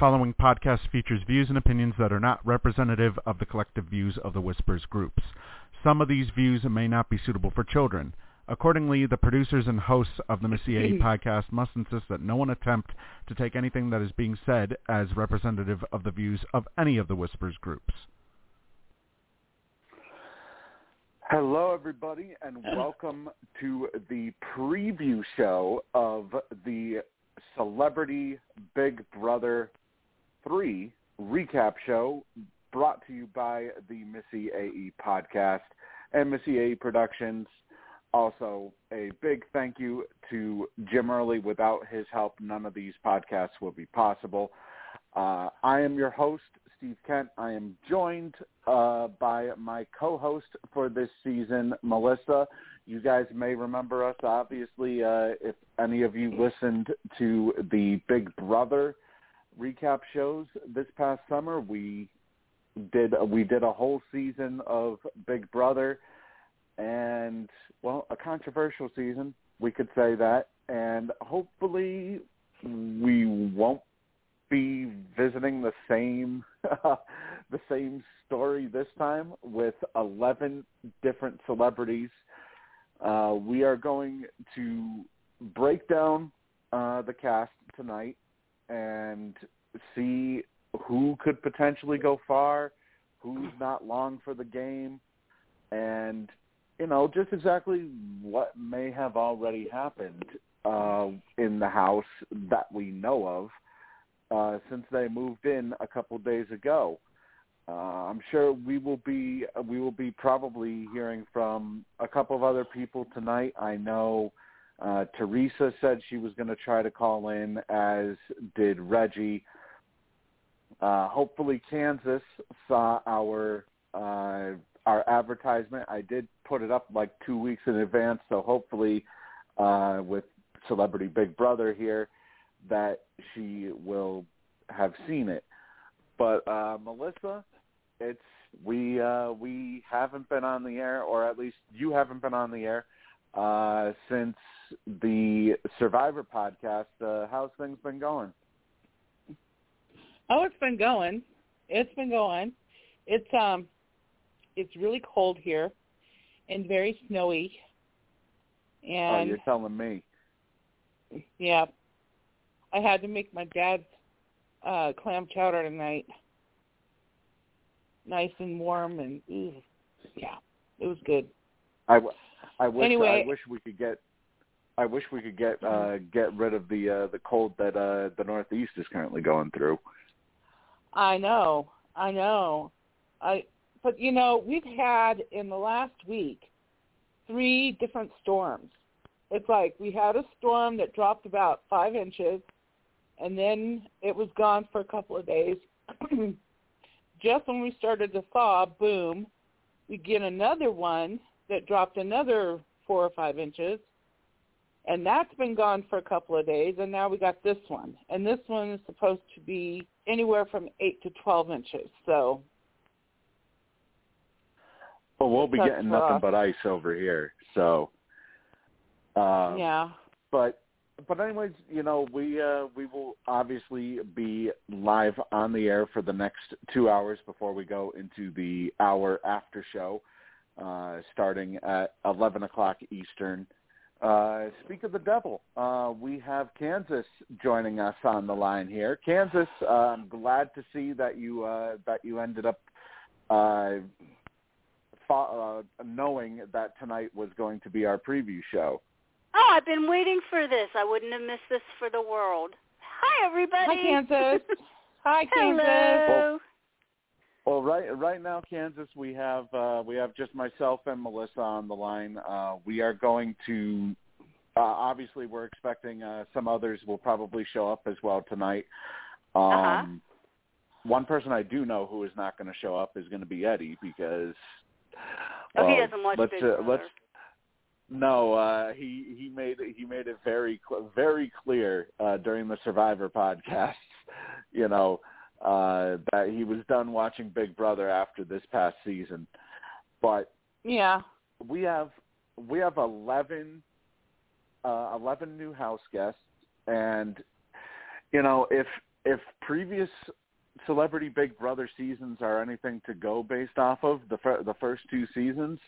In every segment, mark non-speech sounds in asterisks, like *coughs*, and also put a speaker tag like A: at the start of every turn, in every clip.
A: Warning, the following podcast features views and opinions that are not representative of the collective views of the Whispers groups. Some of these views may not be suitable for children. Accordingly, the producers and hosts of the Missyae *clears throat* podcast must insist that no one attempt to take anything that is being said as representative of the views of any of the Whispers groups.
B: Hello, everybody, and *clears throat* welcome to the preview show of the Celebrity Big Brother 3 recap show brought to you by the Missyae podcast and Missyae Productions. Also, a big thank you to Jim Early. Without his help, none of these podcasts would be possible. Uh, I am your host, Steve Kent. I am joined uh, by my co-host for this season, Melissa. You guys may remember us, obviously, uh, if any of you listened to the Big Brother recap shows this past summer. We did we did a whole season of Big Brother, and well, a controversial season, we could say that, and hopefully we won't be visiting the same *laughs* the same story this time with 11 different celebrities. Uh, we are going to break down uh, the cast tonight and see who could potentially go far, who's not long for the game, and you know just exactly what may have already happened uh, in the house that we know of uh, since they moved in a couple days ago. Uh, I'm sure we will be we will be probably hearing from a couple of other people tonight. I know Teresa said she was going to try to call in, as did Reggie. Uh, hopefully, Kansas saw our uh, our advertisement. I did put it up like two weeks in advance, so hopefully, uh, with Celebrity Big Brother here, that she will have seen it. But uh, Melissa, it's we uh, we haven't been on the air, or at least you haven't been on the air uh, since the Survivor podcast. Uh, how's things been going?
C: Oh, it's been going. It's been going. It's um, it's really cold here, and very snowy. And
B: oh, you're telling me.
C: Yeah, I had to make my dad's uh clam chowder tonight nice and warm and ooh, yeah, it was good.
B: I, I wish
C: anyway,
B: I wish we could get I wish we could get uh get rid of the uh the cold that uh the Northeast is currently going through.
C: I know. I know. I but you know, we've had in the last week three different storms. It's like we had a storm that dropped about 5 inches and then it was gone for a couple of days. *clears throat* just when we started to thaw, boom, we get another one that dropped another four or five inches. And that's been gone for a couple of days, and now we got this one. And this one is supposed to be anywhere from 8 to 12 inches. So
B: well, we'll be getting nothing but ice over here. So, uh,
C: yeah.
B: But but anyways, you know, we uh, we will obviously be live on the air for the next two hours before we go into the hour after show, uh, starting at eleven o'clock Eastern. Uh, speak of the devil, uh, we have Kansas joining us on the line here. Kansas, uh, I'm glad to see that you uh, that you ended up uh, fo- uh, knowing that tonight was going to be our preview show.
D: Oh, I've been waiting for this. I wouldn't have missed this for the world. Hi, everybody.
C: Hi, Kansas. *laughs* Hi, Kansas.
D: Hello.
B: Well, well, right right now, Kansas, we have uh, we have just myself and Melissa on the line. Uh, we are going to uh, obviously we're expecting uh, some others will probably show up as well tonight. Um,
D: uh-huh.
B: One person I do know who is not going to show up is going to be Eddie because.
D: Oh,
B: well,
D: he doesn't watch
B: let's,
D: Big
B: uh,
D: Brother.
B: let's no, uh, he he made he made it very very clear uh, during the Survivor podcast, *laughs* you know, uh, that he was done watching Big Brother after this past season. But
C: yeah,
B: we have we have eleven uh, eleven new house guests, and you know if if previous Celebrity Big Brother seasons are anything to go based off of the fir- the first two seasons,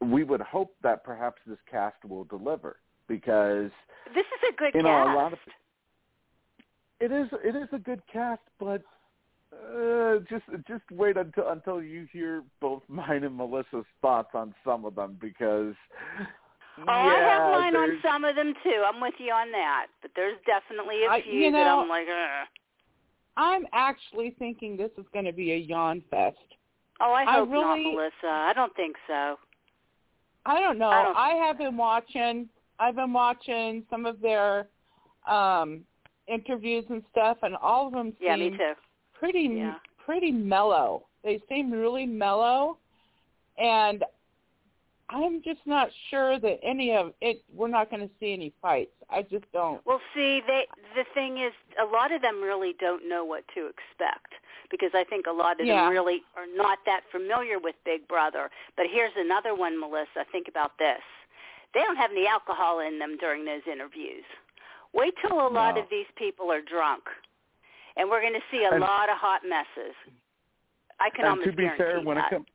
B: we would hope that perhaps this cast will deliver because
D: This is a good
B: you know
D: cast.
B: a lot of it is it is a good cast, but uh, just just wait until until you hear both *laughs* mine and Melissa's thoughts on some of them because
D: Oh, I have
B: yeah,
D: mine on some of them too. I'm with you on that, but there's definitely a few
C: you
D: that I'm like, Ugh.
C: I'm actually thinking this is going to be a yawn fest.
D: oh, I
C: I
D: hope
C: really-
D: not, Melissa. I don't think so.
C: I don't know.
D: I don't-
C: I have been watching. I've been watching some of their um interviews and stuff, and all of them
D: Yeah,
C: seem
D: me too.
C: pretty
D: Yeah.
C: pretty mellow. They seem really mellow, and I'm just not sure that any of it. We're not going to see any fights. I just don't.
D: Well, see, they the thing is, a lot of them really don't know what to expect because I think a lot of
C: Yeah.
D: them really are not that familiar with Big Brother. But here's another one, Melissa. Think about this: they don't have any alcohol in them during those interviews. Wait till a lot
B: No.
D: of these people are drunk, and we're going to see a
B: And-
D: lot of hot messes. I can
B: and
D: almost
B: to be
D: guarantee
B: fair, when
D: that.
B: it comes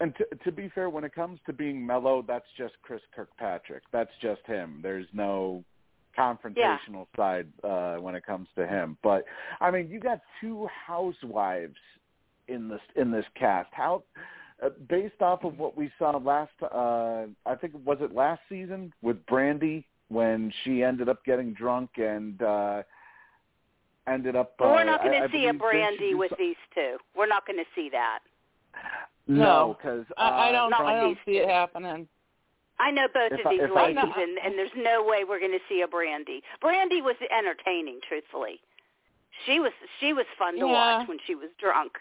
B: and to, to be fair, when it comes to being mellow, that's just Chris Kirkpatrick. That's just him. There's no confrontational side uh, when it comes to him. But I mean, you got two housewives in this in this cast. How uh, based off of what we saw last, uh, I think was it last season with Brandi when she ended up getting drunk and uh, ended up.
D: But we're
B: uh,
D: not going
B: I- I
D: to see a
B: believe, didn't Brandi
D: with
B: some-
D: these two. We're not going to see that.
B: No,
C: No.
B: because
C: I, I don't.
D: not
C: I don't
D: these
C: see it happening.
D: I know both
B: If
D: of
B: I-
D: these
B: I-
D: ladies, and, and there's no way we're going to see a Brandi. Brandi was entertaining, truthfully. She was she was fun to
C: Yeah.
D: watch when she was drunk.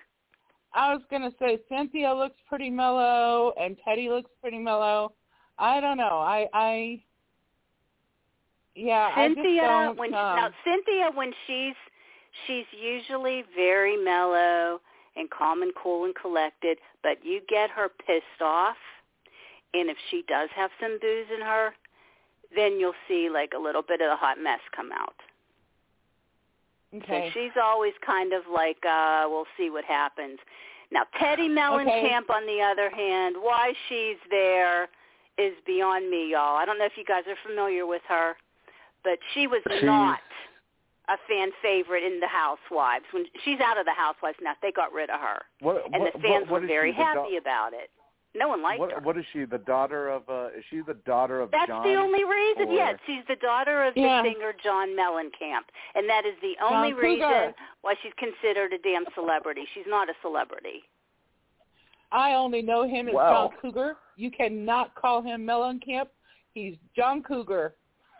C: I was gonna say Cynthia looks pretty mellow and Teddi looks pretty mellow. I don't know. I I yeah,
D: Cynthia,
C: I just don't,
D: when she,
C: um,
D: now Cynthia, when she's she's usually very mellow and calm and cool and collected, but you get her pissed off, and if she does have some booze in her, then you'll see like a little bit of a hot mess come out.
C: okay.
D: So she's always kind of like, uh, we'll see what happens. Now, Teddi Mellencamp, on the other hand, why she's there is beyond me, y'all. I don't know if you guys are familiar with her, but she was
B: She's-
D: not a fan favorite in the Housewives. When she's out of the Housewives now, they got rid of her,
B: what,
D: and
B: what,
D: the fans
B: what, what
D: were very
B: she,
D: happy
B: da-
D: about it. No one liked her.
B: What, what is she? The daughter of? Uh, is she the daughter of
D: That's
B: John?
D: the only reason.
B: or-
D: Yes, she's the daughter of
C: Yeah.
D: the singer John Mellencamp, and that is the only
C: John Cougar.
D: reason why she's considered a damn celebrity. She's not a celebrity.
C: I only know him as
B: Wow.
C: John Cougar. You cannot call him Mellencamp. He's John Cougar. *laughs*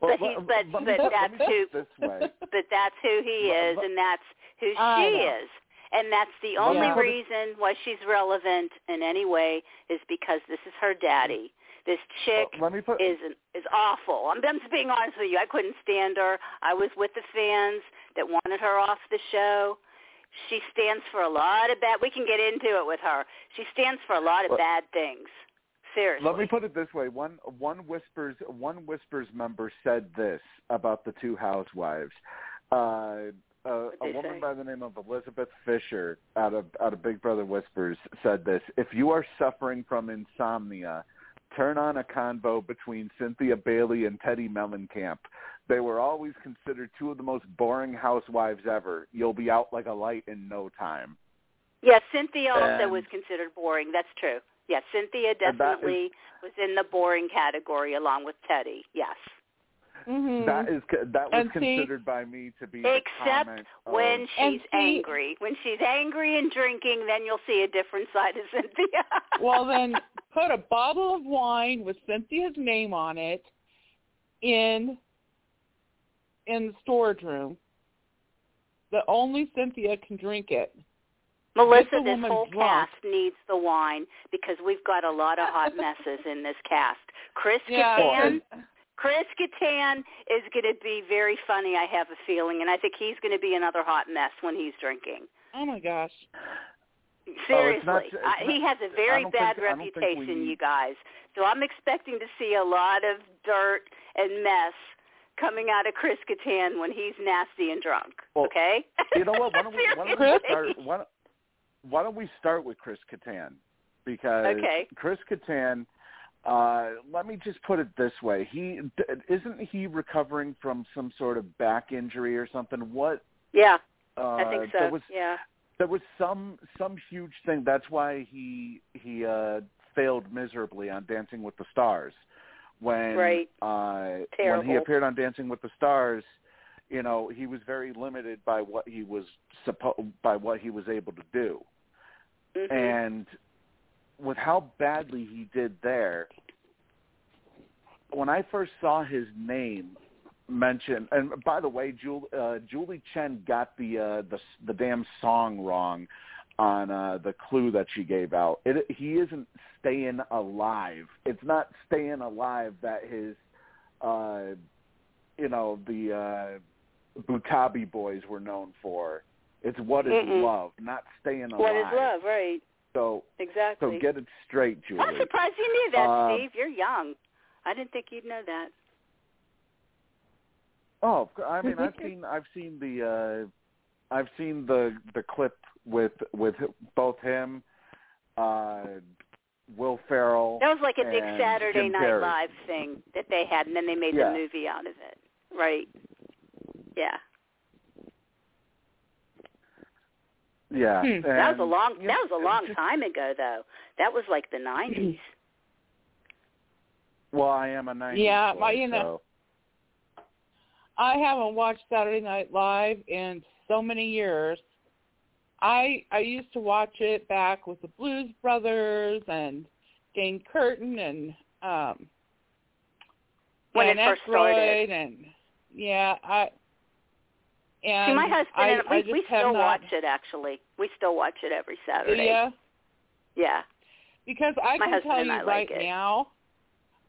B: Well,
D: But he's- but- but
B: let
D: that's who-
B: it This *laughs* way.
D: But that's who he is, and that's who she is. And that's the only
C: Yeah.
D: reason why she's relevant in any way is because this is her daddy. This chick
B: Well, let me put.
D: is is awful. I'm, I'm just being honest with you. I couldn't stand her. I was with the fans that wanted her off the show. She stands for a lot of bad. We can get into it with her. She stands for a lot of
B: Well-
D: bad things. Seriously.
B: Let me put it this way: one one whispers one whispers member said this about the two housewives. Uh, a, a woman
D: say?
B: by the name of Elizabeth Fisher out of out of Big Brother Whispers said this: If you are suffering from insomnia, turn on a convo between Cynthia Bailey and Teddi Mellencamp. They were always considered two of the most boring housewives ever. You'll be out like a light in no time.
D: Yeah, Cynthia also was considered boring. That's true. Yeah, Cynthia
B: And that is-
D: definitely was in the boring category along with Teddi. Yes.
C: hmm
B: That is that was
C: And see-
B: considered by me to be
D: Except when
B: of,
D: she's
C: see-
D: angry. When she's angry and drinking, then you'll see a different side of Cynthia. *laughs*
C: well, then put a bottle of wine with Cynthia's name on it in in the storage room. The only Cynthia can drink it.
D: Melissa, this whole
C: drunk.
D: cast needs the wine because we've got a lot of hot messes in this cast. Chris *laughs*
C: Yeah.
D: Kattan, Chris Kattan is going to be very funny. I have a feeling, and I think he's going to be another hot mess when he's drinking.
C: Oh my gosh.
D: Oh, Seriously,
B: not- it's
D: I, he has a very bad
B: think- I don't think we
D: reputation, you guys. So I'm expecting to see a lot of dirt and mess coming out of Chris Kattan when he's nasty and drunk.
B: Well,
D: okay.
B: You know what? Why don't we, why don't we *laughs* start? Why don't, why don't we start with Chris Kattan? Because
D: Okay.
B: Chris Kattan. Uh, let me just put it this way: he isn't he recovering from some sort of back injury or something? What?
D: Yeah,
B: Uh,
D: I think so.
B: There was
D: yeah.
B: there was some some huge thing. That's why he he uh, failed miserably on Dancing with the Stars. When
D: Right.
B: uh, when he appeared on Dancing with the Stars, you know he was very limited by what he was suppo- by what he was able to do,
D: Mhm.
B: and with how badly he did there. When I first saw his name mentioned, and by the way, Jul, uh, Julie Chen got the uh, the the damn song wrong on uh, the clue that she gave out. It, he isn't staying alive. It's not staying alive that his, uh, you know, the uh, Butabi boys were known for. It's what is
D: Mm-mm.
B: love, not staying alive.
D: What is love? Right.
B: So
D: Exactly.
B: so get it straight, Julie.
D: I'm surprised you knew that,
B: Uh,
D: Steve. You're young. I didn't think you'd know that.
B: Oh, I mean, I've seen I've seen the uh I've seen the the clip with with both him, uh Will Ferrell.
D: That was like a big Saturday
B: Jim
D: Night. Live thing that they had, and then they made
B: Yeah.
D: the movie out of it. Right. Yeah.
B: Yeah,
C: Hmm.
D: That was a long. That was a long time ago, though. That was like the '90s. *clears throat*
B: Well, I am a '90s
C: Yeah,
B: boy,
C: well, you know- I haven't watched Saturday Night Live in so many years. I I used to watch it back with the Blues Brothers and Jane Curtin and um
D: When
C: Dan
D: it first started.
C: Aykroyd and yeah, I and
D: See, my husband
C: I,
D: and
C: I
D: we,
C: just
D: we
C: have
D: still
C: not,
D: watch it. Actually, we still watch it every Saturday.
C: Yeah.
D: Yeah.
C: Because I
D: My
C: can
D: husband
C: tell
D: and
C: you
D: I like
C: right
D: it.
C: now,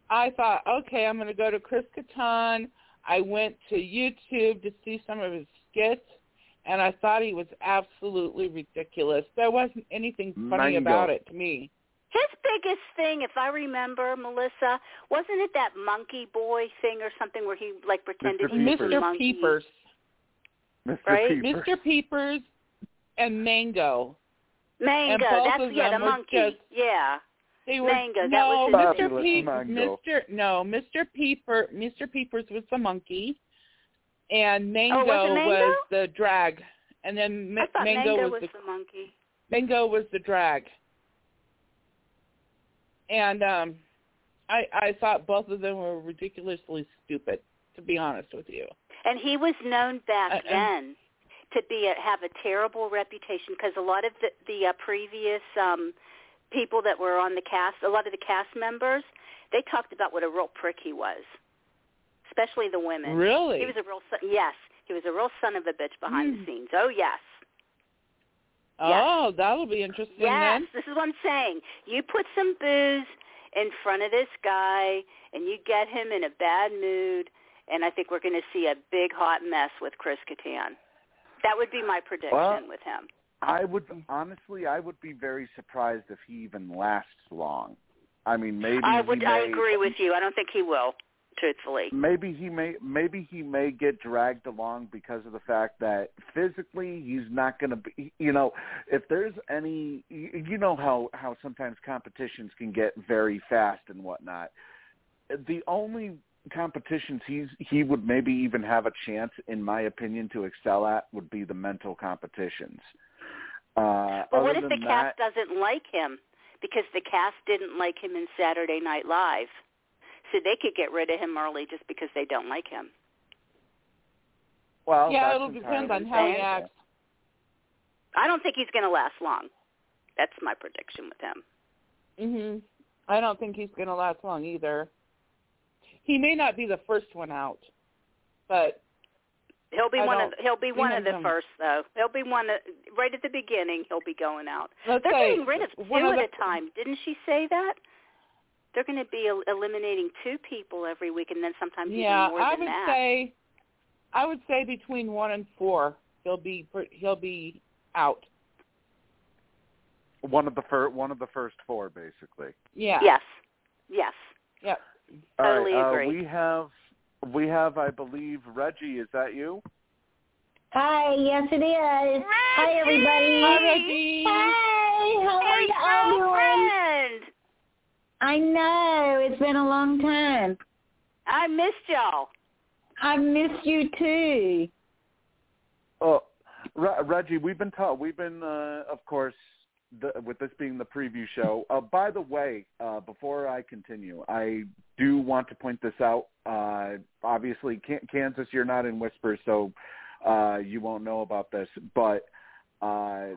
C: I thought, okay, I'm going to go to Chris Kattan. I went to YouTube to see some of his skits, and I thought he was absolutely ridiculous. There wasn't anything funny
B: Mango.
C: about it to me.
D: His biggest thing, if I remember, Melissa, wasn't it that monkey boy thing or something where he like pretended
B: Mr.
D: he was a
C: Mr.
D: monkey?
C: Peepers.
B: Mr.
D: right?
B: Peepers.
C: Mr. Peepers and Mango.
D: Mango.
C: And both
D: That's
C: of
D: yeah, the monkey.
C: just-
D: Yeah.
C: They were
D: Mango, that
C: no,
D: was
C: Mr. Peep,
B: Mango.
C: Mr. No, Mr. Peeper, Mr. Peepers was the monkey, and Mango,
D: Oh, was Mango?
C: was the drag, and then Ma-
D: I
C: Mango,
D: Mango
C: was,
D: was
C: the
D: the monkey.
C: Mango was the drag. And um, I I thought both of them were ridiculously stupid, to be honest with you.
D: And he was known back
C: Uh,
D: then to be a, have a terrible reputation because a lot of the, the uh, previous um, people that were on the cast, a lot of the cast members, they talked about what a real prick he was, especially the women.
C: Really?
D: He was a real son. Yes, he was a real son of a bitch behind
C: Hmm.
D: the scenes. Oh yes,
C: oh, that'll be interesting
D: yes.
C: then.
D: This is what I'm saying. You put some booze in front of this guy, and you get him in a bad mood, and I think we're going to see a big hot mess with Chris Kattan. That would be my prediction
B: Well,
D: with him.
B: I would honestly, I would be very surprised if he even lasts long. I mean, maybe
D: I would. I agree with you. I don't think he will. Truthfully,
B: Maybe he may maybe he may get dragged along because of the fact that physically he's not going to be you know if there's any you you know how how sometimes competitions can get very fast and whatnot the only competitions he's he would maybe even have a chance in my opinion to excel at would be the mental competitions uh
D: but what if the
B: than
D: cast
B: that,
D: doesn't like him because the cast didn't like him in Saturday Night Live? So they could get rid of him early just because they don't like him.
B: well
C: yeah, it'll depend on how he acts.
D: I don't think he's going to last long. That's my prediction with him.
C: Mhm. I don't think he's going to last long either. He may not be the first one out, but
D: He'll be
C: I
D: one of the, he'll be one of the
C: coming.
D: first though. He'll be one of, right at the beginning. He'll be going out.
C: let's
D: They're
C: say
D: getting rid of two
C: one of
D: at a time. Didn't she say that? They're going to be eliminating two people every week, and then sometimes
C: Yeah,
D: even more
C: I
D: than
C: would
D: that.
C: say, I would say between one and four, he'll be pr- he'll be out.
B: one of the fir- one of the first four basically
C: Yeah.
D: Yes, yes.
C: Yep.
B: All
D: Totally
B: right, uh,
D: agree.
B: we have we have, I believe, Reggie. Is that you?
E: Hi, yes it is. Hi everybody.
C: Hi, Reggie.
E: Hi, how are
D: Hey,
E: you all doing?
D: girlfriend.
E: I know, it's been a long time.
D: I missed y'all.
E: I've missed you too.
B: Oh, Re- Reggie, we've been ta- we've been, uh, of course, the, with this being the preview show. Uh, by the way, uh, before I continue, I do want to point this out. Uh, obviously, Kansas, you're not in Whisper, so uh, you won't know about this. But uh,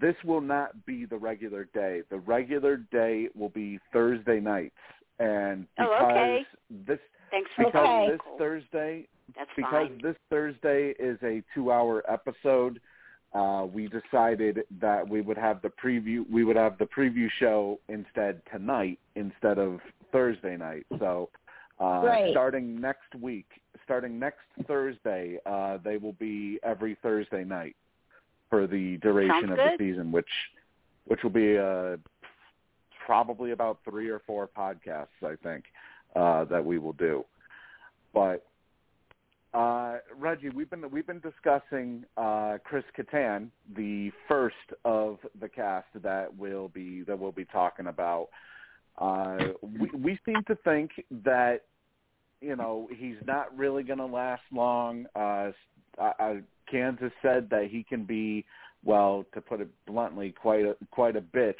B: this will not be the regular day. The regular day will be Thursday nights, and
D: Oh,
B: because
D: okay.
B: this
D: Thanks for
B: because
E: Okay.
B: this Thursday
D: That's
B: because
D: fine.
B: this Thursday is a two-hour episode, uh, we decided that we would have the preview. We would have the preview show instead tonight instead of Thursday night. So, uh,
E: Right.
B: starting next week, starting next Thursday, uh, they will be every Thursday night for the duration
D: Sounds
B: of
D: good.
B: the season, which which will be uh, probably about three or four podcasts, I think, uh, that we will do. But uh, Reggie, we've been we've been discussing uh, Chris Kattan, the first of the cast that will be that we'll be talking about. Uh, we we seem to think that you know he's not really going to last long. Uh, uh, Kansas said that he can be well, to put it bluntly, quite a quite a bitch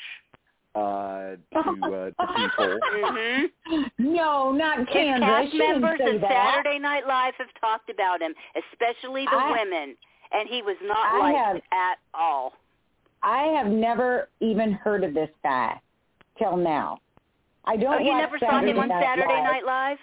B: uh, *laughs* to uh, to people.
D: hmm
E: No, not
D: His cast members
E: say
D: of. Saturday Night Live have talked about him, especially the
E: I-
D: women, and he was not
E: I
D: liked
E: have-
D: at all.
E: I have never even heard of this guy till now. I don't
D: Oh, you
E: watch
D: never saw him on
E: Night
D: Saturday
E: Live.
D: Night Live?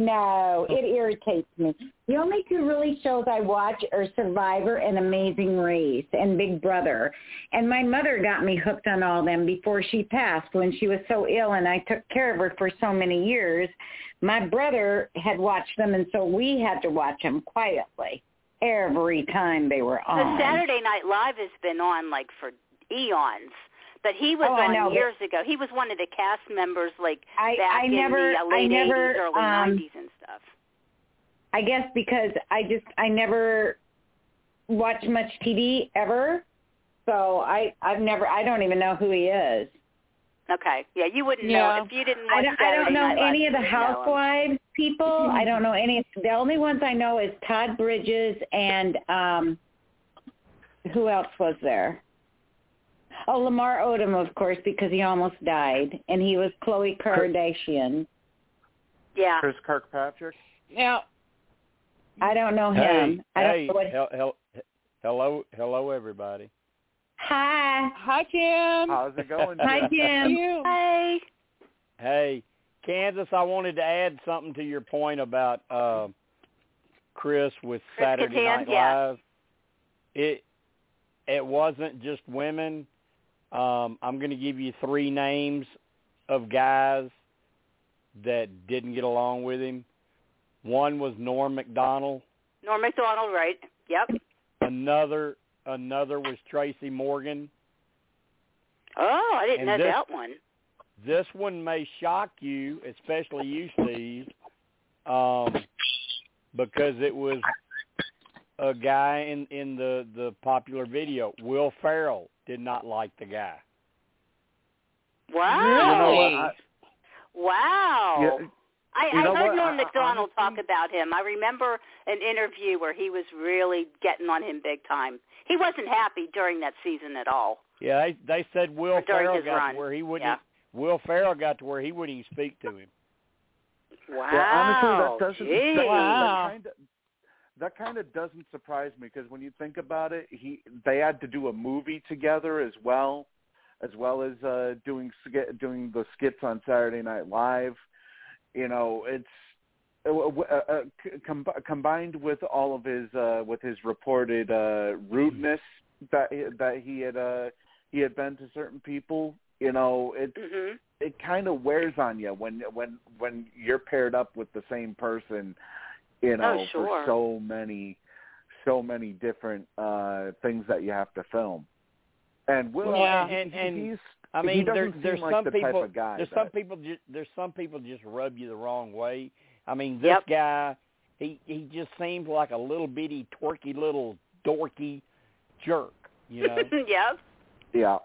E: No, it irritates me. The only two really shows I watch are Survivor and Amazing Race and Big Brother. And my mother got me hooked on all them before she passed when she was so ill and I took care of her for so many years. My brother had watched them and so we had to watch them quietly every time they were on. The.
D: Saturday Night Live has been on like for eons. But he was
E: Oh,
D: on
E: know,
D: years ago. He was one of the cast members like
E: I-
D: back
E: I
D: in
E: never-
D: the
E: I
D: late
E: never,
D: 80s, early
E: um,
D: 90s and stuff.
E: I guess because I just I never watched much TV ever. So I I've never I don't even know who he is.
D: Okay. Yeah, you wouldn't
C: Yeah.
D: know if you didn't watch
E: I don't, I don't know any of the
D: you wouldn't know him.
E: housewives people. I don't know any. The only ones I know is Todd Bridges and um who else was there? Oh, Lamar Odom, of course, because he almost died, and he was Khloe Kardashian.
D: Yeah.
B: Chris Kirkpatrick.
C: Now,
E: I don't know
F: Hey,
E: him. I don't
F: hey,
E: know what.
F: hel- hel- hello, hello, everybody.
E: Hi,
C: hi, Kim.
B: How's it going?
E: hi,
B: Jim?
E: Jim.
C: You.
D: Hey.
F: Hey, Kansas, I wanted to add something to your point about uh, Chris with
D: Chris
F: Saturday
D: Kattan,
F: Night
D: yeah.
F: Live. It it wasn't just women. Um, I'm going to give you three names of guys that didn't get along with him. One was Norm Macdonald.
D: Norm Macdonald, right? Yep.
F: Another another was Tracy Morgan.
D: Oh, I didn't
F: And
D: know
F: this-
D: that one.
F: This one may shock you, especially you, Steve, um, because it was a guy in in the the popular video. Will Ferrell did not like the guy.
D: Wow.
B: You know what? I-
D: Wow.
B: Yeah,
D: I,
B: You
D: I heard
B: what?
D: Norm
B: I- I
D: Macdonald talk about him. I remember an interview where he was really getting on him big time. He wasn't happy during that season at all.
F: Yeah, they they said Will
D: Or during
F: Ferrell got
D: run.
F: to where he wouldn't.
D: Yeah.
F: Will Ferrell got to where he wouldn't even speak to him.
D: Wow.
B: Yeah, honestly, that doesn't.
D: Gee.
B: That,
C: Wow.
B: that kind of that kind of doesn't surprise me because when you think about it, he they had to do a movie together as well, as well as uh doing doing the skits on Saturday Night Live. You know, it's uh, uh, uh, com- combined with all of his uh with his reported uh rudeness that that he had uh he had been to certain people. You know, it's
D: Mhm.
B: it kind of wears on you when when when you're paired up with the same person you know
D: Oh, sure.
B: for so many so many different uh things that you have to film and will
C: Yeah.
B: he-
F: And- and-
B: he's
F: I
B: he
F: mean, there, there's
B: like
F: some
B: the
F: people.
B: type of guy
F: there's
B: that,
F: some people. Just, there's some people just rub you the wrong way. I mean, this
D: Yep.
F: guy he he just seems like a little bitty twerky little dorky jerk, you know. *laughs*
D: yep.
B: Yeah.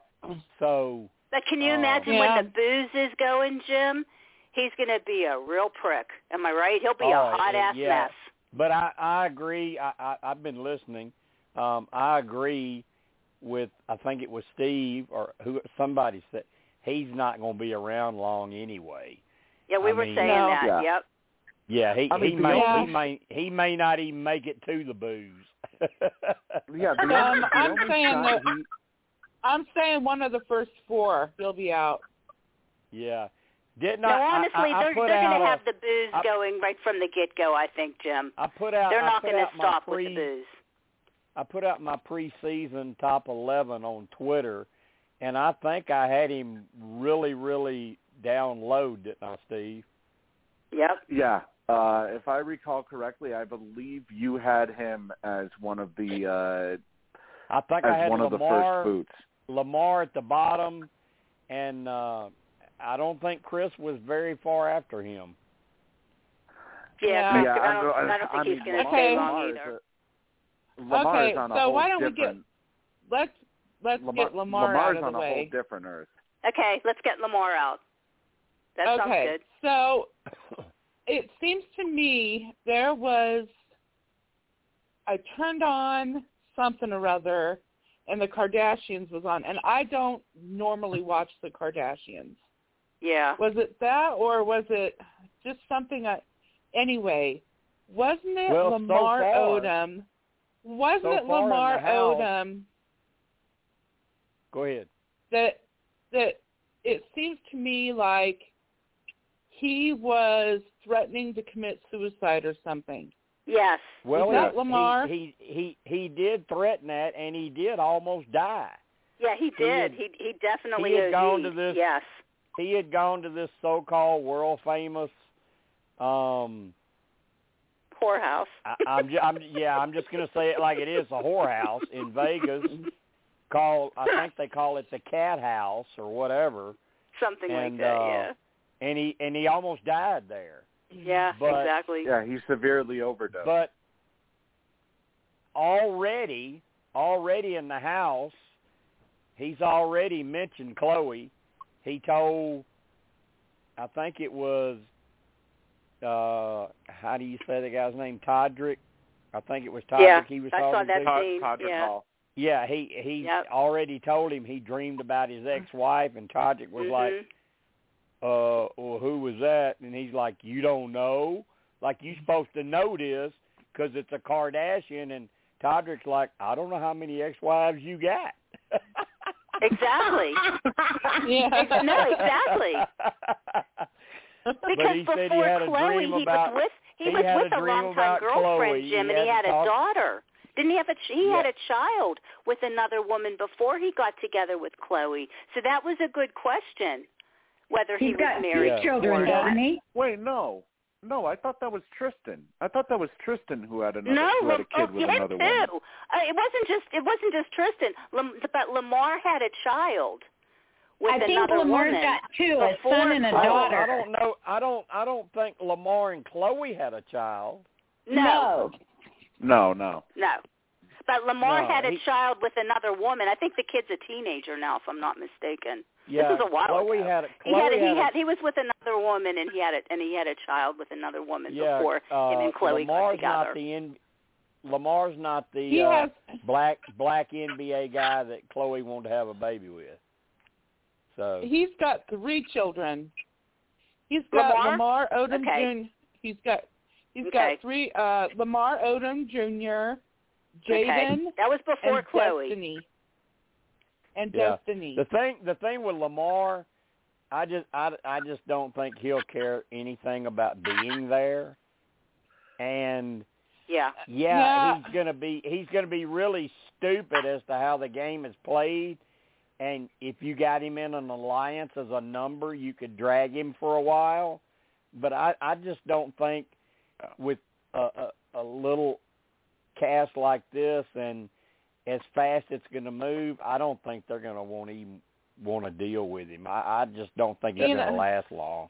F: so
D: But can you
F: Oh.
D: imagine
C: Yeah.
D: when the booze is going, Jim? He's going to be a real prick. Am I right? He'll be
F: Oh,
D: a hot ass
F: yeah.
D: mess.
F: But I I agree. I, I I've been listening. Um, I agree with I think it was Steve or who somebody said he's not going to be around long anyway.
D: Yeah, we
F: I
D: were
F: mean-
D: saying
C: No.
D: that.
B: Yeah.
D: Yep.
F: Yeah, he
B: I mean,
F: he may
C: only-
F: he may he may not even make it to the booze. *laughs*
B: Yeah. The
C: Um,
B: the
C: I'm saying that-
B: he,
C: I'm saying one of the first four. He'll be out.
F: yeah. Didn't
D: No,
F: I? I-
D: honestly,
F: I, I
D: they're they're going to have the booze
F: I-
D: going right from the get go. I think, Jim.
F: I put out.
D: They're
F: I
D: not going to stop
F: pre,
D: with the booze.
F: I put out my preseason top 11 on Twitter, and I think I had him really, really down low, didn't I, Steve?
D: Yep.
B: yeah. Uh, if I recall correctly, I believe you had him as one of the
F: I think
B: uh,
F: I
B: as
F: had
B: one of the
F: Lamar,
B: first boots.
F: Lamar at the bottom, and uh, I don't think Chris was very far after him.
D: Yeah.
C: Yeah.
B: Yeah,
D: I don't,
B: I'm-
D: I don't think
B: I
D: he's
B: mean,
D: going to
C: Okay.
D: stay
B: Lamar
D: long
B: is
D: either.
B: a- Lamar
C: Okay,
B: is on a
C: so why don't we get Let's let's
B: Lamar,
C: get Lamar
B: Lamar's
C: out of the
B: on
C: the
B: a whole different earth.
D: Okay, let's get Lamar out. That sounds
C: okay,
D: good.
C: so it seems to me there was I turned on something or other and the Kardashians was on and I don't normally watch the Kardashians.
D: Yeah.
C: Was it that or was it just something I anyway, wasn't it
F: Well, so
C: Lamar
F: far-
C: Odom? Wasn't
F: so
C: it
F: far in the
C: Lamar
F: house-
C: Odom
F: Go ahead.
C: that that it seems to me like he was threatening to commit suicide or something.
D: Yes.
F: Well,
C: that
F: he-
C: Lamar?
F: He, he he he did threaten that, and he did almost die.
D: Yeah, he
F: He
D: did.
F: had-
D: He he definitely
F: he had gone to this-
D: Yes.
F: He had gone to this so-called world famous. Um,
D: Poorhouse.
F: I, I'm, ju- I'm yeah, I'm just gonna say it like it is, a whorehouse in Vegas. Called I think they call it the Cat House or whatever.
D: Something
F: and,
D: like that,
F: uh,
D: yeah.
F: And he and he almost died there.
D: Yeah,
F: but-
D: exactly.
B: Yeah, he severely overdosed.
F: But already, already in the house, he's already mentioned Khloe. He told, I think it was, uh, how do you say the guy's name? Todrick. I think it was Todrick
D: Yeah,
F: he was
D: I saw
F: talking
D: that
F: to.
B: Todd,
D: scene,
B: Todd
D: yeah.
B: Hall.
F: Yeah, he he
D: Yep.
F: already told him he dreamed about his ex-wife, and Todrick was like,
D: Mhm.
F: uh, well, who was that? And he's like, you don't know? Like, you're supposed to know this because it's a Kardashian. And Todrick's like, I don't know how many ex-wives you got.
D: Exactly. *laughs*
C: Yeah.
D: No, exactly.
F: but
D: Because
F: he
D: before
F: he had a
D: Khloe,
F: dream
D: he
F: about.
D: was with he,
F: he
D: was
F: had
D: with
F: a
D: a longtime girlfriend,
F: Khloe.
D: Jim,
F: He
D: and he
F: had
D: had a daughter. Didn't he have a he
F: Yeah.
D: had a child with another woman before he got together with Khloe? So that was a good question. Whether he
E: He's
D: was
E: got
D: married
F: Yeah.
E: three children,
D: or
E: doesn't he?
B: Wait, no, no. I thought that was Tristan. I thought that was Tristan who had another
D: no,
B: who had a kid
D: oh,
B: with
D: him
B: another
D: too.
B: woman.
D: Uh, it wasn't just it wasn't just Tristan, Lam- but Lamar had a child with
E: I think
D: another
E: Lamar's
D: woman.
E: got two, a
D: before
E: son and a
F: I don't,
E: daughter.
F: I don't know. I don't. I don't think Lamar and Khloe had a child.
D: no,
B: No, no.
D: no. But Lamar
F: No,
D: had a
F: he-
D: child with another woman. I think the kid's a teenager now, if I'm not mistaken.
F: Yeah,
D: was a while
F: Khloe
D: ago.
F: had. A,
D: He
F: Khloe
D: had a, he
F: had.
D: had he was with another woman and he had a and he had a child with another woman
F: yeah,
D: before
F: uh,
D: him and Khloe
F: Lamar's
D: got
F: not the N, Lamar's not the
C: He
F: uh,
C: has
F: black black NBA guy that Khloe wanted to have a baby with. So
C: he's got three children. He's got
D: Lamar?
C: Lamar, Odom
D: Okay.
C: Jr. He's got he's
D: Okay.
C: got three uh Lamar Odom Jr., Jaden,
D: okay. That was before
C: and
D: Khloe.
C: Destiny. And
F: Yeah.
C: Destiny.
F: the thing the thing with Lamar, I just I, I just don't think he'll care anything about being there. And
D: Yeah.
F: yeah,
C: Yeah.
F: he's gonna be he's gonna be really stupid as to how the game is played. And if you got him in an alliance as a number, you could drag him for a while. But I I just don't think uh, with a, a, a little cast like this and as fast it's going to move, I don't think they're going to want to even want to deal with him. I, I just don't think it's going to last long.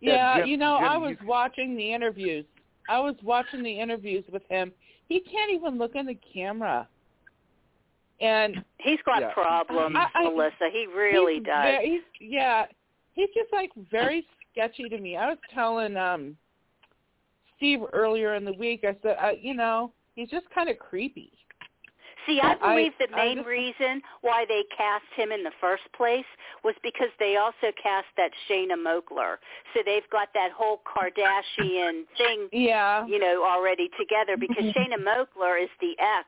C: yeah,
B: Jim-
C: you know,
B: Jim,
C: I was
B: c-
C: watching the interviews I was watching the interviews with him. He can't even look in the camera. And
D: He's got
B: Yeah.
D: problems,
C: I- I-
D: Melissa. He really
C: he's
D: does.
C: Very, he's, yeah, he's just like very sketchy to me. I was telling um Steve earlier in the week. I said, uh, you know, he's just kind of creepy.
D: See, I
C: I-
D: believe the main
C: just-
D: reason why they cast him in the first place was because they also cast that Shanna Moakler. So they've got that whole Kardashian *laughs* thing,
C: Yeah.
D: you know, already together because mm-hmm. Shanna Moakler is the ex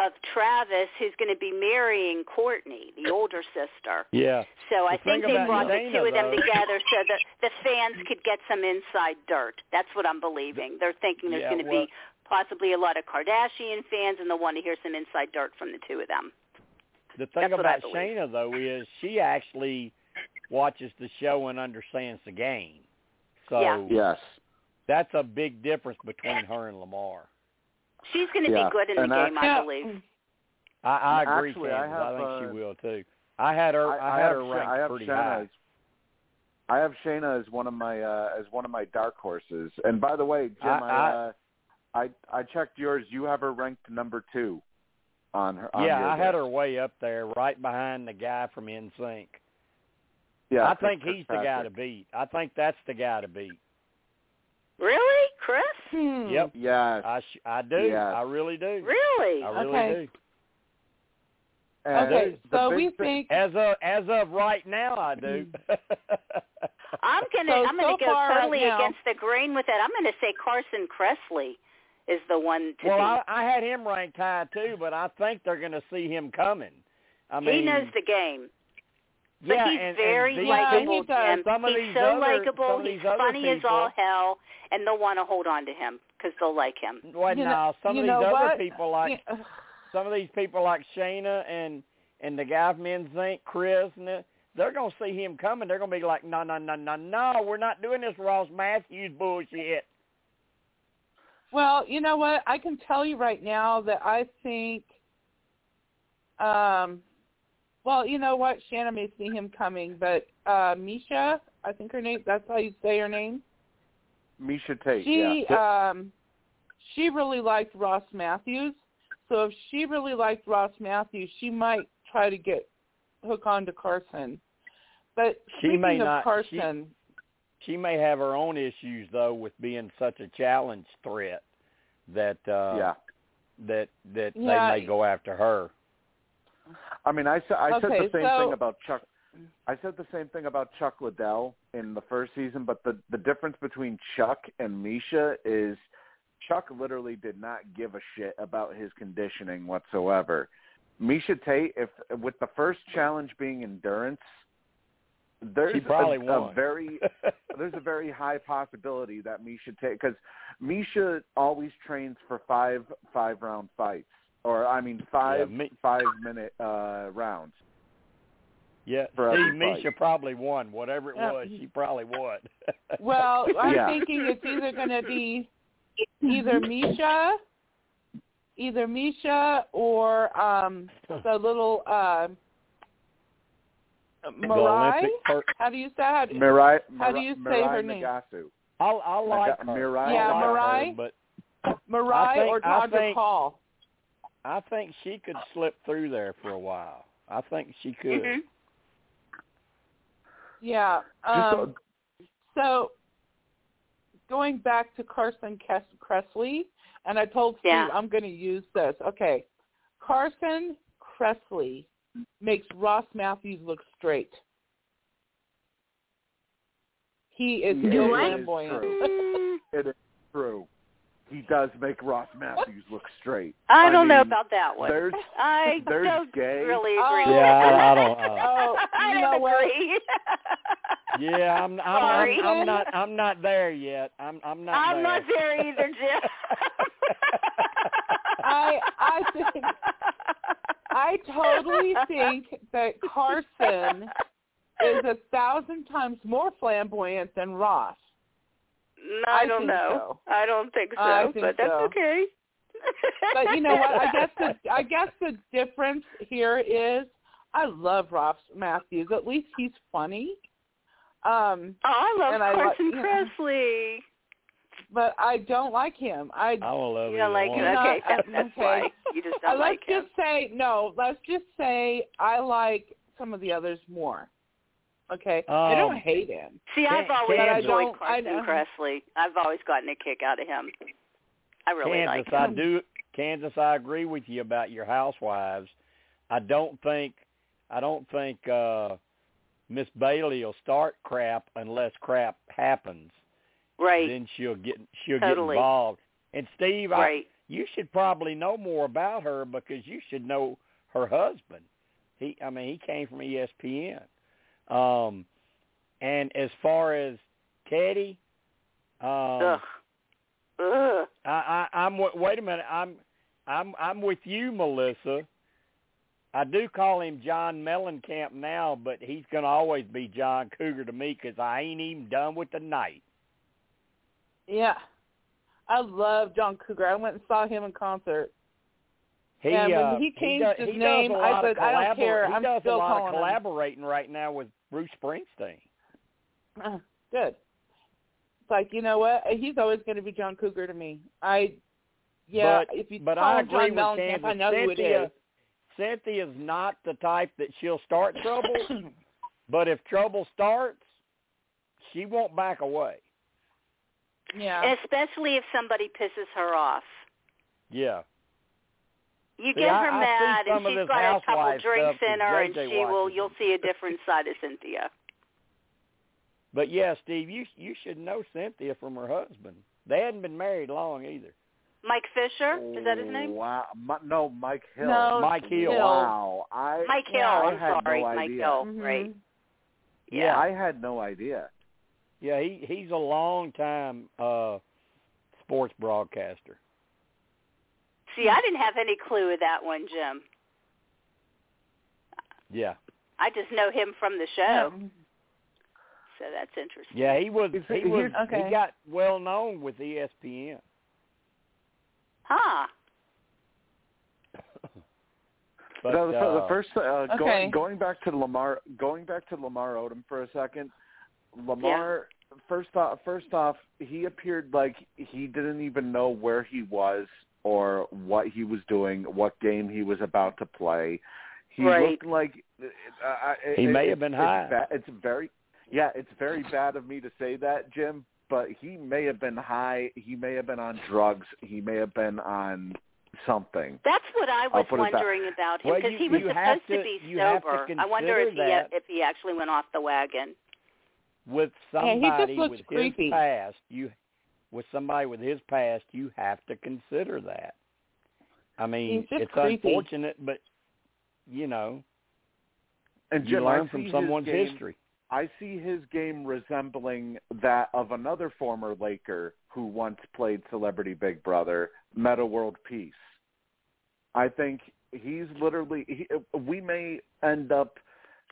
D: of Travis who's going to be marrying Kourtney, the older sister.
F: Yeah.
D: So I
F: The thing
D: think they
F: about
D: brought the two of them
F: though-
D: together so that the fans could get some inside dirt. That's what I'm believing. They're thinking there's
F: Yeah,
D: going to
F: well-
D: be possibly a lot of Kardashian fans and they'll want to hear some inside dirt from the two of them.
F: The thing
D: That's
F: about
D: believe.
F: Shanna though is she actually watches the show and understands the game. So
D: Yeah.
B: Yes.
F: that's a big difference between her and Lamar.
D: She's going to
B: Yeah,
D: be good in the
B: and
D: game, I
C: Yeah.
D: believe.
F: I, I agree,
B: Actually,
F: Kansas.
B: I have,
F: I think
B: uh,
F: she will too. I had her. I,
B: I,
F: had her ranked
B: I have
F: pretty
B: Shanna
F: high.
B: As, I have Shanna as one of my uh, as one of my dark horses. And by the way, Jim,
F: I-
B: I,
F: I-
B: uh, I I checked yours. You have her ranked number two on her. On
F: Yeah,
B: your
F: I had her way up there, right behind the guy from NSYNC.
B: Yeah,
F: I think he's the guy to beat. I think that's the guy to beat.
D: Really, Chris?
C: Hmm.
F: Yep,
B: Yes.
F: I sh- I do.
B: Yes.
F: I really do.
D: Really?
F: I really
C: Okay.
F: do.
B: And
C: Okay, so we think
F: As of as of right now, I do. *laughs*
D: I'm going to
C: So,
D: I'm going
C: so
D: to go
C: far right
D: totally
C: now-
D: against the grain with that. I'm going to say Carson Kressley is the one to
F: well,
D: beat.
F: I, I had him ranked high too, but I think they're going to see him coming. I mean,
D: he knows the game. But
F: yeah,
D: he's
F: and,
D: very
F: and these
C: Yeah,
D: likable,
C: he.
D: Jim.
F: Some of
D: he's
F: these
D: so likable. He's
F: these other
D: funny as all hell, and they'll want to hold on to him because they'll like him.
F: Well,
C: You
F: no,
C: know-
F: some of these other
C: what?
F: people like
C: Yeah.
F: some of these people like Shanna and and the guy from NSYNC, Chris, and the, they're gonna see him coming. They're gonna be like, no, no, no, no, no, we're not doing this Ross Mathews bullshit.
C: Well, you know what? I can tell you right now that I think, um, well, you know what? Shannon may see him coming, but uh Miesha, I think her name. That's how you say her name.
B: Miesha Tate.
C: She,
B: yeah.
C: um, she really liked Ross Mathews. So if she really liked Ross Mathews, she might try to get hook on to Carson. But
F: She may not- she-
C: Carson,
F: She may have her own issues though with being such a challenge threat that uh
B: yeah.
F: that that
C: Yeah.
F: they may go after her.
B: I mean, I said I said the same
C: so-
B: thing about Chuck. I said the same thing about Chuck Liddell in the first season, but the the difference between Chuck and Miesha is Chuck literally did not give a shit about his conditioning whatsoever. Miesha Tate, if with the first challenge being endurance, there's
F: She probably
B: a, a very *laughs* there's a very high possibility that Miesha take because Miesha always trains for five five round fights or I mean five
F: me-
B: five minute uh rounds.
F: yeah,
B: for
F: see,
B: every fight.
F: Miesha probably won. Whatever it
C: Yeah.
F: was, she probably won. *laughs*
C: well, *laughs* I'm
B: Yeah.
C: thinking it's either going to be either Miesha, either Miesha or um the little uh,
F: the
C: Mirai.
F: Olympic
C: How do you say that?
B: Mirai,
C: How do you say
B: Mirai
C: her name?
B: Nagasu.
F: I I like her.
B: Mirai.
C: Yeah,
F: I like
C: Mirai.
F: her, but
C: Mirai
F: think-
C: or
F: I
C: Dr.
F: think-
C: Paul?
F: I think she could slip through there for a while. I think she could.
D: Mhm.
C: Yeah. Um, so going back to Carson Kressley, and I told Steve
D: Yeah.
C: I'm going to use this. Okay, Carson Kressley makes Ross Mathews look straight. He is
B: He
C: so flamboyant. *laughs*
B: it is true. He does make Ross Mathews look straight.
D: I don't know about that one.
B: There's *laughs*
D: I *laughs*
B: there's
D: don't
B: gay.
D: really
C: Oh.
D: agree.
F: Yeah, I, I don't. Uh,
C: Oh,
D: I
C: you
D: don't
C: know what?
D: agree.
F: yeah, I'm. I'm,
D: Sorry.
F: I'm, I'm not. I'm not there yet. I'm. I'm not.
D: I'm
F: there.
D: not there either, Jim.
C: I I think I totally think that Carson is a thousand times more flamboyant than Ross.
D: No,
C: I
D: I don't know. I don't think so,
C: I think
D: but that's
C: so.
D: okay.
C: But you know what? I guess the I *laughs* guess the difference here is I love Ross Mathews. At least he's funny. Um,
D: Oh, I love
C: I
D: Carson
C: yeah.
D: Kressley.
C: But I don't like him. I
F: I don't love
D: You don't like him?
F: one.
D: Okay, that, that's *laughs*
C: okay.
D: why you just
C: uh,
D: don't
C: let's
D: like him.
C: just say no. Let's just say I like some of the others more. Okay, I don't
F: Um,
C: hate him.
D: See, I've always
F: Kansas-
D: enjoyed
C: I
D: Carson
C: don't-
D: Kressley. I've always gotten a kick out of him. I really
F: Kansas,
D: like
F: I do. Kansas, I agree with you about your housewives. I don't think, I don't think uh Miss Bailey will start crap unless crap happens.
D: Right,
F: Then she'll get she'll
D: Totally.
F: get involved. And Steve, I, you should probably know more about her because you should know her husband. He, I mean, he came from ESPN. Um, and as far as Teddi, um,
D: Ugh. Ugh.
F: I, I, I'm wait a minute. I'm I'm I'm with you, Melissa. I do call him John Mellencamp now, but he's going to always be John Cougar to me because I ain't even done with the night.
C: Yeah, I love John Cougar. I went and saw him in concert.
F: He,
C: when
F: uh,
C: he changed
F: does,
C: his
F: he
C: name, I said, I don't care.
F: He
C: I'm
F: does
C: still
F: a lot
C: calling
F: of
C: him.
F: collaborating right now with Bruce Springsteen.
C: Uh, Good. It's like you know what? He's always going to be John Cougar to me. I, yeah.
F: But-
C: if you
F: but
C: call
F: I
C: him
F: agree
C: John
F: with
C: Mellencamp. I know who it
F: Cynthia-
C: is.
F: Cynthia's not the type that she'll start trouble, *coughs* but if trouble starts, she won't back away.
C: Yeah.
D: Especially if somebody pisses her off.
F: Yeah.
D: You
F: See,
D: get her
F: I see
D: mad and she's got a couple
F: housewife
D: drinks in her and
F: JJ
D: she will. You'll see a *laughs* different side of Cynthia.
F: But yeah, Steve, you you should know Cynthia from her husband. They hadn't been married long either.
D: Mike Fisher, is that his name?
B: Wow. Mi- no, Mike Hill.
C: No,
F: Mike Hill.
C: Hill.
B: Wow. I
D: Mike Hill,
C: Yeah,
B: I
D: I'm
B: had
D: sorry,
B: no
D: Mike
B: idea.
D: Hill.
C: Mhm.
D: Right.
F: Yeah.
B: I had no idea.
F: Yeah, he he's a long time uh sports broadcaster.
D: See, I didn't have any clue of that one, Jim.
F: Yeah.
D: I just know him from the show, so that's interesting.
F: Yeah, he was
B: He's-
F: he was
C: he's- Okay.
F: he got well known with ESPN.
D: Huh.
F: But
B: no, the,
F: uh,
B: the first uh,
C: Okay.
B: going going back to Lamar going back to Lamar Odom for a second. Lamar first off first off he appeared like he didn't even know where he was or what he was doing, what game he was about to play. He
D: Right.
B: looked like uh, uh, it,
F: He may
B: it-
F: have been
B: it's,
F: high.
B: ba- It's very yeah, it's very bad of me to say that, Jim, but he may have been high. He may have been on drugs. He may have been on something.
D: That's what I was
B: put it that-
D: wondering about him because
F: you-
D: he was supposed to,
F: to-
D: be
F: you to
D: sober. I wonder if he if he actually went off the wagon.
F: With
C: Yeah, he just
F: somebody
C: looks
F: with
C: creepy.
F: his past, you with somebody with his past, you have to consider that. I mean, it's
C: creepy.
F: unfortunate, but you know,
B: And
F: you
B: Jim, I
F: learn
B: see
F: from
B: his
F: someone's
B: game-
F: history.
B: I see his game resembling that of another former Laker who once played Celebrity Big Brother, Meta World Peace. I think he's literally. He, we may end up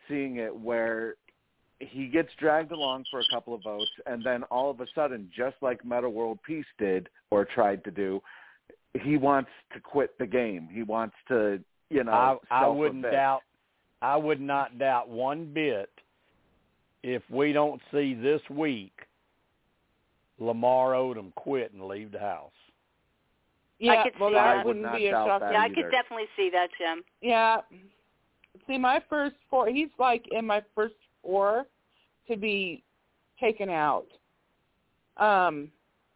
B: seeing it where he gets dragged along for a couple of votes, and then all of a sudden, just like Meta World Peace did or tried to do, he wants to quit the game. He wants to, you know,
F: I, I wouldn't doubt. I would not doubt one bit if we don't see this week Lamar Odom quit and leave the house.
C: Yeah,
D: could
C: well,
D: see
C: that
D: that.
B: I would
C: wouldn't
B: not
C: be a
B: doubt
C: shock.
B: that
D: Yeah, I could definitely see that, Jim.
C: Yeah. See, my first four, he's like in my first four to be taken out. Um,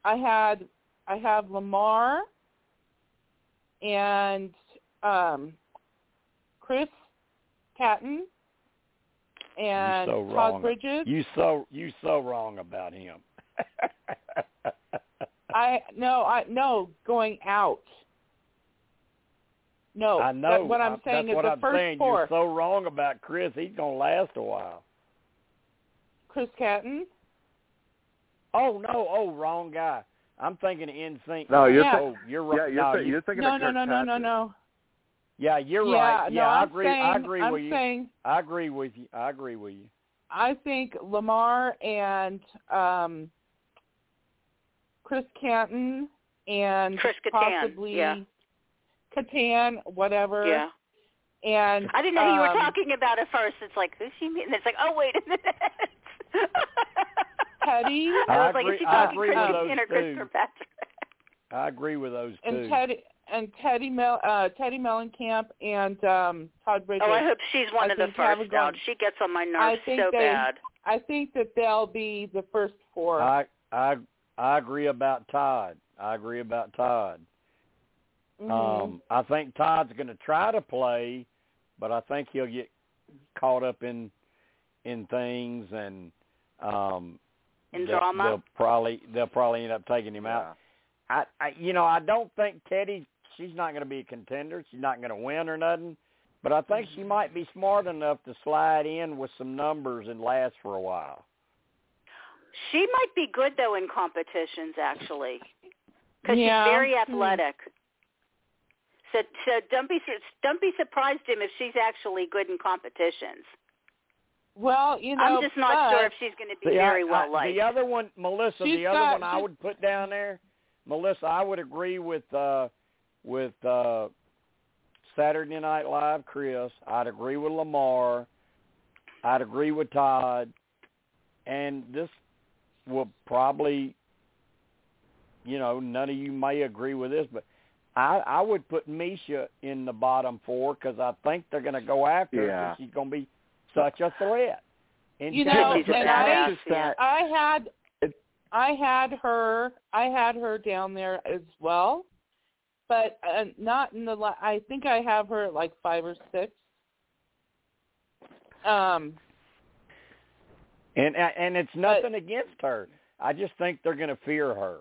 C: I had, I have Lamar and um, Chris Kattan and
F: so
C: Todd. Bridges.
F: You so you so wrong about him. *laughs*
C: I no, I no going out. No,
F: I know.
C: That, what I'm
F: I-
C: saying
F: that's
C: is
F: what
C: the
F: I'm
C: first
F: saying.
C: four.
F: You're so wrong about Chris. He's gonna last a while.
C: Chris Kattan.
F: Oh no! Oh, wrong guy. I'm thinking NSYNC.
B: No, you're
C: Yeah.
F: Oh, you're right.
B: Yeah, you're,
F: no,
B: th-
F: you-
B: you're thinking
C: No,
B: of
C: no,
B: Kirk
C: no, no, no,
B: Patrick.
C: no.
F: yeah, you're
C: yeah,
F: right.
C: no,
F: Yeah, I
C: I'm
F: agree.
C: saying,
F: I agree
C: I'm
F: with you.
C: saying
F: I agree with you. I agree with you.
C: I think Lamar and um Chris Canton and
D: Chris Kattan,
C: possibly
D: yeah.
C: Catan, whatever.
D: Yeah.
C: And
D: I didn't know who you were
C: um,
D: talking about at first. It's like, who's she mean? And it's like, oh, wait a minute. *laughs*
C: Teddi
F: I
D: I was like,
F: agree-
D: is she talking
F: agree with
D: Christina
F: those
D: or
F: two.
D: Christopher Patrick?
F: I agree with those two.
C: and Teddi and Teddi Mel uh Teddi Mellencamp and um Todd Bridges.
D: Oh, I hope she's one
C: I
D: of the first
C: a
D: out. She gets on my nerves so
C: they-
D: bad.
C: I think that they'll be the first four.
F: I I I agree about Todd. I agree about Todd.
C: Mhm.
F: Um, I think Todd's going to try to play, but I think he'll get caught up in in things and um
D: In
F: they'll,
D: drama?
F: They'll probably they'll probably end up taking him out. I, I you know I don't think Teddi she's not going to be a contender. She's not going to win or nothing. But I think she might be smart enough to slide in with some numbers and last for a while.
D: She might be good though in competitions actually, because
C: Yeah.
D: she's very
C: Hmm.
D: athletic. So, so don't be don't be surprised, Jim, if she's actually good in competitions.
C: Well, you know,
D: I'm just not
C: but,
D: sure if she's going to be
F: The,
D: very well
F: I-
D: liked.
F: The other one, Melissa,
C: She's
F: the other
C: got-
F: one I would put down there, Melissa, I would agree with uh with uh Saturday Night Live Chris. I'd agree with Lamar. I'd agree with Todd. And this will probably you know, none of you may agree with this, but I I would put Miesha in the bottom four because I think they're going to go after her. She's going to be such a threat. And
C: You know, and I, I had I had her I had her down there as well, but uh, not in the. I think I have her at like five or six. Um,
F: And and it's nothing against her. I just think they're going to fear her.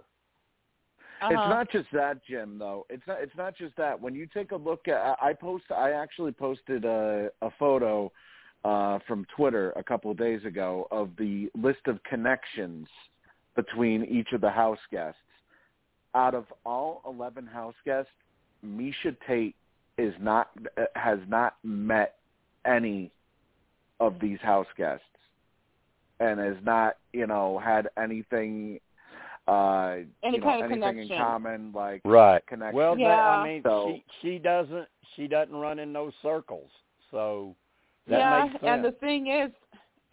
C: uh-huh.
B: It's not just that, Jim. Though it's not. It's not just that. When you take a look at, I post. I actually posted a a photo uh, from Twitter a couple of days ago of the list of connections between each of the house guests. Out of all eleven house guests, Miesha Tate is not has not met any of these house guests, and has not you know had anything uh
C: Any
B: you know,
C: kind of
B: anything in
C: connection.
B: common like
F: Right.
B: connection.
F: Well, that, I mean,
B: So-
F: she she doesn't she doesn't run in those circles, so that
C: yeah,
F: makes sense.
C: and the thing is,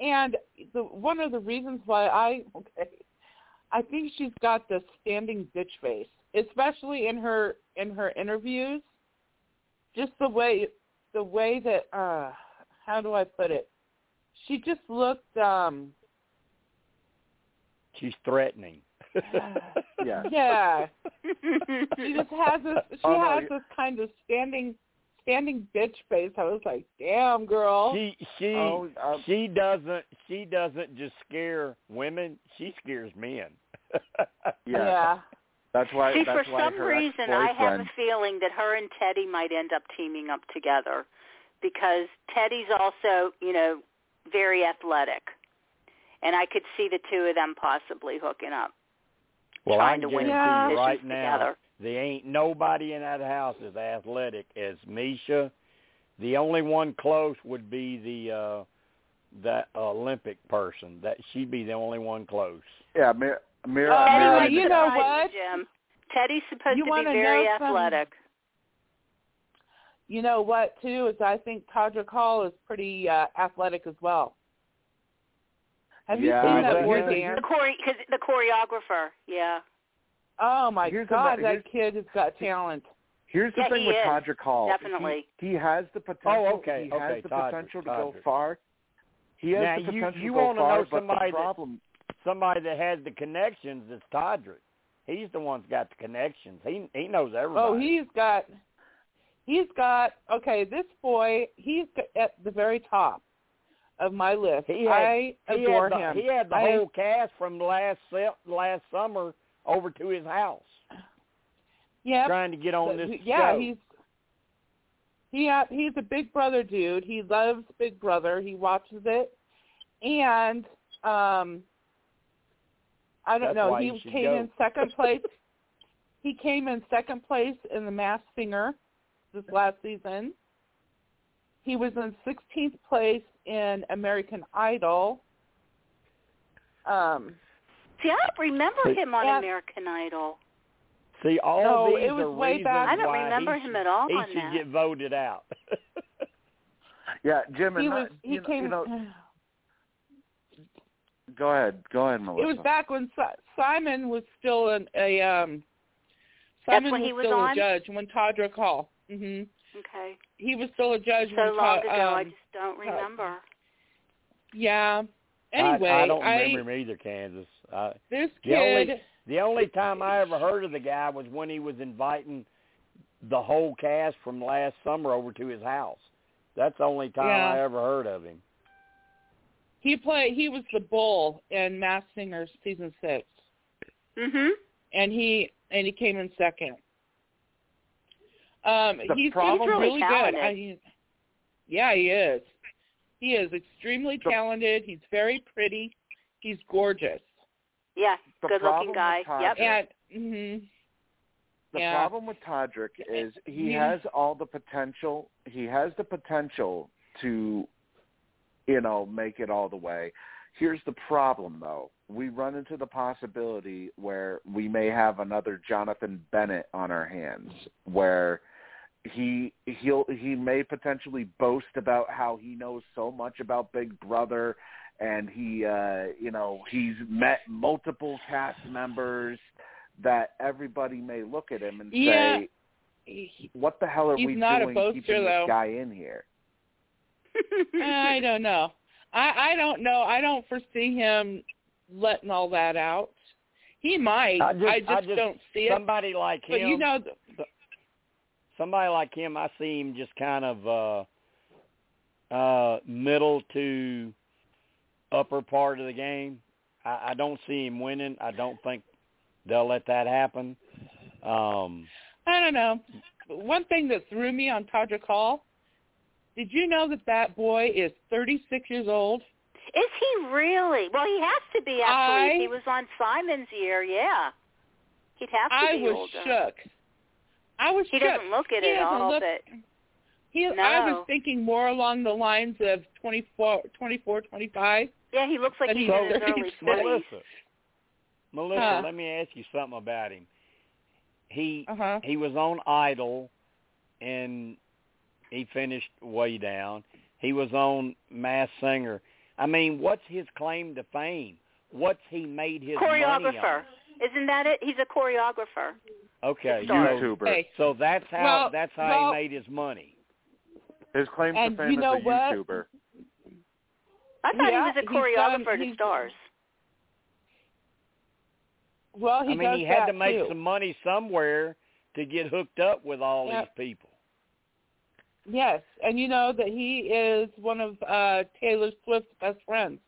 C: and the one of the reasons why I *laughs* okay, I think she's got the standing bitch face, especially in her in her interviews. Just the way the way that uh how do I put it? She just looked um
F: She's threatening. *sighs* *laughs*
B: Yeah.
C: yeah. *laughs* She just has this she
B: Oh,
C: has
B: you-
C: this kind of standing standing bitch face. I was like, damn girl.
F: She she
B: Oh, uh,
F: she doesn't she doesn't just scare women. She scares men. *laughs*
B: yeah.
C: yeah.
B: That's why.
D: See,
B: that's
D: for
B: why
D: some reason, I have a feeling that her and Teddi might end up teaming up together because Teddi's also, you know, very athletic, and I could see the two of them possibly hooking up,
F: well, I
D: trying
F: can
D: to win
F: guarantee
C: Yeah.
F: you right now,
D: together.
F: There ain't nobody in that house as athletic as Miesha. The only one close would be the uh that Olympic person. That she'd be the only one close.
B: Yeah, Mir- Mira.
C: Oh,
D: Teddi
B: Mira
D: might
C: you know what?
D: Jim. Teddi's supposed
C: You
D: to be very
C: know some-
D: athletic.
C: You know what too is I think Todrick Hall is pretty uh, athletic as well. Have you seen
F: but
C: that boy
F: here's the-
C: dance?
D: The chore- cause the choreographer, yeah.
C: Oh my
B: Here's
C: God,
B: here's-
C: that kid has got talent.
B: Here's the
D: Yeah,
B: thing with
D: is.
B: Todrick Hall.
D: Definitely.
B: He, he has the oh, potential.
F: Oh, okay,
B: He
F: okay,
B: has the
F: Todrick,
B: potential to go far. He has
F: Now,
B: the
F: you-
B: potential
F: you
B: to go
F: wanna
B: far,
F: know somebody
B: the
F: that- Somebody that has the connections is Todrick. He's the one's got the connections. He he knows oh, everybody.
C: Oh, he's got, he's got. Okay, this boy, he's at the very top of my list.
F: He had-
C: I
F: he had the,
C: him.
F: He had the
C: I-
F: whole cast from last se- last summer over to his house
C: Yep.
F: trying to get on this
C: yeah,
F: show.
C: he's he uh, he's a Big Brother dude. He loves Big Brother. He watches it, and um, I don't
F: That's
C: know. He came
F: go.
C: in second place. *laughs* he came in second place in the Masked Singer this last season. He was in 16th place in American Idol. Um,
D: See, I don't remember
F: But-
D: him on
C: Yeah.
D: American Idol.
F: See, all
C: No,
F: these
C: it was
F: are
C: way
F: reasons
C: back-
D: I don't
F: why
D: remember
F: he
D: him
F: should,
D: at all
F: he
D: on
F: should
D: that.
F: get voted out. *laughs*
B: Yeah, Jim, and
C: he
B: not,
C: was he
B: you know,
C: came.
B: you know, Go ahead. Go ahead, Melissa.
C: It was back when si- Simon was still an, a um. Simon
D: That's when
C: was
D: he was
C: still
D: on?
C: a judge when Todrick Hall. Mm-hmm.
D: Okay.
C: He was still a judge
D: So
C: when
D: long
C: Todd,
D: ago,
C: um,
D: I just don't remember.
C: Yeah. Anyway,
F: I, I don't remember him either, Kansas. I,
C: this
F: The only- the only time I ever heard of the guy was when he was inviting the whole cast from last summer over to his house. That's the only time
C: Yeah.
F: I ever heard of him.
C: He played. He was the bull in Masked Singer season six,
D: Mhm.
C: and he and he came in second. Um,
B: The
C: he's
B: problem-
C: he's really
D: talented.
C: good. I mean, yeah, he is. He is extremely talented. He's very pretty. He's gorgeous.
D: Yeah.
B: The
D: good looking guy.
B: with Todd
D: Yep.
C: And mhm.
B: The
C: Yeah.
B: problem with Todrick is he
C: He-
B: has all the potential. He has the potential to, you know, make it all the way. Here's the problem, though. We run into the possibility where we may have another Jonathan Bennett on our hands, where he he'll he may potentially boast about how he knows so much about Big Brother, and he uh, you know he's met multiple cast members that everybody may look at him and
C: Yeah.
B: say,
C: He-
B: "What the hell are
C: He's
B: we
C: not a
B: doing
C: boaster,
B: keeping
C: though.
B: this guy in here?"
C: I don't know. I I don't know. I don't foresee him letting all that out. He might.
F: I just-
C: I just,
F: I just-
C: don't see it.
F: Somebody like
C: But
F: him,
C: you know,
F: somebody like him, I see him just kind of uh uh middle to upper part of the game. I, I don't see him winning. I don't think they'll let that happen. Um
C: I don't know. One thing that threw me on Todrick Hall, did you know that that boy is 36 years old?
D: Is he really? Well, he has to be actually.
C: I-
D: if he was on Simon's year, yeah. He'd have to be
C: I
D: be
C: was
D: older.
C: shook. I was
D: He
C: shook.
D: doesn't look it
C: He
D: at
C: doesn't
D: all,
C: look-
D: but
C: He,
D: No.
C: I was thinking more along the lines of 24, 24 25.
D: Yeah, he looks like
C: But
D: he's
C: he's
D: in his *laughs* early
C: 36.
F: Melissa. Melissa,
C: Huh.
F: let me ask you something about him. He
C: Uh-huh.
F: he was on Idol and he finished way down. He was on Masked Singer. I mean, what's his claim to fame? What's he made his money
D: Choreographer.
F: on?
D: Isn't that it? He's a choreographer.
F: Okay,
B: YouTuber.
C: Hey,
F: so that's how
C: Well,
F: that's how
C: well-
F: he made his money.
B: His claim to fame
C: you know
B: is a
C: what?
B: YouTuber.
D: I thought
C: Yeah,
D: he was a choreographer
C: done-
D: to stars.
C: well, he
F: I mean,
C: does
F: he had to make
C: too.
F: some money somewhere to get hooked up with all
C: Yep.
F: these people.
C: Yes, and you know that he is one of uh Taylor Swift's best friends.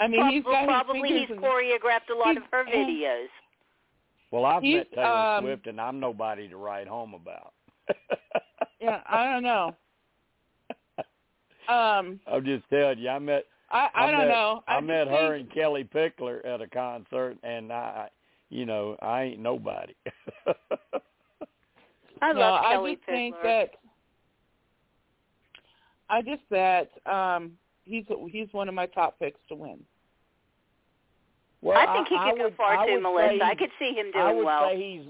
C: I mean,
D: Prob-
C: he's
D: well,
C: got
D: probably he's
C: in-
D: choreographed a lot of her videos.
F: Well, I've
C: He's,
F: met Taylor
C: um,
F: Swift, and I'm nobody to write home about. *laughs*
C: Yeah, I don't know. Um,
F: I'm just telling you, I met
C: I I,
F: I
C: don't
F: met-
C: know.
F: I,
C: just
F: met her
C: think-
F: and Kellie Pickler at a concert, and I, you know, I ain't nobody. *laughs*
D: I
C: no,
D: love
C: I
D: Kelly
C: just think
D: Pickler.
C: that I just that um he's he's one of my top picks to win.
F: well,
D: I think he
F: I
D: could go
F: would-
D: far
F: I
D: too, Melissa.
F: say
D: I could see him doing
F: I
D: doing
F: would
D: well.
F: say he's,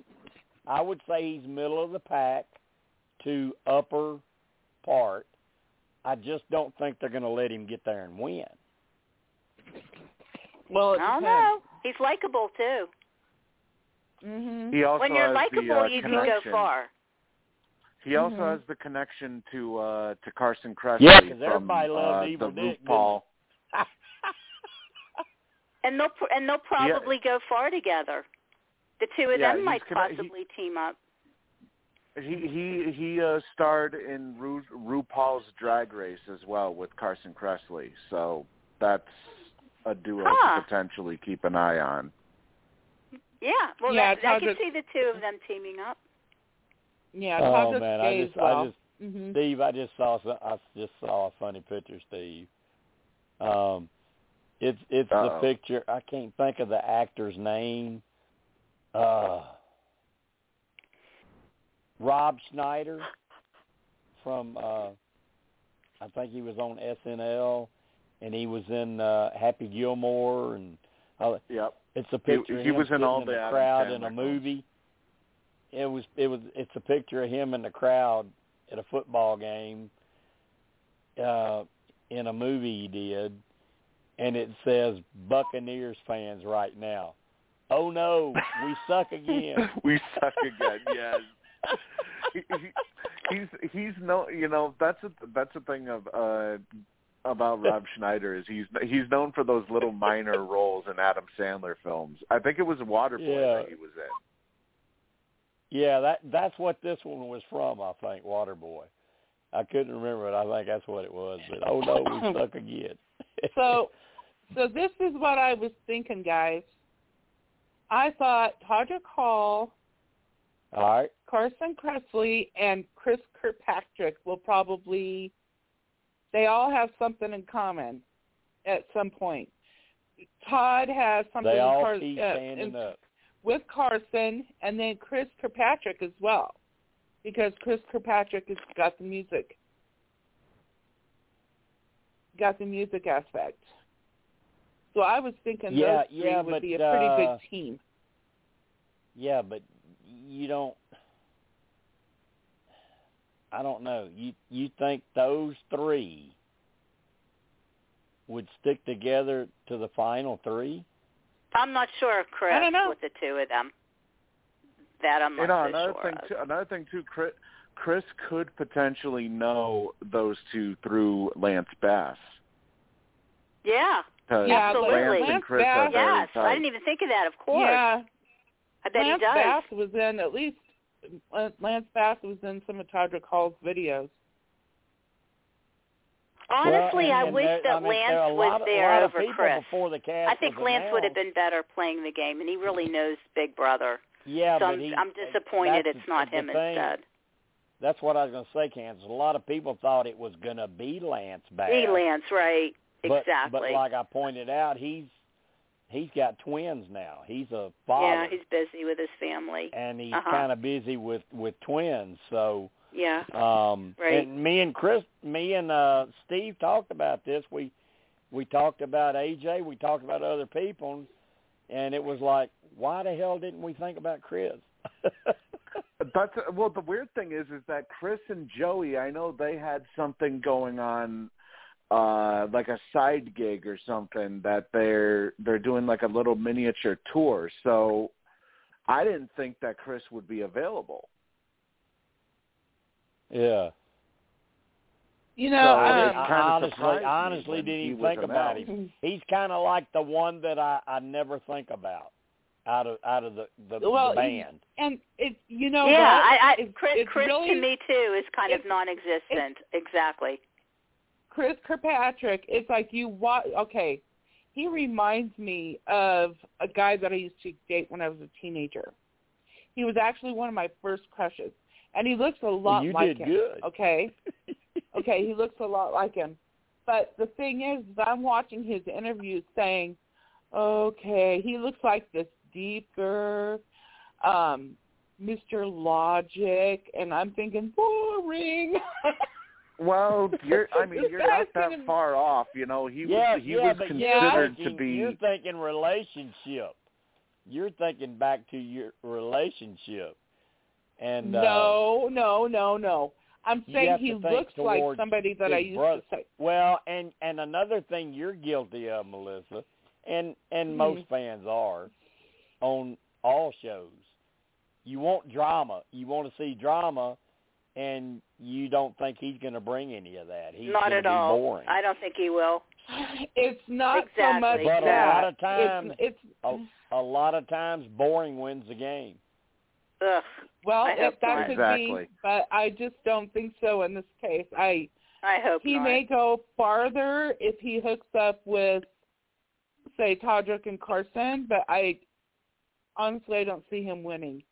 F: I would say he's middle of the pack to upper part. I just don't think they're going to let him get there and win.
C: Well, it
D: I don't know. He's likable too.
C: Mhm.
B: He also
D: when you're likable,
B: the, uh,
D: you can go far.
B: He also
C: Mhm.
B: has the connection to uh to Carson Kressley
F: Yeah, 'cause
B: from
F: everybody loved
B: uh,
F: Evil
B: the
F: Dick, didn't
B: RuPaul. *laughs*
D: And they'll and they'll probably go far together. The two of
B: Yeah,
D: them might
B: conne- he-
D: possibly team up.
B: He he he uh, starred in Ru, RuPaul's Drag Race as well with Carson Kressley, so that's a duo
D: Huh.
B: to potentially keep an eye on.
D: Yeah, well,
C: Yeah,
D: that, I
C: can
D: see the two of them teaming up.
C: Yeah,
F: oh man, I
C: stays
F: just,
C: well.
F: I just,
C: Mhm.
F: Steve, I just saw, some, I just saw a funny picture, Steve. Um, it's it's the
B: Uh-oh.
F: picture. I can't think of the actor's name. Uh, Rob Schneider from, uh, I think he was on SNL, and he was in uh, Happy Gilmore, and all,
B: Yep.
F: it's a picture.
B: he
F: him
B: was in all
F: in
B: the
F: the
B: Adam
F: crowd
B: Sandler
F: in a movie. It was it was it's a picture of him in the crowd at a football game uh in a movie he did and it says Buccaneers fans right now. Oh no, we suck again. *laughs*
B: we suck again. Yes. He, he, he's he's no you know that's a that's a thing of uh about Rob *laughs* Schneider is he's he's known for those little minor roles in Adam Sandler films. I think it was Waterboy
F: Yeah.
B: that he was in.
F: Yeah, that that's what this one was from. I think Waterboy. I couldn't remember it. I think that's what it was. But oh no, we *laughs* suck again. *laughs*
C: So, so this is what I was thinking, guys. I thought Todrick Hall,
F: all right.
C: Carson Kressley, and Chris Kirkpatrick will probably. They all have something in common, at some point. Todd has something
F: They all
C: Car-
F: keep
C: uh, in-
F: up.
C: with Carson, and then Chris Kirkpatrick as well, because Chris Kirkpatrick has got the music, got the music aspect. So I was thinking
F: Yeah,
C: those three
F: yeah,
C: would
F: but,
C: be a pretty
F: uh,
C: big team.
F: Yeah, but you don't. I don't know. You you think those three would stick together to the final three?
D: I'm not sure, Chris,
C: I don't know.
D: with the two of them. That I'm not
B: You know,
D: so
B: another
D: sure
B: thing
D: of.
B: too, another thing too, Chris, Chris could potentially know those two through Lance Bass.
D: Yeah.
B: 'Cause
C: Yeah,
D: absolutely.
B: Lance
C: Lance
B: and Chris
C: Bass-
D: Yes. I didn't even think of that. Of course,
C: Yeah,
D: I bet
C: Lance
D: he does.
C: Bass was in at least. Uh, Lance Bass was in some of Todrick Hall's videos.
D: Honestly,
F: Well,
D: I
F: and- and
D: wish
F: there-
D: that
F: I mean,
D: Lance
F: there
D: was
F: of,
D: there over Chris.
F: before the cast.
D: I think
F: was
D: Lance would have been better playing the game, and he really knows Big Brother.
F: Yeah,
D: so
F: but
D: I'm,
F: he,
D: I'm disappointed it's not him
F: thing.
D: instead.
F: That's what I was going to say, Kansas. A lot of people thought it was going to be Lance Bass.
D: Be Lance, right?
F: But,
D: exactly.
F: But like I pointed out, he's he's got twins now. He's a father,
D: yeah, he's busy with his family.
F: and he's
D: Uh-huh.
F: kind of busy with with twins. So,
D: Yeah.
F: um,
D: Right.
F: and me and Chris, me and uh Steve talked about this. We we talked about AJ. We talked about other people, and it was like, why the hell didn't we think about Chris? *laughs*
B: That's well. The weird thing is, is that Chris and Joey. I know they had something going on, uh, like a side gig or something that they're they're doing like a little miniature tour. So, I didn't think that Chris would be available.
F: yeah.
C: You
B: So,
C: know,
B: I mean,
F: I honestly, honestly didn't
B: he
F: even think about
B: announced.
F: him. He's kind of like the one that I I never think about out of out of the the,
C: Well,
F: the band.
C: and it, you know,
D: yeah,
C: what?
D: I, I Chris, Chris
C: really,
D: to me too is kind of non-existent. Exactly.
C: Chris Kirkpatrick, it's like you watch. Okay, he reminds me of a guy that I used to date when I was a teenager. He was actually one of my first crushes, and he looks a lot
F: you
C: like him.
F: good.
C: Okay, *laughs* okay, he looks a lot like him. But the thing is, is I'm watching his interviews saying, okay, he looks like this deeper, um, Mr. Logic, and I'm thinking boring. *laughs*
B: Well, you're. I mean, you're not that far off. You know, he
F: yeah,
B: was. He
F: yeah,
B: was
F: but
B: considered
F: you're
B: to
F: thinking, You're thinking relationship. You're thinking back to your relationship. And uh,
C: no, no, no, no. I'm saying he looks like somebody that I used
F: Brother.
C: to say.
F: Well, and and another thing you're guilty of, Melissa, and and
C: Mhm.
F: most fans are on all shows. You want drama. You want to see drama, and you don't think he's going to bring any of that. He's
D: not at
F: be
D: all.
F: boring.
D: I don't think he will.
C: It's not so much
D: Exactly.
F: But a
C: that.
F: lot of times-
C: it's, it's
F: a, a lot of times, boring wins the game.
D: Ugh.
C: well,
D: I
C: if that
D: not.
C: could
B: Exactly.
C: be, but I just don't think so in this case. I
D: I hope
C: he
D: not.
C: may go farther if he hooks up with, say, Todrick and Carson, but I honestly I don't see him winning.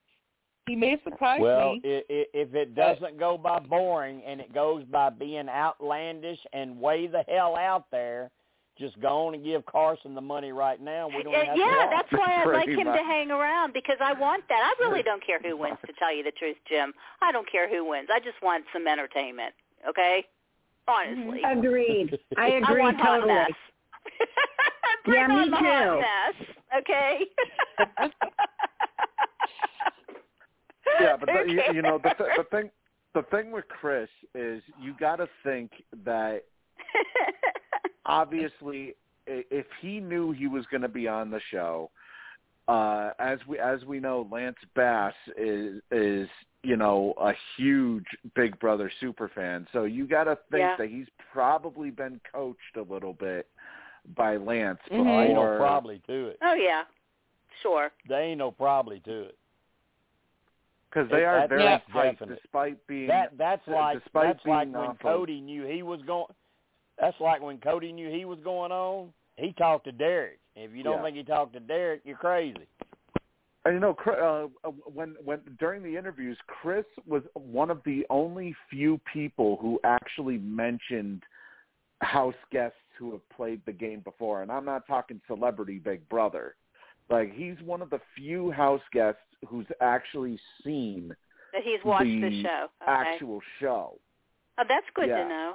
C: He may surprise
F: Well,
C: me.
F: i i if it doesn't go by boring and it goes by being outlandish and way the hell out there, just go on and give Carson the money right now. We don't
D: Uh,
F: have to
D: yeah,
F: watch.
D: that's why I'd like him
B: much.
D: to hang around because I want that. I really don't care who wins, to tell you the truth, Jim. I don't care who wins. I just want some entertainment. Okay, honestly,
E: Agreed. I *laughs*
D: I
E: agree
D: want hot
E: totally.
D: mess. *laughs* Bring
E: Yeah,
D: on
E: me
D: the hot
E: too.
D: mess. Okay. *laughs*
B: Yeah, but the, you, you know the th- the thing the thing with Chris is you got to think that *laughs* obviously if he knew he was going to be on the show, uh, as we as we know, Lance Bass is is you know a huge Big Brother super fan. So you got to think
D: Yeah.
B: that he's probably been coached a little bit by Lance
C: Mhm.
F: Well, ain't no probably to it.
D: Oh yeah, sure.
F: There ain't no probably to it.
B: Because they
F: It-
B: are
F: that-
B: very tight,
F: definite.
B: despite being
F: That that's like
B: despite
F: that's like when Cody knew he was going. That's like when Cody knew he was going on. He talked to Derek. If you don't
B: Yeah.
F: think he talked to Derek, you're crazy.
B: And you know, uh, uh, when when during the interviews, Chris was one of the only few people who actually mentioned house guests who have played the game before, and I'm not talking celebrity Big Brother. Like he's one of the few house guests who's actually seen
D: That he's watched the,
B: the
D: show. Okay.
B: actual show.
D: oh, that's good
B: Yeah.
D: to know.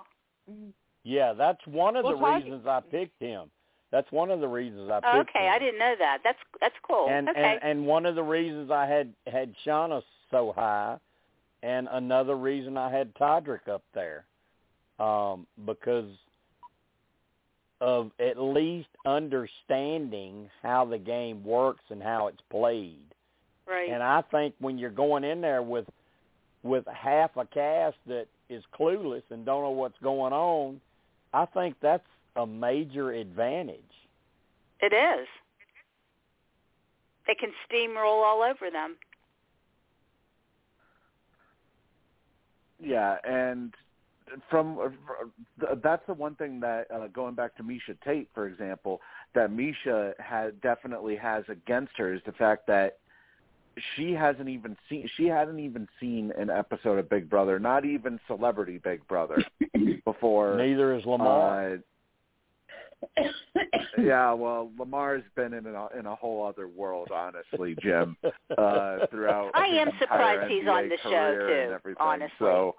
F: Yeah, that's one of
C: Well,
F: the
C: talk-
F: reasons I picked him. That's one of the reasons I picked
D: Oh, okay,
F: him.
D: I didn't know that. That's that's cool.
F: and,
D: okay.
F: and and one of the reasons I had had Shanna so high, and another reason I had Todrick up there, um, because of at least understanding how the game works and how it's played.
D: right.
F: And I think when you're going in there with with half a cast that is clueless and don't know what's going on, I think that's a major advantage.
D: It is. They can steamroll all over them.
B: Yeah, and from uh, that's the one thing that uh, going back to Miesha Tate, for example, that Miesha had definitely has against her is the fact that she hasn't even seen she hadn't even seen an episode of Big Brother, not even Celebrity Big Brother *coughs* before.
F: Neither is Lamar.
B: Uh, *coughs* yeah, well, Lamar's been in a in a whole other world, honestly, Jim. Uh, throughout,
D: I am
B: entire
D: surprised he's on the show, too,
B: everything.
D: honestly.
B: So,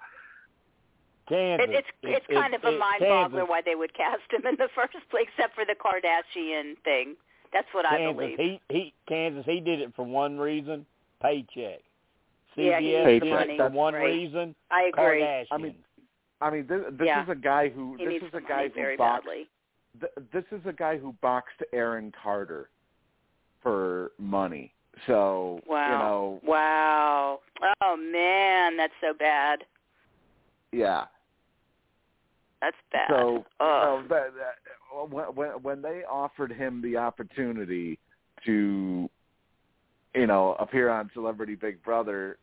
F: Kansas.
D: It, it's it's
F: it-
D: kind
F: it-
D: of a mind boggler why they would cast him in the *laughs* first place, except for the Kardashian thing. That's what I believe.
F: he he Kansas he did it for one reason, paycheck.
D: Yeah, he
F: CBS
B: needs
F: did
B: the
F: it
B: money.
F: for one
D: Right.
F: reason.
D: I agree.
F: Kardashians.
B: I mean, I mean, this, this
D: Yeah.
B: is a guy who
D: he
B: this is a guy who
D: very
B: boxed.
D: badly.
B: Th- this is a guy who boxed Aaron Carter for money. So
D: Wow.
B: you know,
D: Wow. Oh man, that's so bad.
B: yeah.
D: That's bad.
B: So no, that, that, when when when they offered him the opportunity to, you know, appear on Celebrity Big Brother,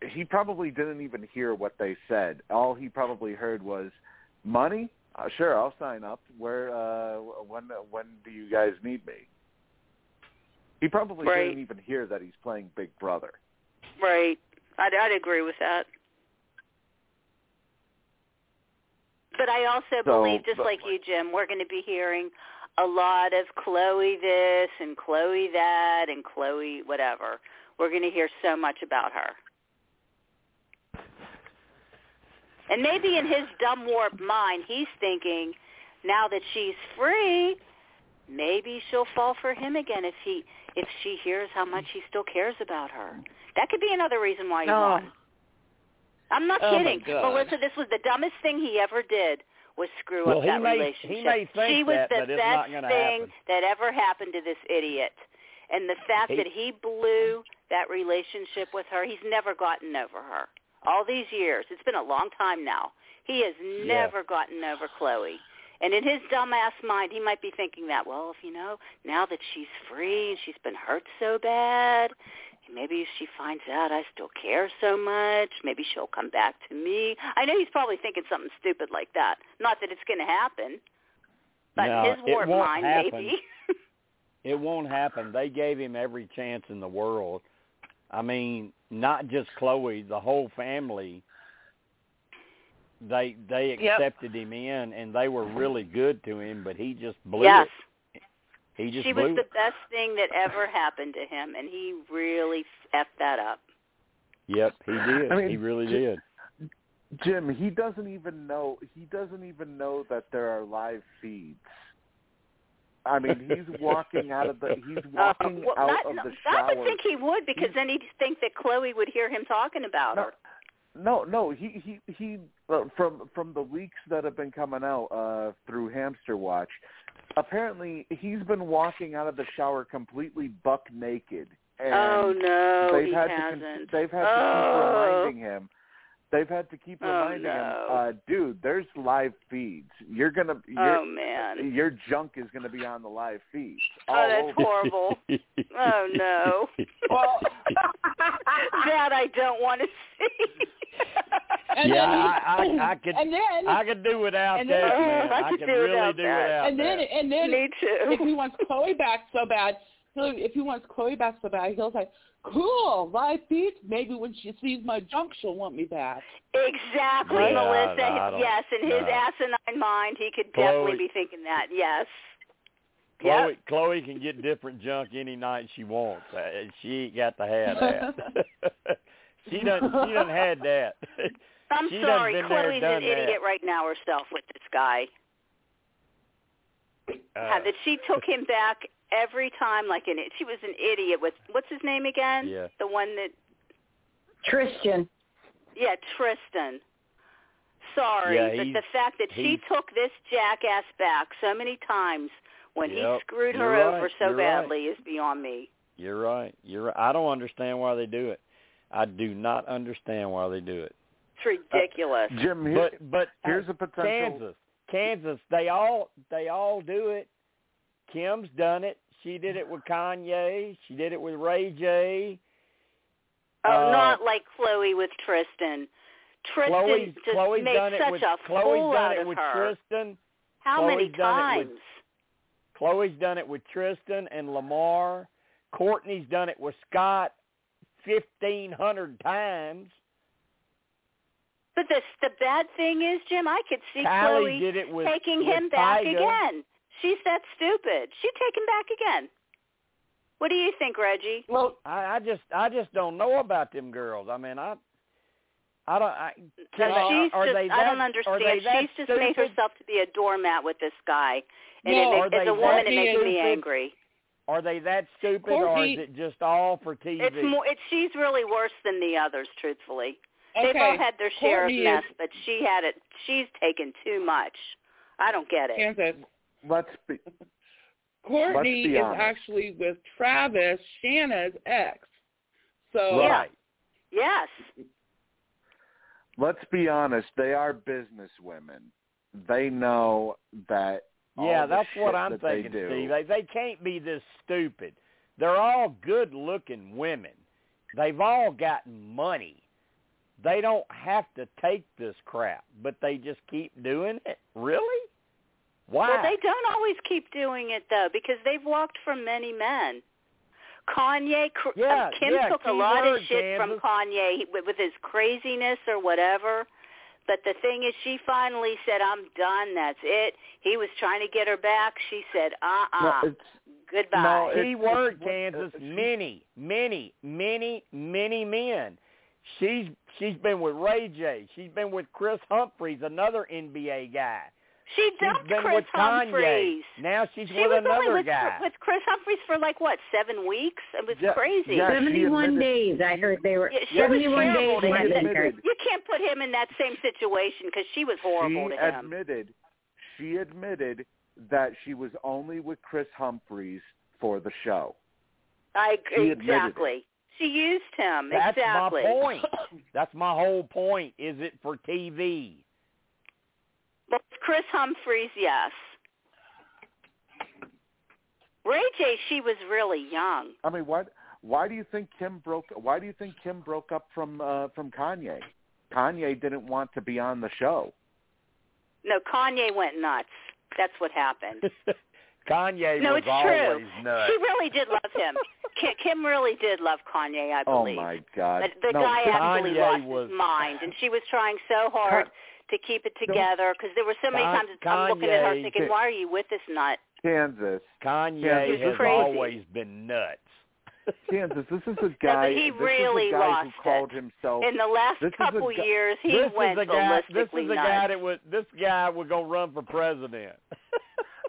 B: he probably didn't even hear what they said. All he probably heard was, "Money? Uh, sure, I'll sign up. Where? Uh, when? When do you guys need me?" He probably
D: Right.
B: didn't even hear that he's playing Big Brother.
D: Right. I'd, I'd agree with that. But I also
B: So,
D: believe, just
B: but-
D: like you, Jim, we're going to be hearing a lot of Khloe this and Khloe that and Khloe whatever. We're going to hear so much about her. And maybe in his dumb warped mind, he's thinking, now that she's free, maybe she'll fall for him again if he if she hears how much he still cares about her. That could be another reason why he's
C: Oh.
D: on. I'm not
C: Oh,
D: kidding. Melissa, this was the dumbest thing he ever did was screw
F: Well,
D: up that
F: may-
D: relationship. she was
F: that,
D: the best thing
F: happen.
D: that ever happened to this idiot. And the fact
F: He-
D: that he blew that relationship with her, he's never gotten over her. All these years, it's been a long time now. He has never gotten over Khloe. And in his dumbass mind, he might be thinking that, well, if you know, now that she's free and she's been hurt so bad, maybe she finds out I still care so much, maybe she'll come back to me. I know he's probably thinking something stupid like that. Not that it's going to happen, but
F: No,
D: his
F: it
D: warped
F: won't
D: mind,
F: happen.
D: maybe. *laughs*
F: It won't happen. They gave him every chance in the world. I mean, not just Khloe, the whole family. They they
C: Yep.
F: accepted him in, and they were really good to him, but he just blew
D: yes.
F: it. He just
D: She
F: blew
D: was the best thing that ever happened to him, and he really effed that up.
F: Yep, he did.
B: I mean,
F: he really
B: j-
F: did.
B: Jim, he doesn't even know. He doesn't even know that there are live feeds. I mean, he's walking out of the. He's *laughs*
D: Uh,
B: walking
D: well,
B: out
D: not,
B: of
D: no,
B: the
D: I
B: shower.
D: would think he would because then he'd think that Khloe would hear him talking about
B: No,
D: her.
B: no, no. He he he. Uh, from from the leaks that have been coming out uh, through Hamster Watch, apparently he's been walking out of the shower completely buck naked. And
D: oh no,
B: they've
D: he
B: had
D: hasn't.
B: to they've had to
D: oh.
B: keep reminding him. They've had to keep
D: Oh,
B: reminding
D: no.
B: him, uh, dude. There's live feeds. You're gonna, you're,
D: Oh man.
B: your junk is gonna be on the live feeds. *laughs*
D: Oh, that's
B: over.
D: horrible. Oh, no. *laughs*
C: Well, *laughs*
D: that I don't want to see.
C: and
F: yeah,
C: then he-
F: I, I, I could,
C: and then
F: I could do without
C: and
F: that,
C: then-
F: man.
D: I
F: I
D: could
F: could
D: do
F: really
D: without
F: do
D: that.
F: without
C: and then
F: that.
C: and then
D: Me
C: if he wants Khloe back so bad, he'll, if he wants Khloe back so bad, he'll say, "Cool, live feeds. Maybe when she sees my junk, she'll want me back."
D: Exactly,
F: Yeah,
D: Melissa.
F: I don't-
D: yes, in his
F: no.
D: asinine mind, he could
F: Khloe-
D: definitely be thinking that. Yes.
F: Khloe,
D: Yep.
F: Khloe can get different junk any night she wants. Uh, She ain't got to have that. *laughs* she doesn't. she doesn't had that. *laughs*
D: I'm
F: She
D: sorry,
F: Khloe's
D: an idiot
F: that.
D: right now herself with this guy.
F: Uh,
D: that she took him back every time like an she was an idiot with what's his name again?
F: Yeah.
D: The one that
E: Tristan.
D: yeah, Tristan. Sorry,
F: Yeah,
D: but the fact that she took this jackass back so many times when he screwed her
F: you're
D: over
F: right,
D: so
F: you're right.
D: badly is beyond me.
F: You're right. You're right. I don't understand why they do it. I do not understand why they do it.
D: It's ridiculous.
B: Uh, Jim, here,
F: But but uh,
B: here's a potential.
F: Kansas, Kansas, they all they all do it. Kim's done it. She did it with Kanye. She did it with Ray J.
D: oh,
F: uh,
D: not like Khloe with Tristan. Tristan
F: Khloe's
D: just
F: Khloe's
D: made
F: done it
D: such
F: with
D: a
F: Khloe's
D: fool
F: done
D: out
F: it
D: of
F: with
D: her.
F: Tristan.
D: How many
F: Khloe's done it with-
D: times?
F: Khloe's done it with Tristan and Lamar. Kourtney's done it with Scott fifteen hundred times.
D: But the the bad thing is, Jim, I could see
F: Kylie
D: Khloe
F: did it with
D: taking
F: with
D: him back
F: Tyga.
D: again. She's that stupid. She'd take him back again. What do you think, Reggie?
C: Well,
F: I, I just I just don't know about them girls. I mean I I don't I can
D: No,
F: they,
D: she's
F: are
D: just,
F: they that,
D: I don't
F: Are
D: understand.
F: they that
D: She's just made
F: stupid?
D: herself to be a doormat with this guy. And
C: No,
D: it,
F: are
D: makes as
F: they
D: a woman,
F: that
D: it makes me
F: stupid?
D: angry.
F: Are they that stupid or
C: Kourtney-
F: is it just all for TV?
D: It's more. It's she's really worse than the others, truthfully.
C: okay.
D: They've all had their share
C: Kourtney
D: of mess,
C: is,
D: but she had it. She's taken too much. I don't get it.
C: Kansas.
B: Let's be
C: Kourtney
B: be
C: is actually with Travis, Shanna's ex. So
F: right.
D: Yes.
B: let's be honest. They are business women. They know that. all
F: Yeah,
B: the
F: that's what I'm
B: that
F: thinking,
B: they do,
F: Steve. They they can't be this stupid. They're all good looking women. They've all gotten money. They don't have to take this crap, but they just keep doing it. Really? Why?
D: Well, they don't always keep doing it though, because they've walked from many men. Kanye, cr-
F: Yeah,
D: um, Kim
F: yeah,
D: took a lot
F: word,
D: of shit from Kanye with, with his craziness or whatever. But the thing is, she finally said, "I'm done. That's it." He was trying to get her back. She said, "Uh-uh,
B: No,
D: goodbye."
B: no, it-
F: Key
B: it's
F: word,
B: what-
F: Kansas. Many, many, many, many men. She's she's been with Ray J. She's been with Kris Humphries, another NBA guy.
D: She
F: She's
D: dumped
F: been
D: Chris
F: with Kanye.
D: Humphries.
F: Now she's
D: She
F: with
D: was
F: another
D: only with,
F: guy.
D: with Kris Humphries for like what seven weeks? It was
B: Yeah,
D: crazy.
B: yeah,
E: 71 days. I heard they were
D: Yeah, she was
E: 71
D: terrible
E: days
D: to
E: left
D: him.
E: in her.
B: admitted-
D: You can't put him in that same situation because she was horrible
B: she
D: to him.
B: admitted she admitted that she was only with Kris Humphries for the show.
D: I
B: She
D: agree
B: it.
D: exactly. She used him
F: That's
D: exactly.
F: my point. *laughs* That's my whole point. Is it for TV?
D: Well, Kris Humphries, yes. Ray J, she was really young.
B: I mean, what? Why do you think Kim broke? Why do you think Kim broke up from uh, from Kanye? Kanye didn't want to be on the show.
D: No, Kanye went nuts. That's what happened. *laughs*
F: Kanye
D: no,
F: was
D: it's
F: always
D: true.
F: nuts.
D: She really did love him. *laughs* Kim, Kim really did love Kanye, I believe.
B: Oh my God!
D: But the
B: no,
D: guy
B: Kim-
D: actually lost
F: was-
D: his mind, and she was trying so hard to keep it together because there were so many
F: Con-
D: times I'm looking at her thinking, "Why are you with this nut?"
B: Kansas,
F: Kanye
B: Yeah,
D: he was
F: has
D: crazy.
F: always been nuts. *laughs*
B: Kansas. This is a *laughs*
D: but
B: guy.
D: he
B: this
D: really
B: is a guy
D: lost
B: who called
D: it.
B: himself.
D: In the last
B: This is a
D: couple
B: gu-
D: years, he
F: this
D: went
F: is a guy. This is a
D: nuts.
F: guy that was. This guy was gonna run for president. *laughs*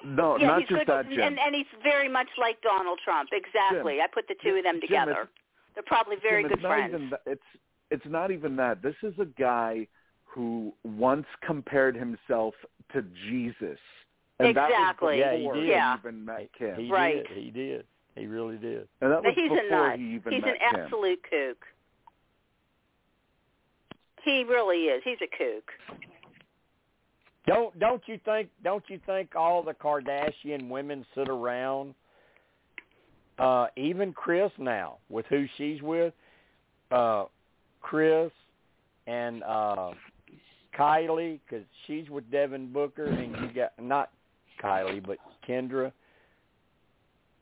B: No,
D: yeah,
B: not just
D: good,
B: that, Jim.
D: and and he's very much like Donald Trump. Exactly. I put the two of them together.
B: it's-
D: They're probably very
B: Jim,
D: good
B: it's not
D: friends.
B: Even that, it's it's not even that. This is a guy who once compared himself to Jesus And
D: Exactly.
B: That was
F: Yeah, he did.
D: Yeah.
B: even met Kim.
F: He
D: Right.
F: did. He did. He really did.
B: and that was
D: he's
B: before
D: a nut.
B: he even
D: He's
B: met
D: an
B: Kim.
D: absolute kook. He really is. He's a kook.
F: Don't don't you think don't you think all the Kardashian women sit around uh even Chris now with who she's with uh Chris and uh Kylie cuz she's with Devin Booker and you got not Kylie but Kendra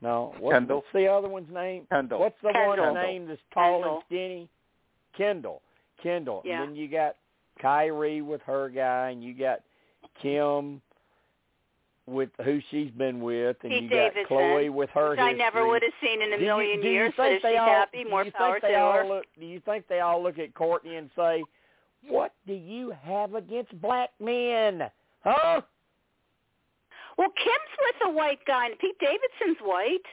F: No, what,
B: Kendall.
F: what's the other one's name?
B: Kendall.
F: What's the
D: Kendall.
F: one's name that's tall
D: Kendall.
F: and skinny? Kendall. Kendall.
D: Yeah.
F: And then you got Kyrie with her guy, and you got Kim with who she's been with, and
D: Pete
F: you got
D: Davidson,
F: Khloe with her
D: Which I never would have seen in a
F: Do you-
D: million
F: do you
D: years, but
F: think
D: if
F: they
D: she's
F: all,
D: happy, more power to her.
F: Look, do you think they all look at Kourtney and say, "What do you have against black men?" Huh?
D: Well, Kim's with a white guy, and Pete Davidson's white.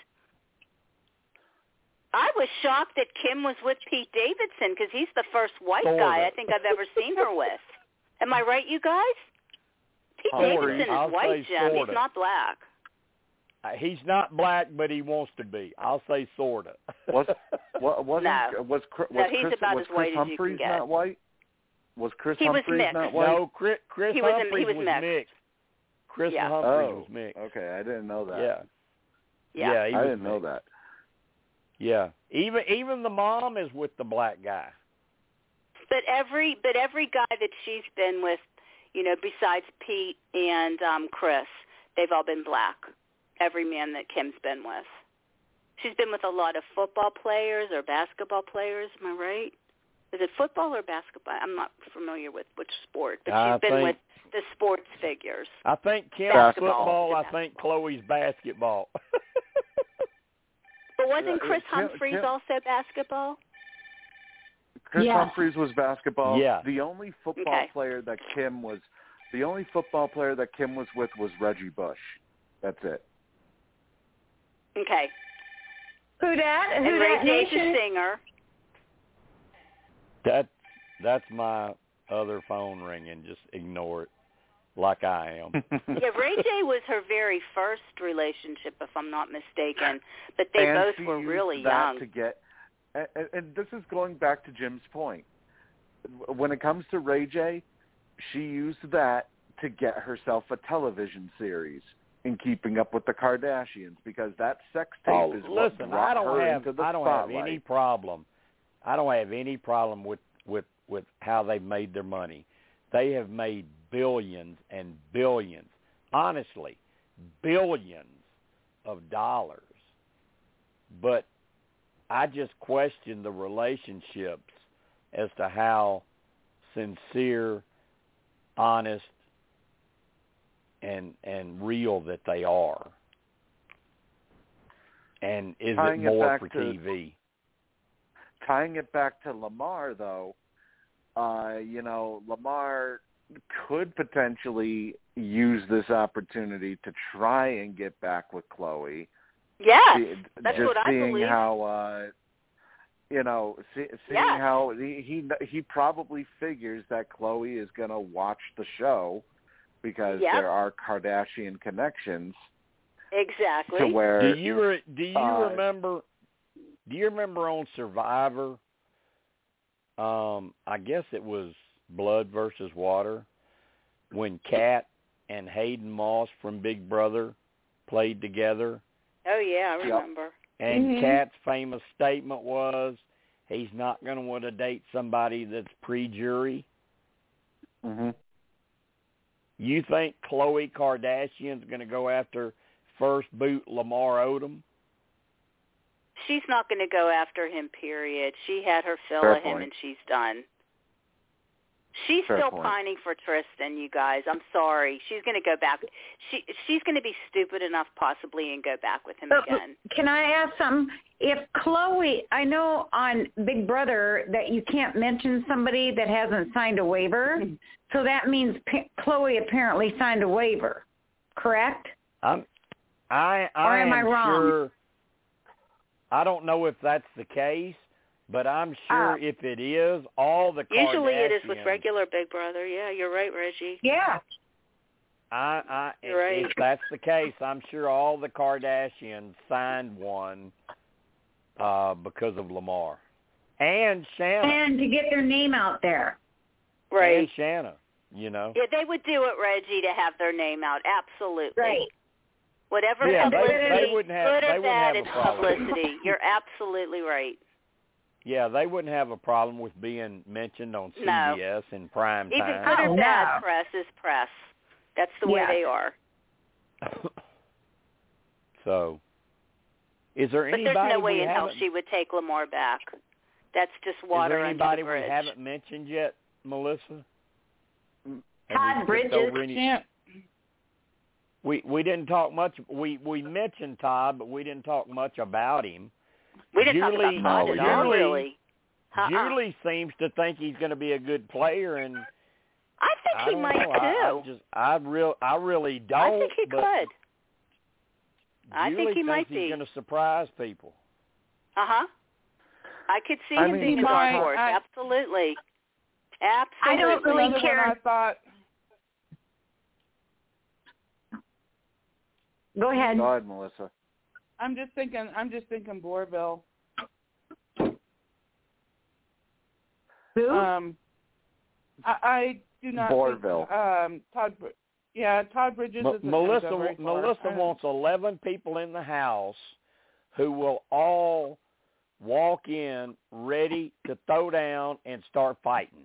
D: I was shocked that Kim was with Pete Davidson because he's the first white
F: Sorta.
D: guy I think I've ever seen her with. Am I right, you guys? Pete
F: Sorta.
D: Davidson is
F: I'll
D: white,
F: say
D: Jim.
F: sorta.
D: He's not black.
F: Uh, He's not black, but he wants to be. I'll say sorta.
B: Was what wasn't
D: No.
B: was Chris,
D: No,
B: was
D: he's
B: Chris,
D: about
B: was
D: as white
B: Chris
D: as you can
B: Humphries
D: get.
B: not white? Was Chris
D: He was
B: Humphries
D: mixed.
B: not white?
F: no, Chris, Chris
D: He was in- he
F: Humphries
D: was mixed.
F: mixed. Chris
D: Yeah.
F: Humphries
B: oh,
F: was mixed.
B: okay. I didn't know that.
F: Yeah.
D: Yeah.
F: he
B: I
F: was
B: didn't know that.
F: Yeah. Even even the mom is with the black guy.
D: But every but every guy that she's been with, you know, besides Pete and um Chris, they've all been black. Every man that Kim's been with. She's been with a lot of football players or basketball players, am I right? Is it football or basketball? I'm not familiar with which sport, but
F: I
D: she's been
F: think-
D: with the sports figures.
F: I think Kim's
D: Basketball.
F: football. I think Khloe's basketball. *laughs*
D: But wasn't Chris
B: Kim-
D: Humphries
B: Kim-
D: also basketball?
B: Chris
E: Yes.
B: Humphries was basketball.
F: Yeah.
B: The only football
D: Okay.
B: player that Kim was, the only football player that Kim was with was Reggie Bush. That's it.
D: Okay.
E: Who that? Who
D: And Ray
E: that
D: J's a
E: nation?
D: singer.
F: That that's my other phone ringing. Just ignore it, like I am. *laughs*
D: Yeah, Ray J was her very first relationship, if I'm not mistaken. But they
B: and
D: both
B: she
D: were
B: used
D: really
B: that
D: young.
B: to get, and, and- and this is going back to Jim's point. When it comes to Ray J, she used that to get herself a television series in Keeping Up with the Kardashians because that sex tape
F: Oh,
B: is what
F: listen,
B: brought
F: I don't
B: her
F: have
B: into the
F: I don't
B: spotlight.
F: have any problem. I don't have any problem with with with how they've made their money. They have made billions and billions, honestly, billions of dollars. But I just question the relationships as to how sincere, honest, and and real that they are. And is it more for
B: to-
F: TV?
B: Tying it back to Lamar, though, uh, you know, Lamar could potentially use this opportunity to try and get back with Khloe.
D: Yes,
B: See-
D: that's
B: just
D: what I
B: seeing
D: believe.
B: how uh you know see, seeing
D: Yes.
B: how he, he he probably figures that Khloe is going to watch the show because
D: Yep.
B: there are Kardashian connections
D: exactly.
B: to where
F: Do you re- do you
B: uh,
F: remember? Do you remember on Survivor? Um, I guess it was Blood versus Water when Kat and Hayden Moss from Big Brother played together,
D: oh yeah, I remember.
F: and
E: Mhm.
F: Kat's famous statement was, "He's not going to want to date somebody that's pre-jury."
B: Mhm.
F: You think Khloe Kardashian's going to go after first boot Lamar Odom?
D: She's not going to go after him. Period. She had her fill
B: Fair
D: of him,
B: point.
D: and she's done. She's
B: Fair
D: still
B: point.
D: pining for Tristan, you guys. I'm sorry. She's going to go back. She she's going to be stupid enough possibly and go back with him
E: But
D: again.
E: Can I ask something? If Khloe, I know on Big Brother that you can't mention somebody that hasn't signed a waiver, *laughs* so that means P- Khloe apparently signed a waiver, correct?
F: Um, I'm I
E: Or
F: I
E: am I wrong?
F: sure I don't know if that's the case, but I'm sure
E: Ah.
F: if it is, all the
D: Usually it is with regular Big Brother. Yeah, you're right, Reggie.
E: Yeah.
F: I, I,
D: You're right.
F: if that's the case, I'm sure all the Kardashians signed one uh, because of Lamar and Shanna
E: And to get their name out there.
D: Right.
F: and Shanna. You know,
D: Yeah, they would do it, Reggie, to have their name out. Absolutely.
E: Right.
D: Whatever
F: Yeah,
D: publicity,
E: they
F: wouldn't have-
D: good
F: they
D: or
F: wouldn't
D: bad,
F: have
D: it's
F: problem.
D: publicity. You're absolutely right.
F: yeah, they wouldn't have a problem with being mentioned on
D: No.
F: CBS in prime
D: Even
F: time.
D: good or
E: Oh,
D: bad
E: no.
D: press is press. That's the way they are. *coughs*
F: so, is there
D: But
F: anybody
D: there's no
F: we
D: way in hell
F: haven't-
D: she would take Lamar back. That's just water under the bridge.
F: Is there anybody
D: the
F: we haven't mentioned yet, Melissa? Have we
E: Todd Bridges.
F: any-
C: Can't.
F: We we didn't talk much. We we mentioned Todd, but we didn't talk much about him.
D: we didn't
F: Julie-
D: talk about Todd
B: No,
D: at all,
F: Julie-
D: really. Uh-uh.
F: Julie seems to think he's going to be a good player, and
D: I think
F: I
D: he
F: don't
D: might
F: know.
D: too.
F: I, I just I real I really don't.
D: I think he
F: but
D: could. I think he might
F: he's
D: be.
F: going to surprise people.
D: Uh huh. I could see
B: I
D: him
B: mean-
D: being a dark horse.
C: I-
D: Absolutely.
E: I don't really care.
C: I thought
E: Go ahead.
B: Go ahead, Melissa.
C: I'm just thinking. I'm just thinking Boerville.
E: Who?
C: Um, I, I do not.
B: Boerville.
C: Think, um, Todd. Yeah, Todd Bridges.
F: M-
C: isn't gonna
F: Melissa
C: go very far.
F: Melissa wants eleven people in the house who will all walk in ready to throw down and start fighting.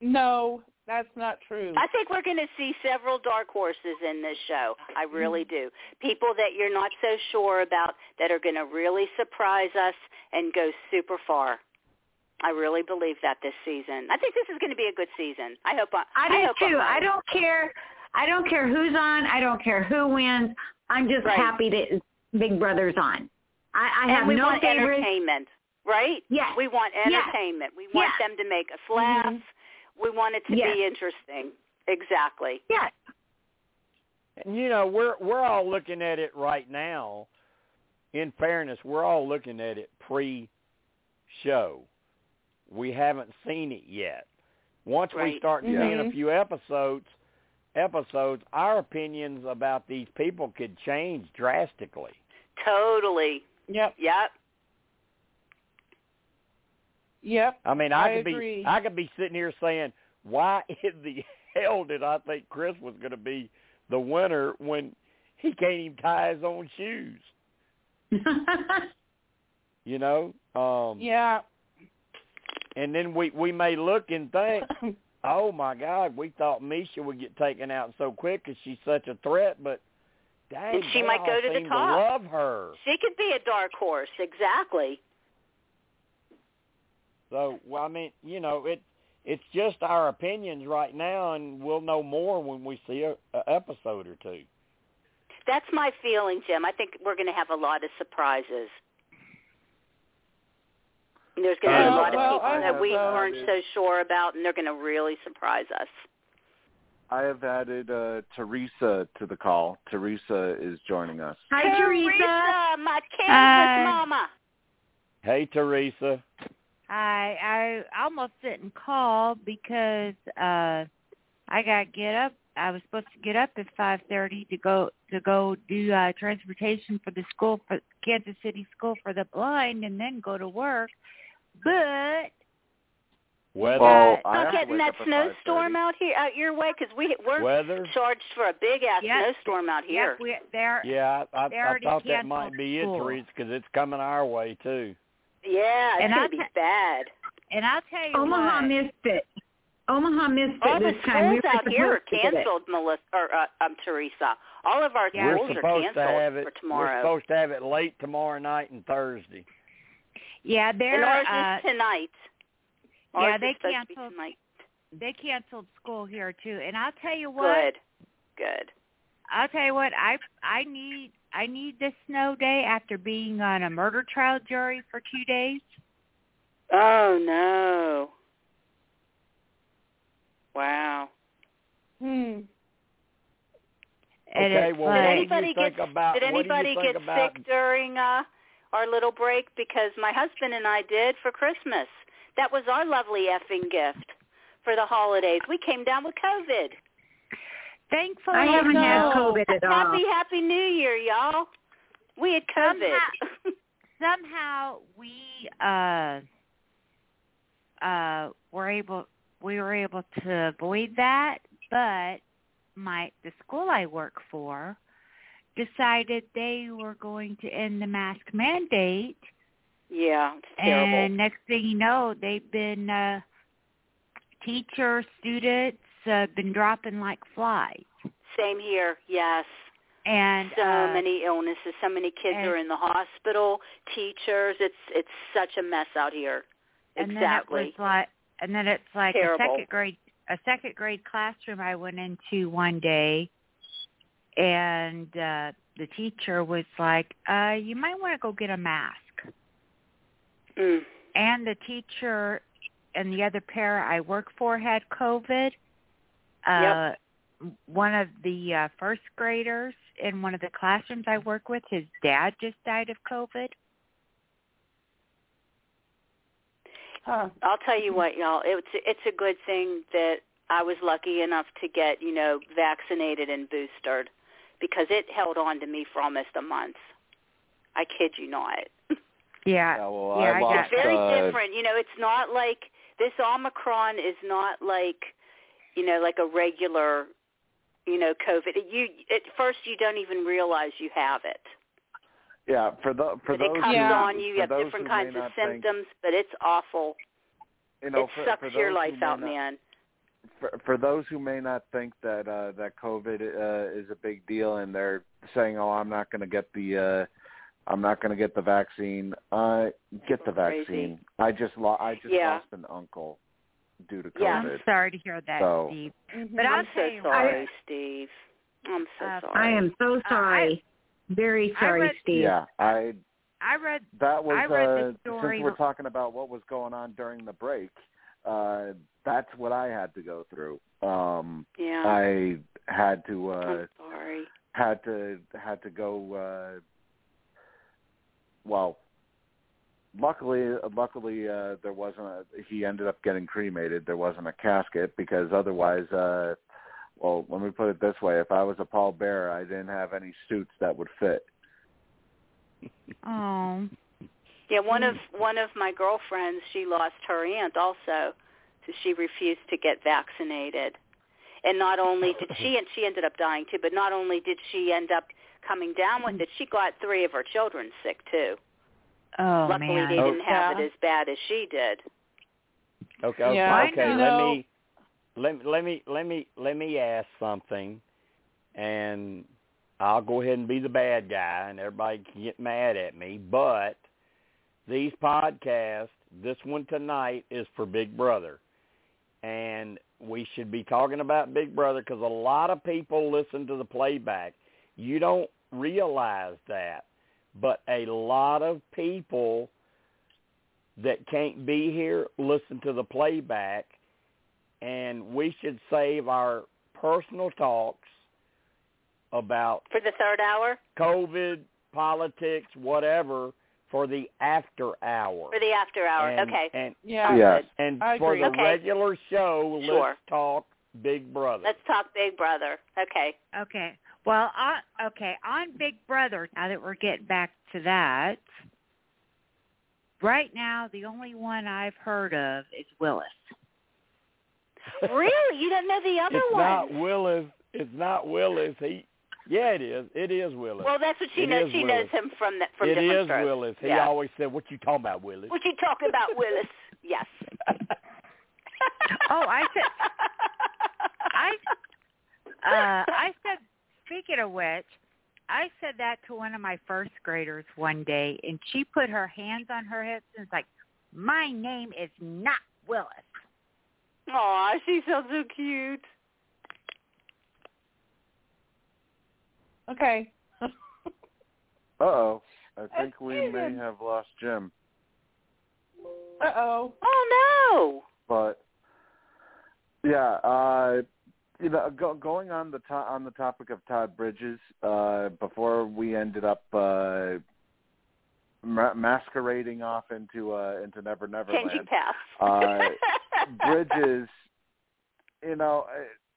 C: No, that's not true.
D: I think we're going to see several dark horses in this show. I really do. People that you're not so sure about that are going to really surprise us and go super far. I really believe that this season. I think this is going to be a good season. I hope. I,
E: I do
D: I'm
E: too.
D: right.
E: I don't care. I don't care who's on. I don't care who wins. I'm just
D: Right.
E: happy that Big Brother's on. I, I
D: and
E: have
D: we
E: no
D: want
E: favorites.
D: entertainment, right?
E: Yes.
D: We want
E: Yes.
D: entertainment. We want
E: Yes.
D: them to make us laugh.
C: Mhm.
D: We want it to
E: Yes.
D: be interesting. Exactly.
E: Yes.
F: And you know, we're we're all looking at it right now. In fairness, we're all looking at it pre-show. We haven't seen it yet. Once we
D: Right.
F: start mm-hmm. seeing a few episodes, episodes, our opinions about these people could change drastically.
D: Totally.
C: Yep.
D: Yep.
C: Yep.
F: I mean, I,
C: I
F: could
C: agree.
F: be I could be sitting here saying, "Why *laughs* in the hell did I think Chris was going to be the winner when he can't even tie his own shoes?" *laughs* You know, um,
C: Yeah.
F: and then we we may look and think, *laughs* "Oh my God, we thought Miesha would get taken out so quick because she's such a threat," but dang,
D: And she might go to the
F: seem
D: top.
F: love her.
D: She could be a dark horse. Exactly.
F: So, well, I mean, you know, it it's just our opinions right now, and we'll know more when we see a, a episode or two.
D: That's my feeling, Jim. I think we're going to have a lot of surprises. There's going to be a
B: Uh,
D: lot of people
C: I
D: that we
C: so.
D: weren't so sure about, and they're going to really surprise us.
B: I have added uh, Teresa to the call. Teresa is joining us.
E: Hi, Teresa.
D: my Kansas
G: Hi.
D: mama.
F: Hey, Teresa.
G: I I almost didn't call because uh I got get up. I was supposed to get up at five thirty to go to go do uh transportation for the school for Kansas City School for the Blind, and then go to work. But
F: Weather.
B: Well, I
D: Not getting that snowstorm out here out your way because we we're
F: weather.
D: charged for a big ass
G: Yep.
D: snowstorm out here.
G: yep, we they're
F: Yeah, I, I, I thought that might
G: canceled
F: be it,
G: school.
F: Teresa, because it's coming our way too.
D: Yeah, it's
G: And
D: going
G: I'll
D: to be
G: ta-
D: bad.
G: and I'll tell you
E: Omaha
G: what.
E: missed it. Omaha missed
D: All
E: it
D: the
E: this time. We
D: schools
E: were
D: out here are
E: supposed to get it.
D: canceled, Melissa or uh, um Teresa. All of our
G: Yeah.
F: We're
D: schools are canceled
F: to have it.
D: for tomorrow.
F: We're supposed to have it late tomorrow night and Thursday.
G: Yeah,
D: and
G: they're
D: ours
G: uh,
D: is tonight.
G: yeah, they
D: is supposed to be
G: canceled-
D: tonight.
G: they canceled school here too. And I'll tell you what.
D: Good, good.
G: I'll tell you what, I I need I need this snow day after being on a murder trial jury for two days.
D: Oh no! Wow.
C: Hmm.
G: And
F: Okay, well,
D: Did
F: what do
G: like,
F: you
D: anybody get
F: about-
D: Did
F: what do you
D: anybody get
F: about-
D: sick during uh our little break? Because my husband and I did for Christmas. That was our lovely effing gift for the holidays. We came down with COVID.
H: Thankfully,
E: I haven't had. COVID at all.
D: Happy Happy New Year, y'all. We had COVID. *laughs*
H: somehow we uh uh were able we were able to avoid that but my the school I work for decided they were going to end the mask mandate
D: yeah, it's terrible.
H: and next thing you know they've been uh teachers students uh, been dropping like flies
D: Same here. Yes.
H: and
D: so
H: uh,
D: many illnesses. So many kids are in the hospital. Teachers. It's it's such a mess out here.
H: and
D: exactly.
H: then it was like and then it's like
D: Terrible.
H: a second grade a second grade classroom I went into one day and uh the teacher was like, uh, you might want to go get a mask.
D: mm.
H: And the teacher and the other pair I work for had COVID. Uh one of the uh, first graders in one of the classrooms I work with, his dad just died of COVID.
C: Huh.
D: I'll tell you what, y'all. It's it's a good thing that I was lucky enough to get you know vaccinated and boosted because it held on to me for almost a month. I kid you not. *laughs*
H: Yeah.
B: Yeah, well,
H: Yeah,
B: I
H: I
B: lost.
D: It's very
B: uh,
D: different. You know, it's not like this Omicron is not like, you know, like a regular, you know, COVID. You at first you don't even realize you have it.
B: Yeah, for the for
D: but
B: those
D: it comes
B: who,
D: on you. You have different kinds of
B: not think-
D: symptoms, but it's awful.
B: you know,
D: it
B: for,
D: sucks
B: for
D: your life out,
B: not-
D: man.
B: For, for those who may not think that uh, that COVID uh, is a big deal and they're saying, "Oh, I'm not going to get the uh, I'm not going to get the vaccine," uh, get the
D: Crazy.
B: vaccine. I just lo- I just
D: Yeah.
B: lost an uncle due to
D: Yeah.
H: I'm sorry to hear that,
B: So-
H: Steve.
C: Mhm.
H: But I'll
D: I'm
H: tell
D: so
H: you
D: sorry,
H: what.
D: Steve. I'm so
H: Uh,
D: sorry.
E: I am so sorry. Very
H: I
E: sorry,
H: read-
E: Steve.
B: Yeah, I
H: I read
B: that was
H: I read
B: uh,
H: the story-
B: since we're talking about what was going on during the break. Uh, that's what I had to go through. Um,
D: Yeah.
B: I had to uh,
D: I'm sorry.
B: had to had to go. Uh, well, luckily, luckily uh, there wasn't. A, he ended up getting cremated. There wasn't a casket because otherwise, uh, well, let me put it this way: if I was a pallbearer, I didn't have any suits that would fit.
H: oh
D: Yeah, one of one of my girlfriends, she lost her aunt also, so she refused to get vaccinated. And not only did she and she ended up dying too, but not only did she end up coming down with it, she got three of her children sick too.
H: Oh
D: Luckily,
H: man.
D: they didn't have it as bad as she did.
F: Okay, okay,
C: Yeah,
H: I
F: okay. Let me let let me let me let me ask something, and I'll go ahead and be the bad guy, and everybody can get mad at me. But these podcasts, this one tonight is for Big Brother, and we should be talking about Big Brother because a lot of people listen to the playback. You don't realize that, but a lot of people that can't be here listen to the playback and we should save our personal talks about
D: For the third hour,
F: COVID, politics, whatever for the after hour.
D: for the after hour.
F: and,
D: okay.
F: And
C: Yeah.
B: Yes.
F: and
C: I
F: for
C: agree.
F: the
D: Okay.
F: regular show,
D: Sure.
F: let's talk Big Brother.
D: Let's talk Big Brother. Okay.
H: Okay. Well, on, okay, on Big Brother, now that we're getting back to that, right now the only one I've heard of is Willis.
D: really? You don't know the other
F: it's
D: one?
F: not Willis. It's not Willis. He Yeah, it is. It is Willis.
D: Well, that's what she
F: It
D: knows. She
F: Willis.
D: knows him from the, from
F: It
D: different
F: is
D: strokes.
F: Willis. He
D: Yeah.
F: always said, "What you talking about, Willis?"
D: What you talking about, Willis? *laughs* Yes.
H: Oh, I said I uh I said speaking of which, I said that to one of my first graders one day and she put her hands on her hips and was like, My name is not Willis.
D: Aw, she sounds so cute.
C: Okay.
B: Uh oh. I think we may
C: Steven.
B: have lost Jim.
C: Uh oh.
D: Oh no.
B: But yeah, uh you know, go, going on the to- on the topic of Todd Bridges, uh before we ended up uh ma- masquerading off into uh into Never. Neverland.
D: Changing paths.
B: Uh, Bridges, you know,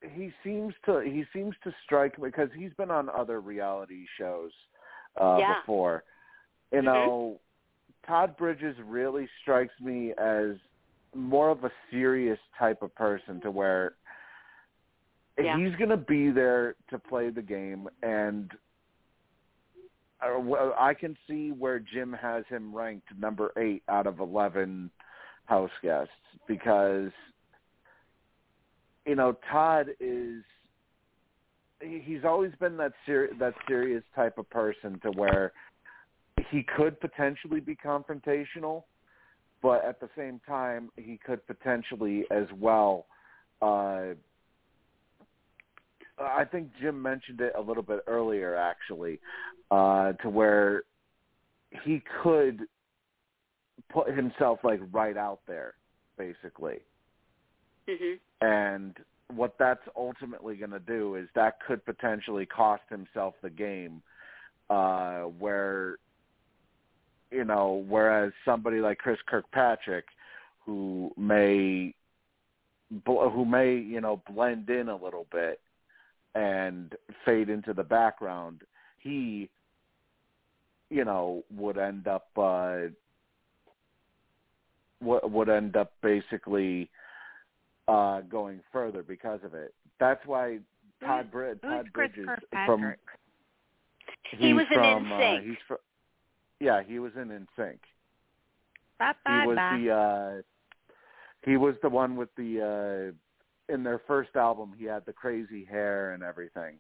B: he seems to he seems to strike because he's been on other reality shows uh
D: Yeah.
B: before. You
D: Mhm.
B: know, Todd Bridges really strikes me as more of a serious type of person to where
D: Yeah.
B: he's going to be there to play the game and uh, I can see where Jim has him ranked number 8 out of 11 house guests because you know Todd is he's always been that that serious type of person to where he could potentially be confrontational but at the same time he could potentially as well uh I think Jim mentioned it a little bit earlier actually uh to where he could put himself like right out there basically
D: Mhm.
B: and what that's ultimately going to do is that could potentially cost himself the game uh where you know whereas somebody like Chris Kirkpatrick who may who may you know blend in a little bit and fade into the background he you know would end up uh would would end up basically uh going further because of it. That's why Todd
H: Who's
B: Todd Bridges from?
D: He was in
B: from, uh, he's from yeah, he was in NSYNC.
H: Bye
B: He was
H: bye.
B: the uh he was the one with the uh in their first album he had the crazy hair and everything.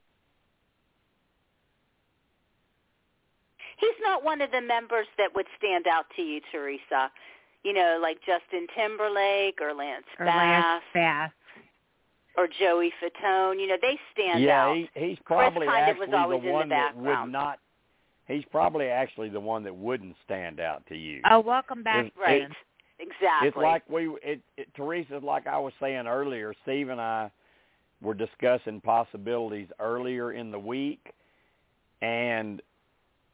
D: He's not one of the members that would stand out to you, Teresa. You know, like Justin Timberlake or Lance
H: or
D: Bass
H: Lance Bass.
D: or Joey Fatone. You know, they stand
F: yeah,
D: out.
F: he, he's probably
D: kind of
F: actually
D: was always
F: the
D: in the
F: one that would not. He's probably actually the one that wouldn't stand out to you.
H: Oh, welcome back.
F: It's-
D: right.
H: Jen.
D: Exactly.
F: It's like we, it, it, Teresa, like I was saying earlier, Steve and I were discussing possibilities earlier in the week, and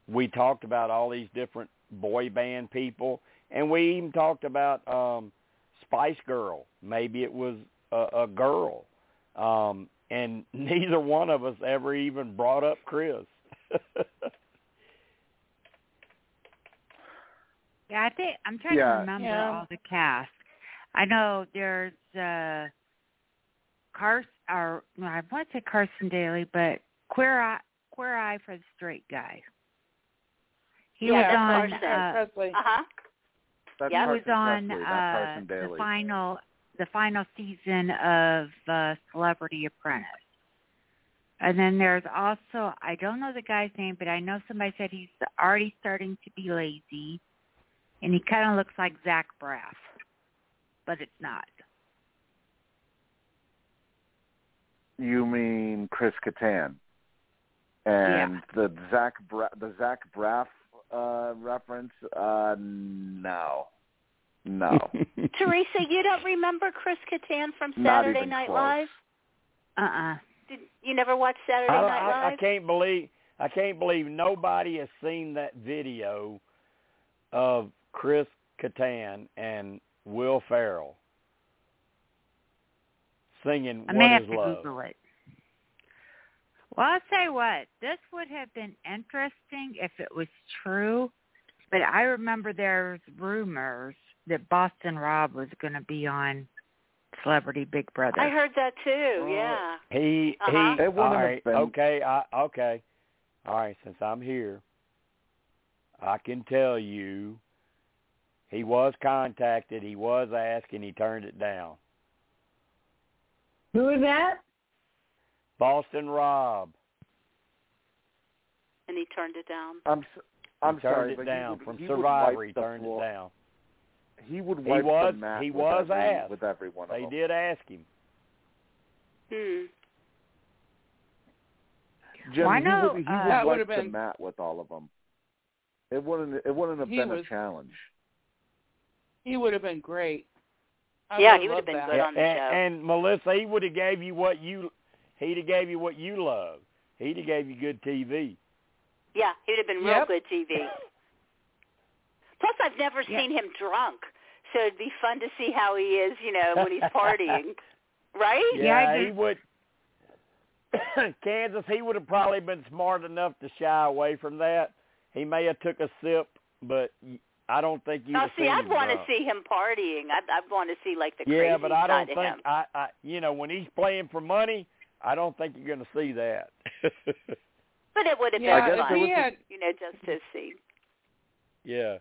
F: we talked about all these different boy band people, and we even talked about um, Spice Girl. Maybe it was a, a girl, um, and *laughs* neither one of us ever even brought up Chris. *laughs*
H: Yeah, I think I'm trying
B: Yeah.
H: to remember
C: Yeah.
H: all the cast. I know there's uh Carson or no, I want to say Carson Daly, but Queer Eye Queer Eye for the Straight Guy. He
D: Yeah,
H: was
D: that's
H: on
D: Carson.
H: uh,
D: Uh-huh.
B: That's
D: Yeah.
H: he was on uh the final the final season of uh Celebrity Apprentice. And then there's also I don't know the guy's name, but I know somebody said he's already starting to be lazy, and he kind of looks like Zach Braff, but it's not.
B: You mean Chris Kattan? And the Zach Bra- the Zach Braff uh reference? Uh no. No. *laughs*
D: Teresa, you don't remember Chris Kattan from
B: Not
D: Saturday
B: even
D: Night
B: close.
D: Live?
H: Uh-uh.
D: Did you never watch Saturday
F: I,
D: Night
F: I, I
D: Live?
F: can't believe I can't believe nobody has seen that video of Chris Kattan and Will Ferrell singing
H: I
F: "What
H: may have
F: Is
H: to
F: Love."
H: Google it. Well, I'll tell you what, this would have been interesting if it was true, but I remember there's rumors that Boston Rob was going to be on Celebrity Big Brother.
D: I heard that too.
B: Well,
D: yeah.
F: He
D: Uh-huh.
F: he.
B: It wouldn't have been-
F: okay, I, okay, all right. Since I'm here, I can tell you, he was contacted. He was asked, and he turned it down.
E: Who is that?
F: Boston Rob.
D: And he turned it down.
B: I'm I'm
F: he turned
B: sorry,
F: it
B: but
F: down
B: he would,
F: from
B: he
F: Survivor.
B: wipe
F: He
B: the
F: turned
B: floor.
F: it down.
B: He would
F: He
B: wipe
F: was-
B: the mat
F: he was
B: every,
F: asked.
B: with every one of
F: They
B: them.
F: did ask him.
D: Hmm.
B: Jim,
H: Well, I
B: he
H: know,
B: would, he
H: uh,
B: would
C: That
B: wipe the
C: been-
B: mat with all of them. It wouldn't. It wouldn't have
C: He
B: been
C: was-
B: a challenge.
C: He would have been great. I
D: Yeah, he would've been
C: that.
D: good on the
F: and,
D: show.
F: and Melissa, he would have gave you what you. He'd have gave you what you love. He'd have gave you good TV.
D: Yeah, he would have been real
C: Yep.
D: good TV. *laughs* Plus, I've never
H: Yeah.
D: seen him drunk, so it'd be fun to see how he is, you know, when he's partying. *laughs* Right?
H: Yeah, I
F: Yeah, he would. *coughs* Kansas, he would have probably been smart enough to shy away from that. He may have took a sip, but I don't think you.
D: Now, see, I'd want
F: to
D: see him partying. I'd, I'd want to see like the crazy.
F: yeah, but I don't think. I, I. You know, when he's playing for money, I don't think you're going to see that. *laughs*
D: But it would have
C: Yeah,
D: been
B: if
D: fun,
B: he
C: had-
D: you know, just to see.
F: yeah.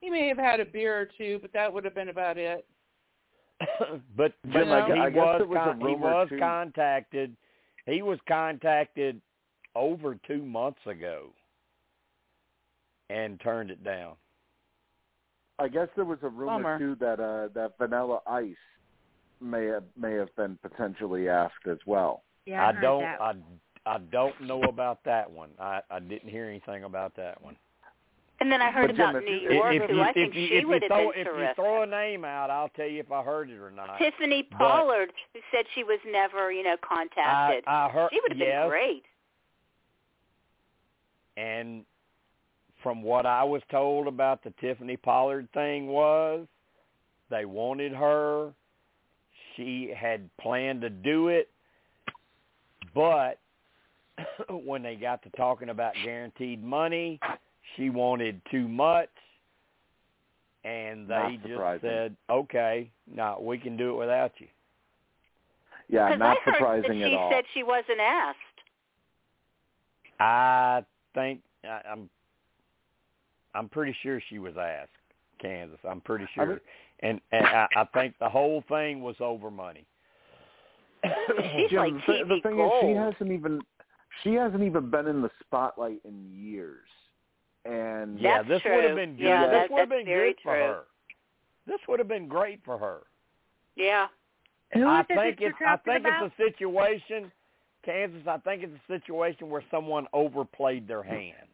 C: He may have had a beer or two, but that would have been about it. *laughs*
F: but but
B: Jim,
C: I gu-
F: he
B: I guess
F: was
B: there was
F: con- he was
B: too.
F: contacted. He was contacted over two months ago and turned it down.
B: I guess there was a rumor
C: Bummer.
B: too that uh, that Vanilla Ice may have may have been potentially asked as well.
G: Yeah, I,
F: I don't
G: that.
F: I I don't know about that one. I I didn't hear anything about that one.
D: And then I heard
B: But
D: about
B: if
D: New
B: you-
D: York,
F: if
D: who
F: you
D: I think
F: if you
D: she
F: if
D: would have
F: throw
D: been
F: if you
D: terrific.
F: throw a name out, I'll tell you if I heard it or not.
D: Tiffany
F: But-
D: Pollard, who said she was never, you know,
F: I,
D: contacted.
F: I heard
D: she would have
F: yes,
D: been great.
F: and from what I was told about the Tiffany Pollard thing was they wanted her. She had planned to do it, but *coughs* when they got to talking about guaranteed money, she wanted too much, and they just said, "Okay, no, we can do it without you."
B: Yeah,
D: Because
B: not
D: I heard
B: surprising
D: that
B: at
D: she said she wasn't asked.
F: I think I, I'm. I'm pretty sure she was asked Kansas. I'm pretty
B: I
F: sure,
B: mean-
F: and and I, I think the whole thing was over money.
D: She's
B: Jim,
D: like
B: the, the thing
D: gold.
B: is, she hasn't even she hasn't even been in the spotlight in years, and
F: yeah,
D: That's
F: this would have been good.
D: Yeah,
F: this would have been
D: very
F: good for her. This would have been great for her.
D: Yeah.
G: Who
F: I think it's I think
G: about?
F: it's a situation, Kansas. I think it's a situation where someone overplayed their hand.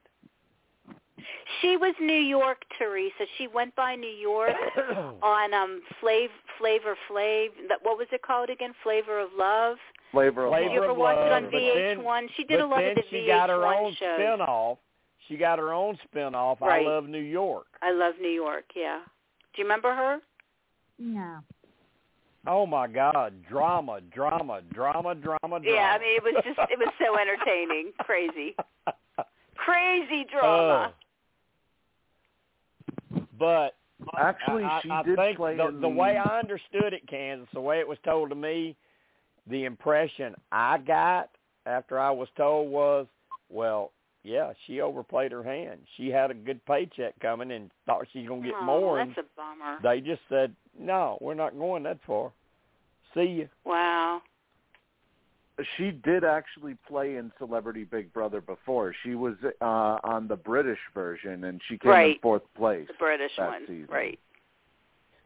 D: She was New York, Teresa. She went by New York *coughs* on um Flav Flavor Flav. What was it called again? Flavor of Love.
B: flavor of
F: Flavor
D: you ever
F: of
D: watch it on VH1? she did a lot
F: then
D: of the
F: she
D: VH1
F: got her own
D: shows.
F: spinoff. She got her own spinoff.
D: Right.
F: I love New York.
D: I love New York. Yeah. Do you remember her?
G: No.
F: Oh my God! Drama, drama, drama, drama, drama.
D: Yeah. I mean, it was just it was so *laughs* entertaining. Crazy. *laughs* Crazy drama.
F: Uh, but
B: Actually,
F: I,
B: she
F: I, I
B: did
F: think
B: play
F: the,
B: in
F: the
B: the
F: way I understood it, Kansas, the way it was told to me, the impression I got after I was told was, well, yeah, she overplayed her hand. She had a good paycheck coming and thought she's gonna get
D: oh,
F: more, and
D: that's a bummer.
F: they just said, no, we're not going that far. See you.
D: Wow.
B: She did actually play in Celebrity Big Brother before. She was uh on the British version, and she came in fourth place.
D: The British
B: that
D: one.
B: season.
D: Right.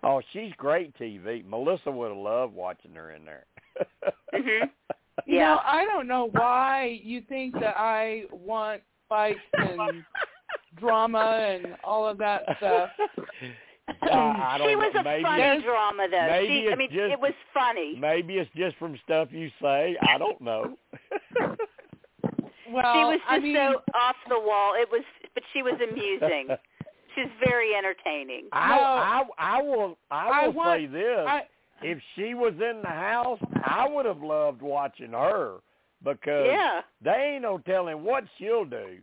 F: Oh, she's great TV. Melissa would have loved watching her in there. *laughs*
D: Mhm.
C: You
D: Yeah.
C: know, I don't know why you think that I want fights and *laughs* drama and all of that stuff. *laughs*
F: Uh, I *laughs* don't
D: she was
F: know.
D: a
F: maybe
D: funny
F: it's-
D: drama though.
F: maybe
D: she, I mean,
F: just-
D: it was funny.
F: Maybe it's just from stuff you say. I don't know. *laughs*
C: Well,
D: she was just
C: I mean,
D: so off the wall. It was, but she was amusing. *laughs* She's very entertaining.
F: I, I I will I
C: I
F: will
C: want-
F: say this.
C: I,
F: if she was in the house, I would have loved watching her because
D: Yeah,
F: they ain't no telling what she'll do.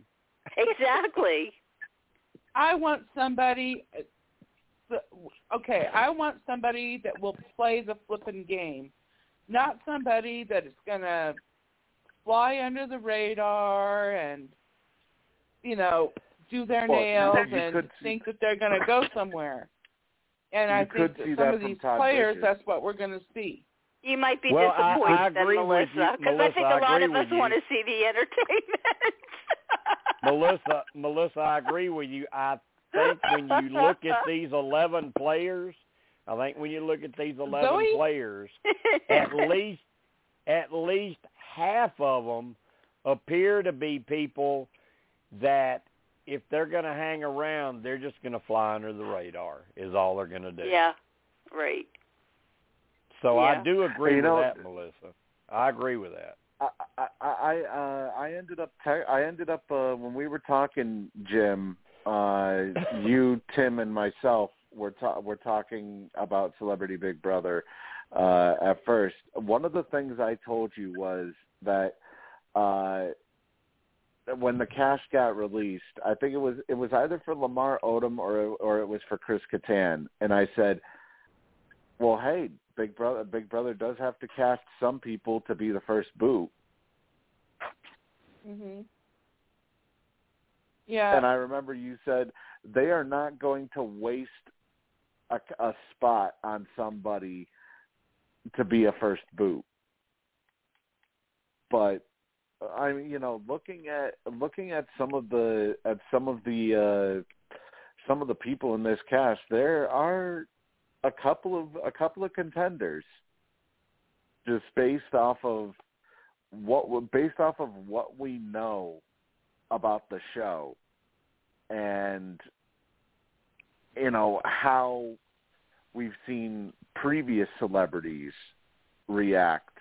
D: exactly.
C: I want somebody. Okay, I want somebody that will play the flipping game, not somebody that is gonna fly under the radar and you know do their
B: Well,
C: nails
B: you
C: and think that they're gonna go somewhere. And I
B: could
C: think
B: see
C: that some
B: that
C: of these players,
B: Bridges.
C: that's what we're gonna see.
D: You might be
F: Well,
D: disappointed
F: I
D: then,
F: agree with
D: Melissa, because I think
F: I
D: a lot of us want to see the entertainment. *laughs*
F: Melissa, Melissa, I agree with you. I think when you look at *laughs* these eleven players, I think when you look at these eleven
C: Zoe?
F: players, *laughs* at least at least half of them appear to be people that if they're going to hang around, they're just going to fly under the radar. Is all they're going to do.
D: yeah, right.
F: So I do agree
B: You
F: with
B: know-
F: that, Melissa. I agree with that.
B: I I I uh, I ended up te- I ended up uh, when we were talking, Jim. Uh, you, Tim, and myself were ta- were talking about Celebrity Big Brother uh, at first. One of the things I told you was that uh, when the cast got released, I think it was it was either for Lamar Odom or or it was for Chris Kattan, and I said, "Well, hey, Big Brother, Big Brother does have to cast some people to be the first boot."
C: Mhm. Yeah.
B: And I remember you said they are not going to waste a, a spot on somebody to be a first boot. But I mean, you know, looking at looking at some of the at some of the uh some of the people in this cast, there are a couple of a couple of contenders just based off of what based off of what we know about the show and you know how we've seen previous celebrities react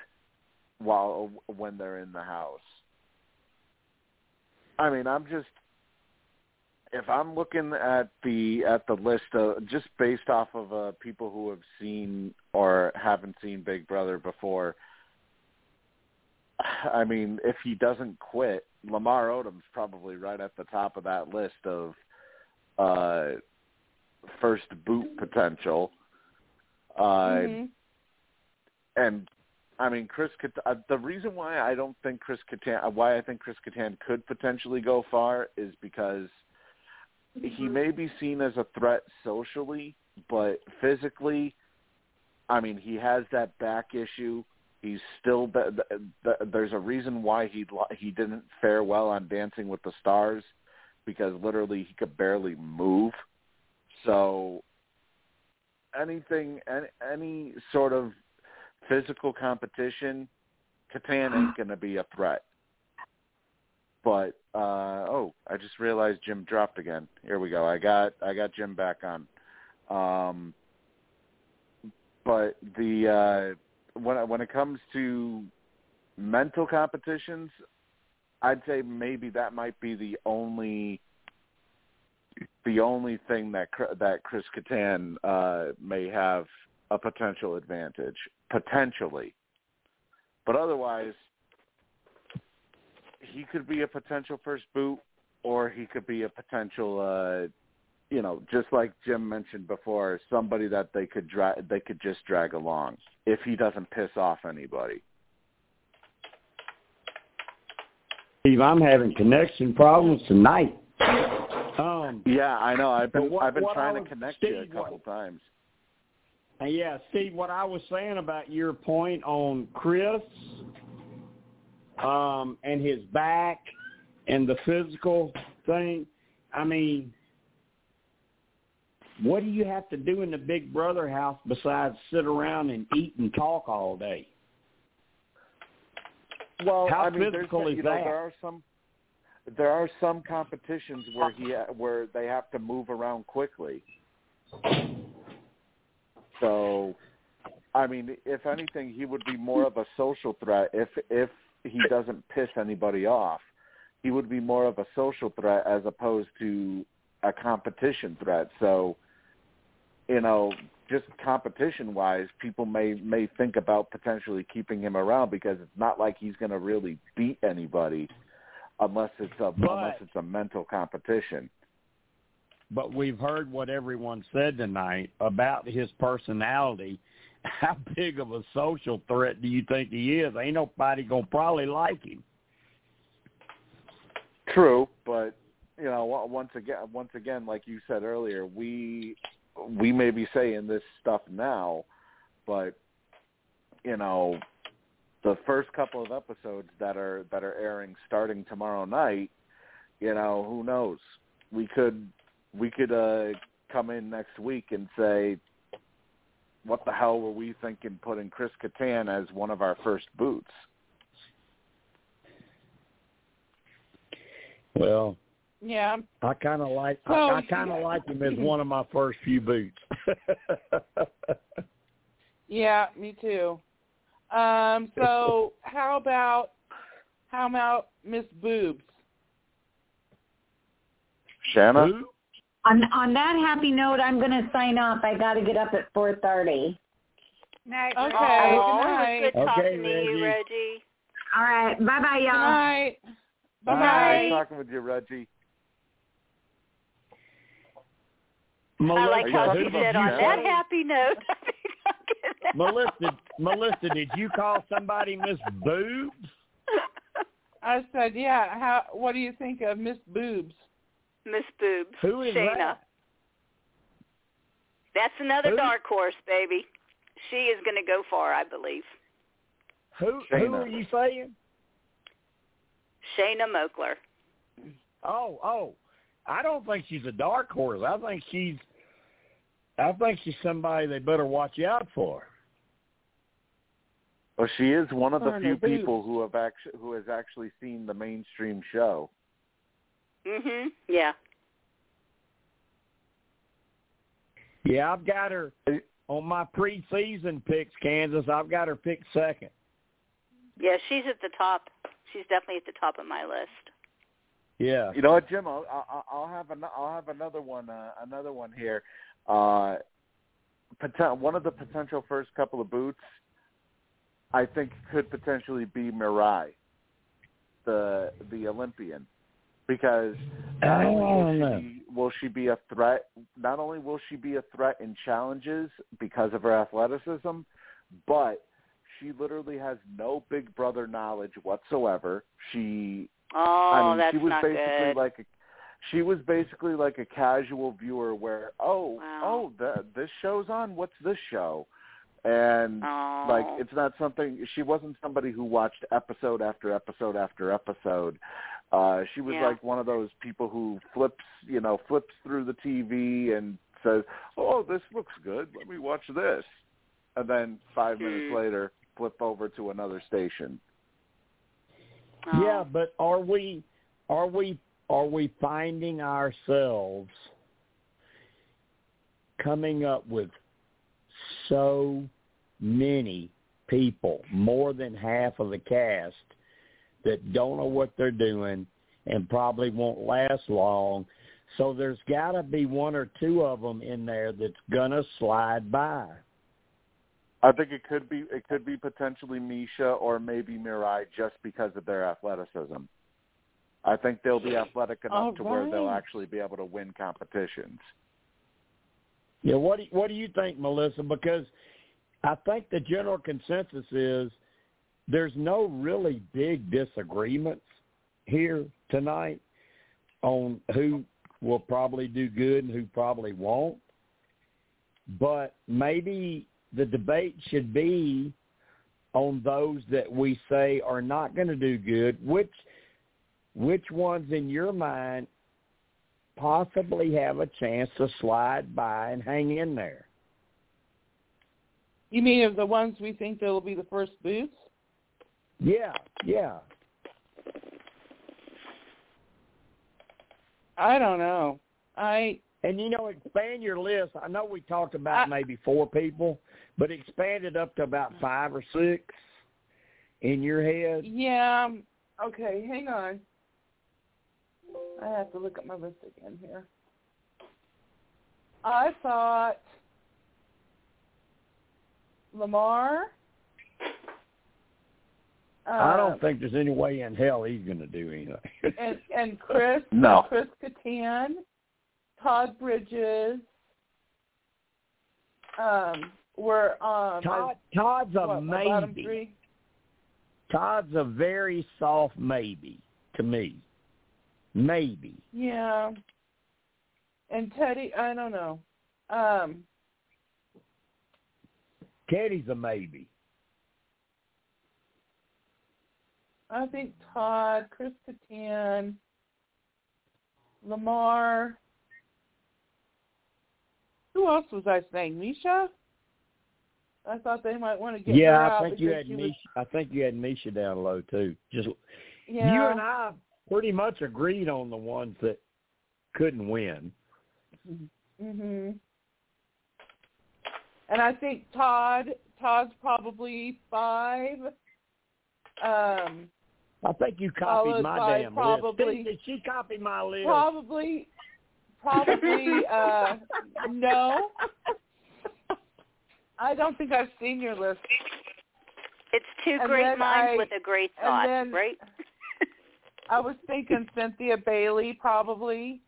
B: while when they're in the house. I mean, I'm just if I'm looking at the at the list of just based off of uh, people who have seen or haven't seen Big Brother before. I mean, if he doesn't quit, Lamar Odom's probably right at the top of that list of uh first boot potential. Uh
C: mm-hmm.
B: and I mean, Chris. Uh, the reason why I don't think Chris Kattan, why I think Chris Kattan could potentially go far, is because he may be seen as a threat socially, but physically, I mean, he has that back issue. He's still. There's a reason why he he didn't fare well on Dancing with the Stars, because literally he could barely move. So anything, any, any sort of physical competition, Kattan ain't *gasps* going to be a threat. But uh oh, I just realized Jim dropped again. Here we go. I got I got Jim back on. Um but the uh when when it comes to mental competitions, I'd say maybe that might be the only the only thing that that Chris Kattan uh may have a potential advantage potentially. But otherwise, he could be a potential first boot, or he could be a potential, uh, you know, just like Jim mentioned before, somebody that they could drag, they could just drag along if he doesn't piss off anybody.
F: Steve, I'm having connection problems tonight. Um,
B: yeah, I know. I've been
F: what,
B: I've been trying
F: was,
B: to connect
F: Steve,
B: you a couple
F: what,
B: times.
F: Yeah, Steve, what I was saying about your point on Chris um, and his back and the physical thing, I mean, what do you have to do in the Big Brother house besides sit around and eat and talk all day?
B: Well,
F: how
B: I mean,
F: physical is
B: you
F: that?
B: Know, there are some there are some competitions where he where they have to move around quickly. So, I mean, if anything, he would be more of a social threat if if he doesn't piss anybody off. He would be more of a social threat as opposed to a competition threat. So, you know, just competition wise, people may may think about potentially keeping him around because it's not like he's going to really beat anybody unless it's a
F: but,
B: unless it's a mental competition
F: but we've heard what everyone said tonight about his personality. *laughs* How big of a social threat do you think he is? Ain't nobody gonna probably like him.
B: True, but you know, once again, once again, like you said earlier, we we may be saying this stuff now, but you know, the first couple of episodes that are that are airing starting tomorrow night, you know, who knows? We could we could uh, come in next week and say, what the hell were we thinking putting Chris Kattan as one of our first boots?
F: Well,
C: yeah,
F: I kind of like
C: so,
F: I, I kind of like him as *laughs* one of my first few boots. *laughs*
C: yeah, me too. Um, so *laughs* how about how about Miss Boobs?
B: Shanna?
E: On on that happy note, I'm going to sign off. I got to get up at 4:30.
G: Night,
C: Okay.
D: Oh,
C: good night.
D: it was good
F: Okay,
D: talking to
F: Reggie.
D: you, Reggie.
E: All right. Bye bye,
C: Good
E: y'all.
C: night. Bye
B: Nice
C: bye.
B: talking with you, Reggie.
F: Melissa,
D: I like how
B: you
D: she said on that *laughs* happy note. *laughs* *laughs*
F: Melissa, Melissa, did you call somebody Miss Boobs?
C: I said, yeah. How? What do you think of Miss Boobs?
D: Miss Boobs.
F: Who is
D: Shanna.
F: that?
D: That's another
F: Who?
D: dark horse, baby. She is going to go far, I believe.
F: Who who are you saying?
D: Shanna Moakler.
F: Oh, oh. I don't think she's a dark horse. I think she's I think she's somebody they better watch out for.
B: Well, she is one of the few
C: boobs.
B: people who have actually who has actually seen the mainstream show.
D: Mhm. Yeah.
F: Yeah, I've got her on my preseason picks, Kansas. I've got her picked second.
D: Yeah, she's at the top. She's definitely at the top of my list.
F: Yeah.
B: You know what, Jim? I'll, I'll, I'll have an, I'll have another one. Uh, another one here. Uh, one of the potential first couple of boots, I think, could potentially be Mirai, the the Olympian, because not only will she, will she be a threat, not only will she be a threat in challenges because of her athleticism, but she literally has no Big Brother knowledge whatsoever. She
D: Oh,
B: I mean,
D: that's
B: she was
D: not
B: basically
D: good.
B: like a, she was basically like a casual viewer where oh
D: Wow.
B: oh the, this show's on what's this show and
D: oh.
B: like it's not something she wasn't somebody who watched episode after episode after episode uh she was
D: Yeah.
B: like one of those people who flips you know flips through the TV and says oh this looks good let me watch this and then 5 minutes
D: Hmm.
B: later flip over to another station
D: Oh.
F: Yeah, but are we are we are we finding ourselves coming up with so many people, more than half of the cast that don't know what they're doing and probably won't last long. So there's got to be one or two of them in there that's going to slide by.
B: I think it could be it could be potentially Miesha or maybe Mirai just because of their athleticism. I think they'll be athletic enough
C: All
B: to where they'll actually be able to win competitions.
F: Yeah, what do, what do you think, Melissa? Because I think the general consensus is there's no really big disagreements here tonight on who will probably do good and who probably won't. But maybe the debate should be on those that we say are not going to do good. Which which ones in your mind possibly have a chance to slide by and hang in there?
C: You mean of the ones we think that'll be the first boots?
F: Yeah, yeah.
C: I don't know. I
F: And you know, expand your list. I know we talked about
C: I-
F: maybe four people, but expand it up to about five or six in your head.
C: yeah. Okay, hang on. I have to look at my list again here. I thought Lamar.
F: I
C: uh,
F: don't think there's any way in hell he's going to do anything.
C: and and *laughs* Chris
B: No.
C: Chris Kattan, Todd Bridges, um, were um
F: Todd, Todd's a
C: what,
F: maybe. Todd's a very soft maybe to me. Maybe.
C: Yeah. And Teddi, I don't know. Um,
F: Teddi's a maybe.
C: I think Todd, Chris Kattan, Lamar. Who else was I saying? Miesha? I thought they might want to get her
F: Yeah,
C: out
F: I think you had
C: she was-
F: Miesha. I think you had Miesha down low too. Just
C: Yeah.
F: you and I pretty much agreed on the ones that couldn't win.
C: Mhm. And I think Todd Todd's probably five. Um,
F: I think you copied my damn
C: probably-
F: list. Did she copy my list?
C: probably, probably *laughs* uh, no. I don't think I've seen your list.
D: It's two
C: And
D: great minds
C: I-
D: with a great thought,
C: then-
D: right? *laughs*
C: I was thinking Cynthia Bailey probably.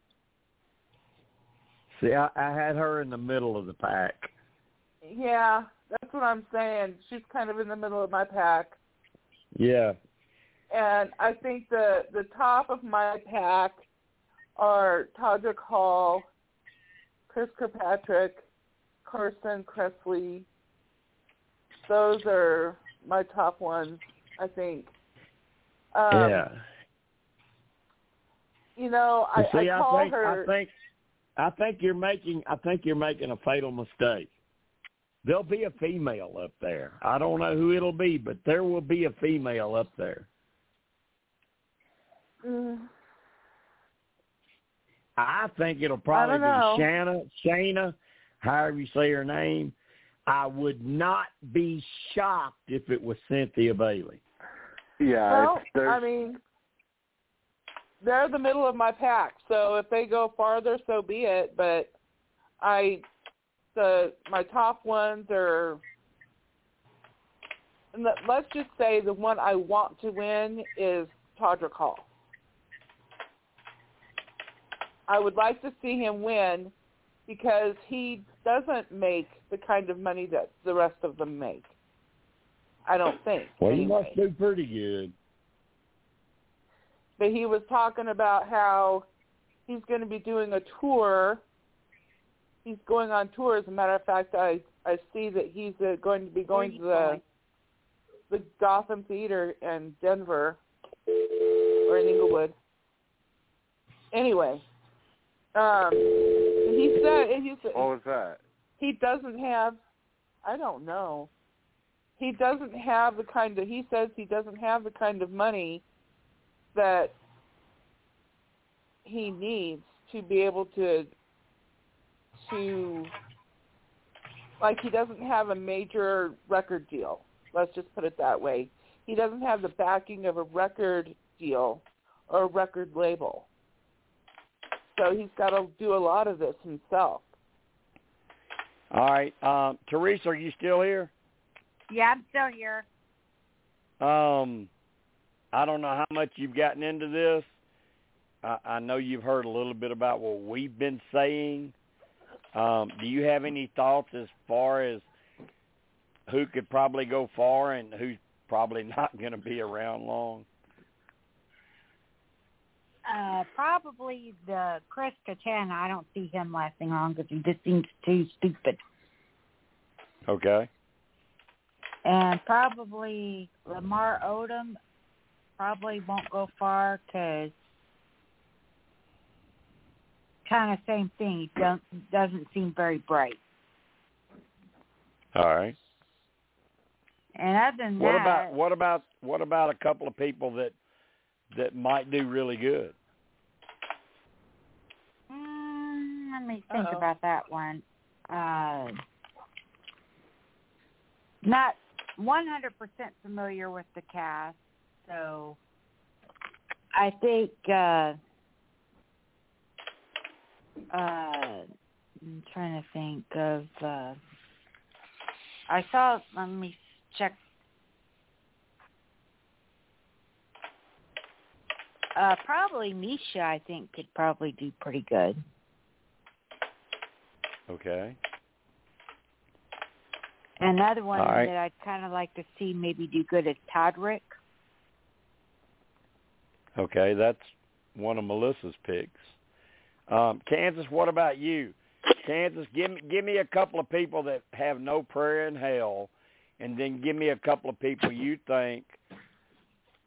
F: See, I, I had her in the middle of the pack.
C: Yeah, that's what I'm saying. She's kind of in the middle of my pack.
F: Yeah.
C: And I think the the top of my pack are Todrick Hall, Chris Kirkpatrick, Carson Kressley. Those are my top ones, I think. Um,
F: yeah.
C: You know, I,
F: see,
C: I call
F: think
C: her.
F: I think I think you're making I think you're making a fatal mistake. There'll be a female up there. I don't know who it'll be, but there will be a female up there.
C: Mm,
F: I think it'll probably be Shanna, Shana, however you say her name. I would not be shocked if it was Cynthia Bailey.
B: Yeah,
C: well,
B: it's,
C: I mean, they're the middle of my pack, so if they go farther, so be it. But I, the my top ones are. and let- Let's just say the one I want to win is Todrick Hall. I would like to see him win because he doesn't make the kind of money that the rest of them make. I don't think.
F: Well, you
C: anyway.
F: must do pretty good.
C: but he was talking about how he's going to be doing a tour. He's going on tour. As a matter of fact, I I see that he's uh, going to be going to the the Gotham Theater in Denver or in Englewood. Anyway, um, he said he said
B: what was that?
C: he doesn't have I don't know. He doesn't have the kind of he says he doesn't have the kind of money that he needs to be able to to like he doesn't have a major record deal. Let's just put it that way. He doesn't have the backing of a record deal or a record label. So he's got to do a lot of this himself.
F: All right, um, Teresa, are you still here?
H: Yeah, I'm still here.
F: Um, I don't know how much you've gotten into this. I, I know you've heard a little bit about what we've been saying. Um, do you have any thoughts as far as who could probably go far and who's probably *laughs* not going to be around long?
H: Uh, probably the Chris Kattan. I don't see him lasting long because he just seems too stupid.
F: Okay.
H: And probably Lamar Odom probably won't go far because kind of same thing. He don't, doesn't seem very bright.
F: All right.
H: And other than
F: What
H: that,
F: about what about what about a couple of people that that might do really good?
H: Let me think
C: Uh-oh.
H: about that one. Uh, not 100% familiar with the cast, so I think uh, uh, I'm trying to think of. Uh, I saw. Let me check. Uh, probably Miesha. I think could probably do pretty good.
F: Okay.
H: Another one
F: All right.
H: that I'd kind of like to see maybe do good is Todrick.
F: Okay, that's one of Melissa's picks. Um, Kansas, what about you? Kansas, give me give me a couple of people that have no prayer in hell, and then give me a couple of people you think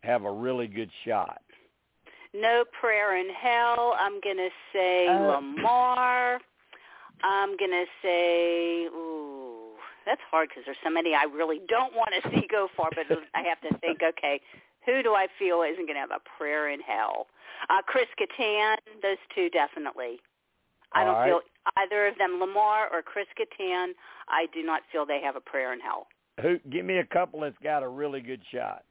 F: have a really good shot.
D: No prayer in hell. I'm gonna say
H: Uh,
D: Lamar. I'm gonna say, ooh, that's hard because there's so many I really don't want to *laughs* see go far, but *laughs* I have to think. Okay, who do I feel isn't gonna have a prayer in hell? Uh, Chris Kattan. Those two definitely. I don't
F: right.
D: feel either of them, Lamar or Chris Kattan. I do not feel they have a prayer in hell.
F: Who? Give me a couple that's got a really good shot.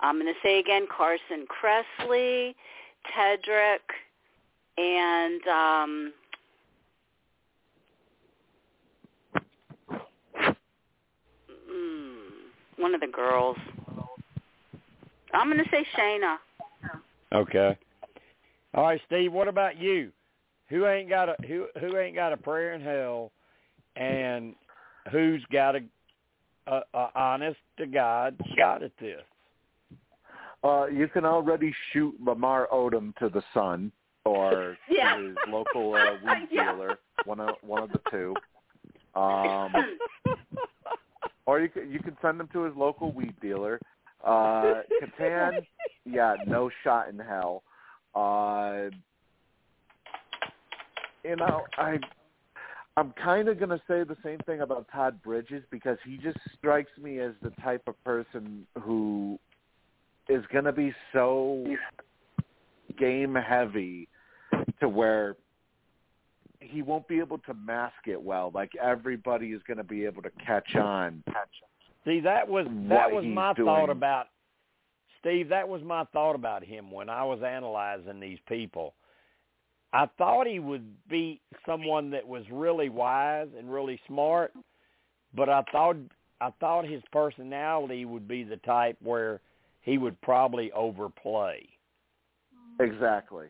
D: I'm going to say again Carson Kressley, Todrick, and um, mm, one of the girls. I'm going to say Shanna.
F: Okay. All right, Steve. What about you? Who ain't got a who who ain't got a prayer in hell, and who's got a, a, a honest to God shot at this?
B: Uh, you can already shoot Lamar Odom to the sun or *laughs*
D: Yeah.
B: to his local uh, weed *laughs*
D: Yeah.
B: dealer, one of one of the two. *laughs* Um, or you can you can send them to his local weed dealer. *laughs* Uh, Kattan, yeah, no shot in hell. Uh, you know, I I'm kind of going to say the same thing about Todd Bridges because he just strikes me as the type of person who is going to be so game heavy to where he won't be able to mask it well. Like everybody is going to be able to catch on.
F: See, that was that was my
B: doing.
F: thought about Steve. That was my thought about him when I was analyzing these people. I thought he would be someone that was really wise and really smart, but I thought I thought his personality would be the type where he would probably overplay.
B: Exactly.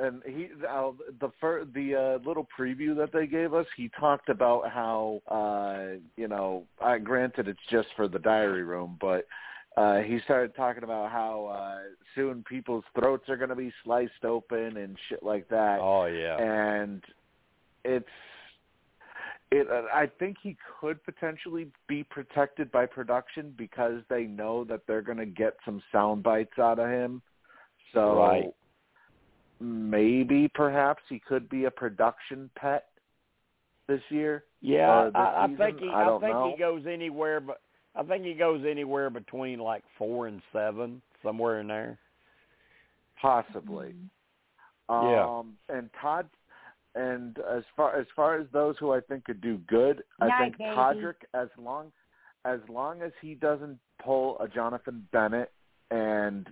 B: And he uh, the fir- the uh, little preview that they gave us, he talked about how uh, you know, I granted it's just for the diary room, but uh, he started talking about how uh, soon people's throats are going to be sliced open and shit like that.
F: Oh yeah.
B: and it's it uh, I think he could potentially be protected by production because they know that they're going to get some sound bites out of him. So
F: Right.
B: Maybe perhaps he could be a production pet this year.
F: Yeah,
B: uh, this
F: I, I think he
B: I
F: I,
B: don't
F: think
B: know.
F: he goes anywhere but I think he goes anywhere between like 4 and 7, somewhere in there.
B: Possibly.
F: Yeah.
B: Um and Todd and as far as far as those who I think could do good, I think
E: baby.
B: Todrick as long as long as he doesn't pull a Jonathan Bennett and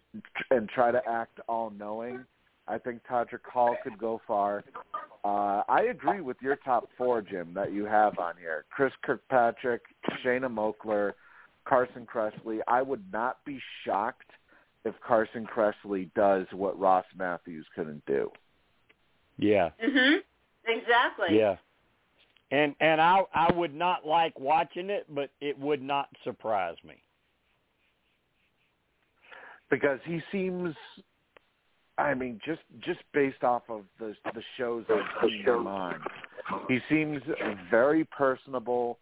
B: and try to act all knowing, I think Todrick Hall could go far. Uh, I agree with your top four, Jim, that you have on here. Chris Kirkpatrick, Shanna Moakler, Carson Kressley. I would not be shocked if Carson Kressley does what Ross Mathews couldn't do.
F: Yeah.
D: Mhm. Exactly.
F: Yeah. And and I I would not like watching it, but it would not surprise me.
B: because he seems I mean just just based off of the the shows I've seen him on he seems very personable.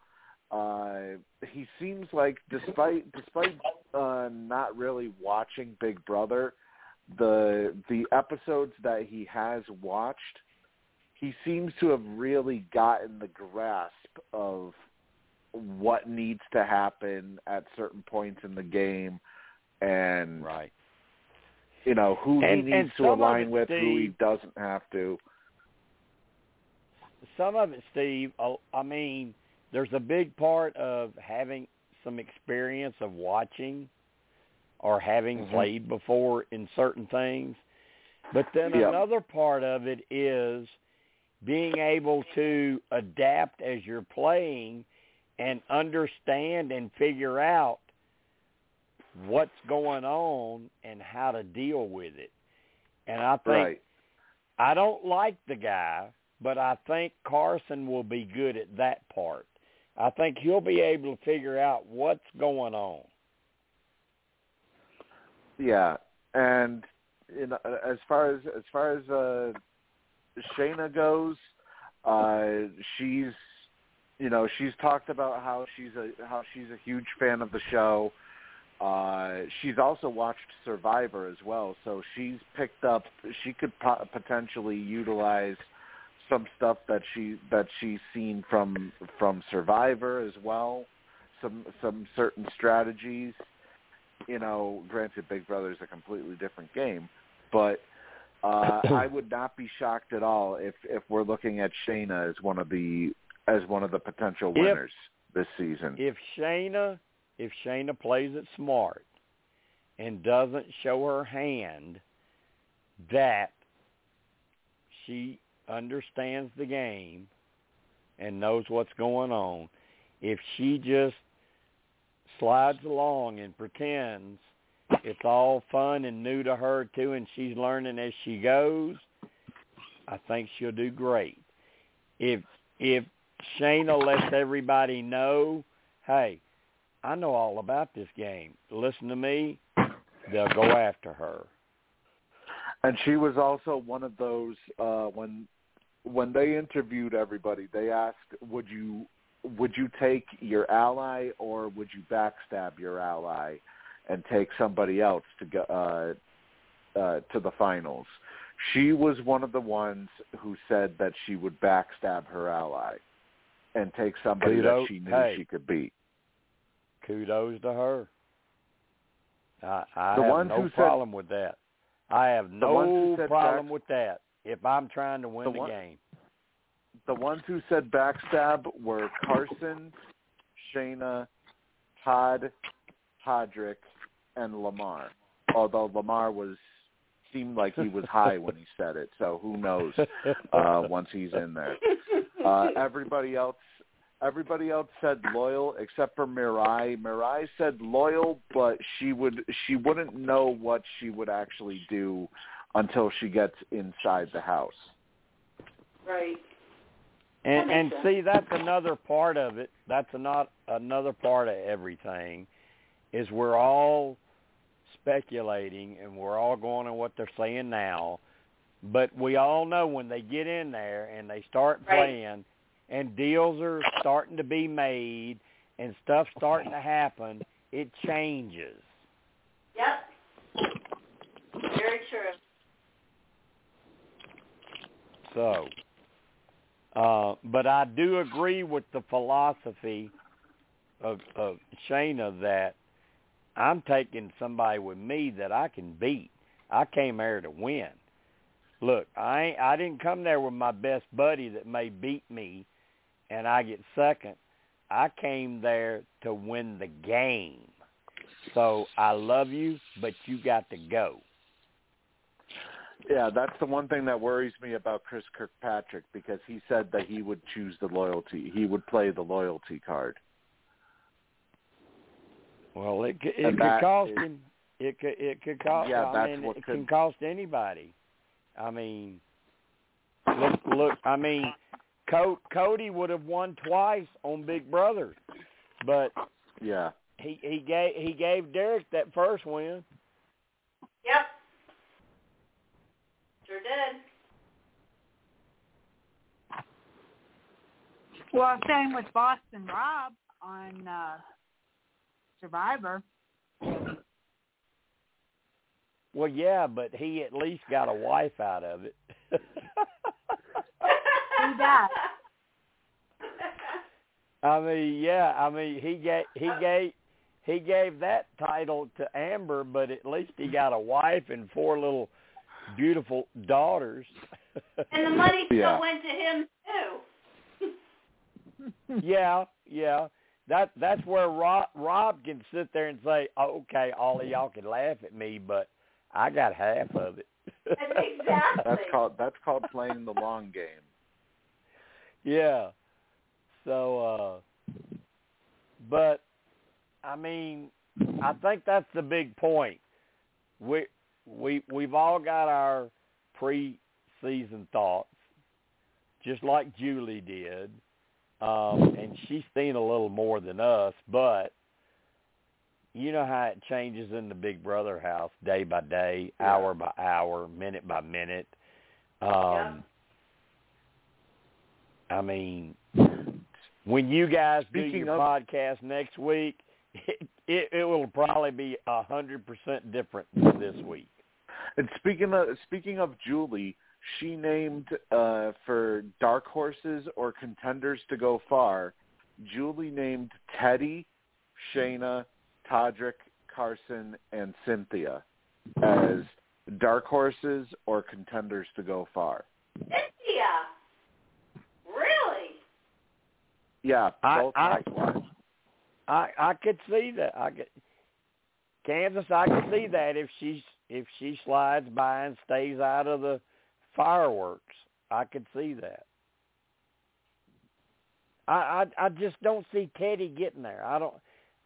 B: Uh he seems like despite despite uh not really watching Big Brother the the episodes that he has watched he seems to have really gotten the grasp of what needs to happen at certain points in the game. And
F: Right.
B: You know who he needs to align
F: it,
B: with, who he doesn't have to.
F: Some of it, Steve, uh, I mean, there's a big part of having some experience of watching or having
B: Mhm.
F: played before in certain things. But then
B: Yeah.
F: another part of it is being able to adapt as you're playing and understand and figure out what's going on and how to deal with it. And I think
B: Right.
F: I don't like the guy, but I think Carson will be good at that part. I think he'll be able to figure out what's going on.
B: Yeah, and you know, as far as as far as uh, Shanna goes, uh, she's you know she's talked about how she's a how she's a huge fan of the show. Uh, she's also watched Survivor as well, so she's picked up. She could po- potentially utilize some stuff that she that she's seen from from Survivor as well. Some some certain strategies you know, granted Big Brother is a completely different game, but uh, *coughs* I would not be shocked at all if if we're looking at Shanna as one of the as one of the potential
F: If-
B: winners this season.
F: If Shanna if Shanna plays it smart and doesn't show her hand that she understands the game and knows what's going on, if she just slides along and pretends it's all fun and new to her too, and she's learning as she goes, I think she'll do great. If if Shanna lets everybody know, hey, I know all about this game. Listen to me. They'll go *laughs* after her.
B: And she was also one of those uh, when when they interviewed everybody. They asked, "Would you would you take your ally or would you backstab your ally and take somebody else to go uh, uh, to the finals?" She was one of the ones who said that she would backstab her ally and take somebody that she knew
F: Hey.
B: she could beat.
F: Kudos to her. I, I have no
B: who said-
F: problem with that. I have
B: The ones who
F: no problem
B: back-
F: with that. If I'm trying to win
B: The
F: the,
B: one-
F: game,
B: The ones who said backstab were Carson, Shanna, Todd, Todrick, and Lamar. Although Lamar was seemed like he was high when he said it, so who knows *laughs* uh, once he's in there. Uh, everybody else, everybody else said loyal except for Mirai. Mirai said loyal, but she would she wouldn't know what she would actually do until she gets inside the house.
D: Right.
F: and and
D: makes
F: see that's another part of it. That's not another part of everything. Is we're all speculating and we're all going on what they're saying now, but we all know when they get in there and they start
D: Right.
F: playing, and deals are starting to be made and stuff starting to happen, it changes.
D: Yep. Very true.
F: So, uh, but I do agree with the philosophy of, of Shanna that I'm taking somebody with me that I can beat. I came here to win. Look, I ain't, I didn't come there with my best buddy that may beat me, and I get second. I came there to win the game. So I love you, but you got to go.
B: Yeah, that's the one thing that worries me about Chris Kirkpatrick because he said that he would choose the loyalty. He would play the loyalty card.
F: Well, it could, it
B: And
F: could cost
B: is-
F: him. It could it could cost.
B: Yeah,
F: I mean,
B: what
F: it
B: could-
F: can cost anybody. I mean, look, look. I mean, Cody would have won twice on Big Brother, but
B: Yeah.
F: he he gave he gave Derek that first win.
D: Yep. Sure did.
H: Well, same with Boston Rob on uh Survivor.
F: Well, yeah, but he at least got a wife out of it. *laughs*
H: Who *laughs* that?
F: I mean, yeah. I mean, he gave he gave he gave that title to Amber, but at least he got a wife and four little beautiful daughters.
D: and the money still
B: Yeah.
D: went to him too. *laughs*
F: yeah, yeah. That that's where Rob Rob can sit there and say, oh, "Okay, all of y'all can laugh at me, but I got half of it."
D: Exactly.
B: That's called that's called playing the long game.
F: Yeah. So, uh but I mean, I think that's the big point. We we we've all got our pre-season thoughts, just like Julie did, um, and she's seen a little more than us. But you know how it changes in the Big Brother house, day by day,
B: Yeah.
F: hour by hour, minute by minute. Um,
D: Yeah.
F: I mean, when you guys do
B: Speaking
F: your
B: of-
F: podcast next week, it, it, it will probably be a hundred percent different than this week.
B: And speaking of speaking of Julie, she named uh for dark horses or contenders to go far. Julie named Teddi, Shanna, Todrick, Carson, and Cynthia as dark horses or contenders to go far.
D: Cynthia. Really?
B: Yeah,
F: I-
B: both
F: I-
B: housewives.
F: I I could see that. I could Kansas. I could see that if she's if she slides by and stays out of the fireworks. I could see that. I I, I just don't see Teddi getting there. I don't.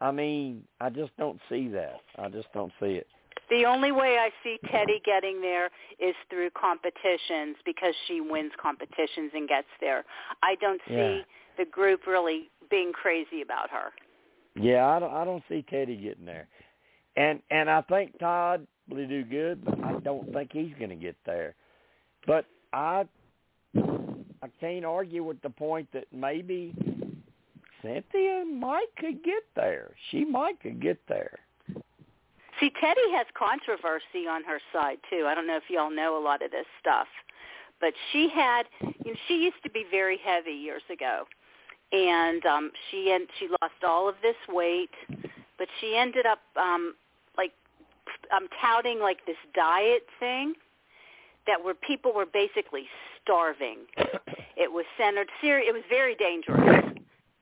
F: I mean, I just don't see that. I just don't see it.
D: The only way I see Teddi getting there is through competitions because she wins competitions and gets there. I don't see
F: Yeah.
D: The group really being crazy about her.
F: Yeah, I don't. I don't see Teddi getting there, and and I think Todd will do good, but I don't think he's going to get there. But I I can't argue with the point that maybe Cynthia might could get there. She might could get there.
D: See, Teddi has controversy on her side too. I don't know if y'all know a lot of this stuff, but she had, you know, she used to be very heavy years ago, and um, she and she lost all of this weight, but she ended up um, like um, touting like this diet thing that where people were basically starving. *coughs* It was centered. Ser- it was very dangerous.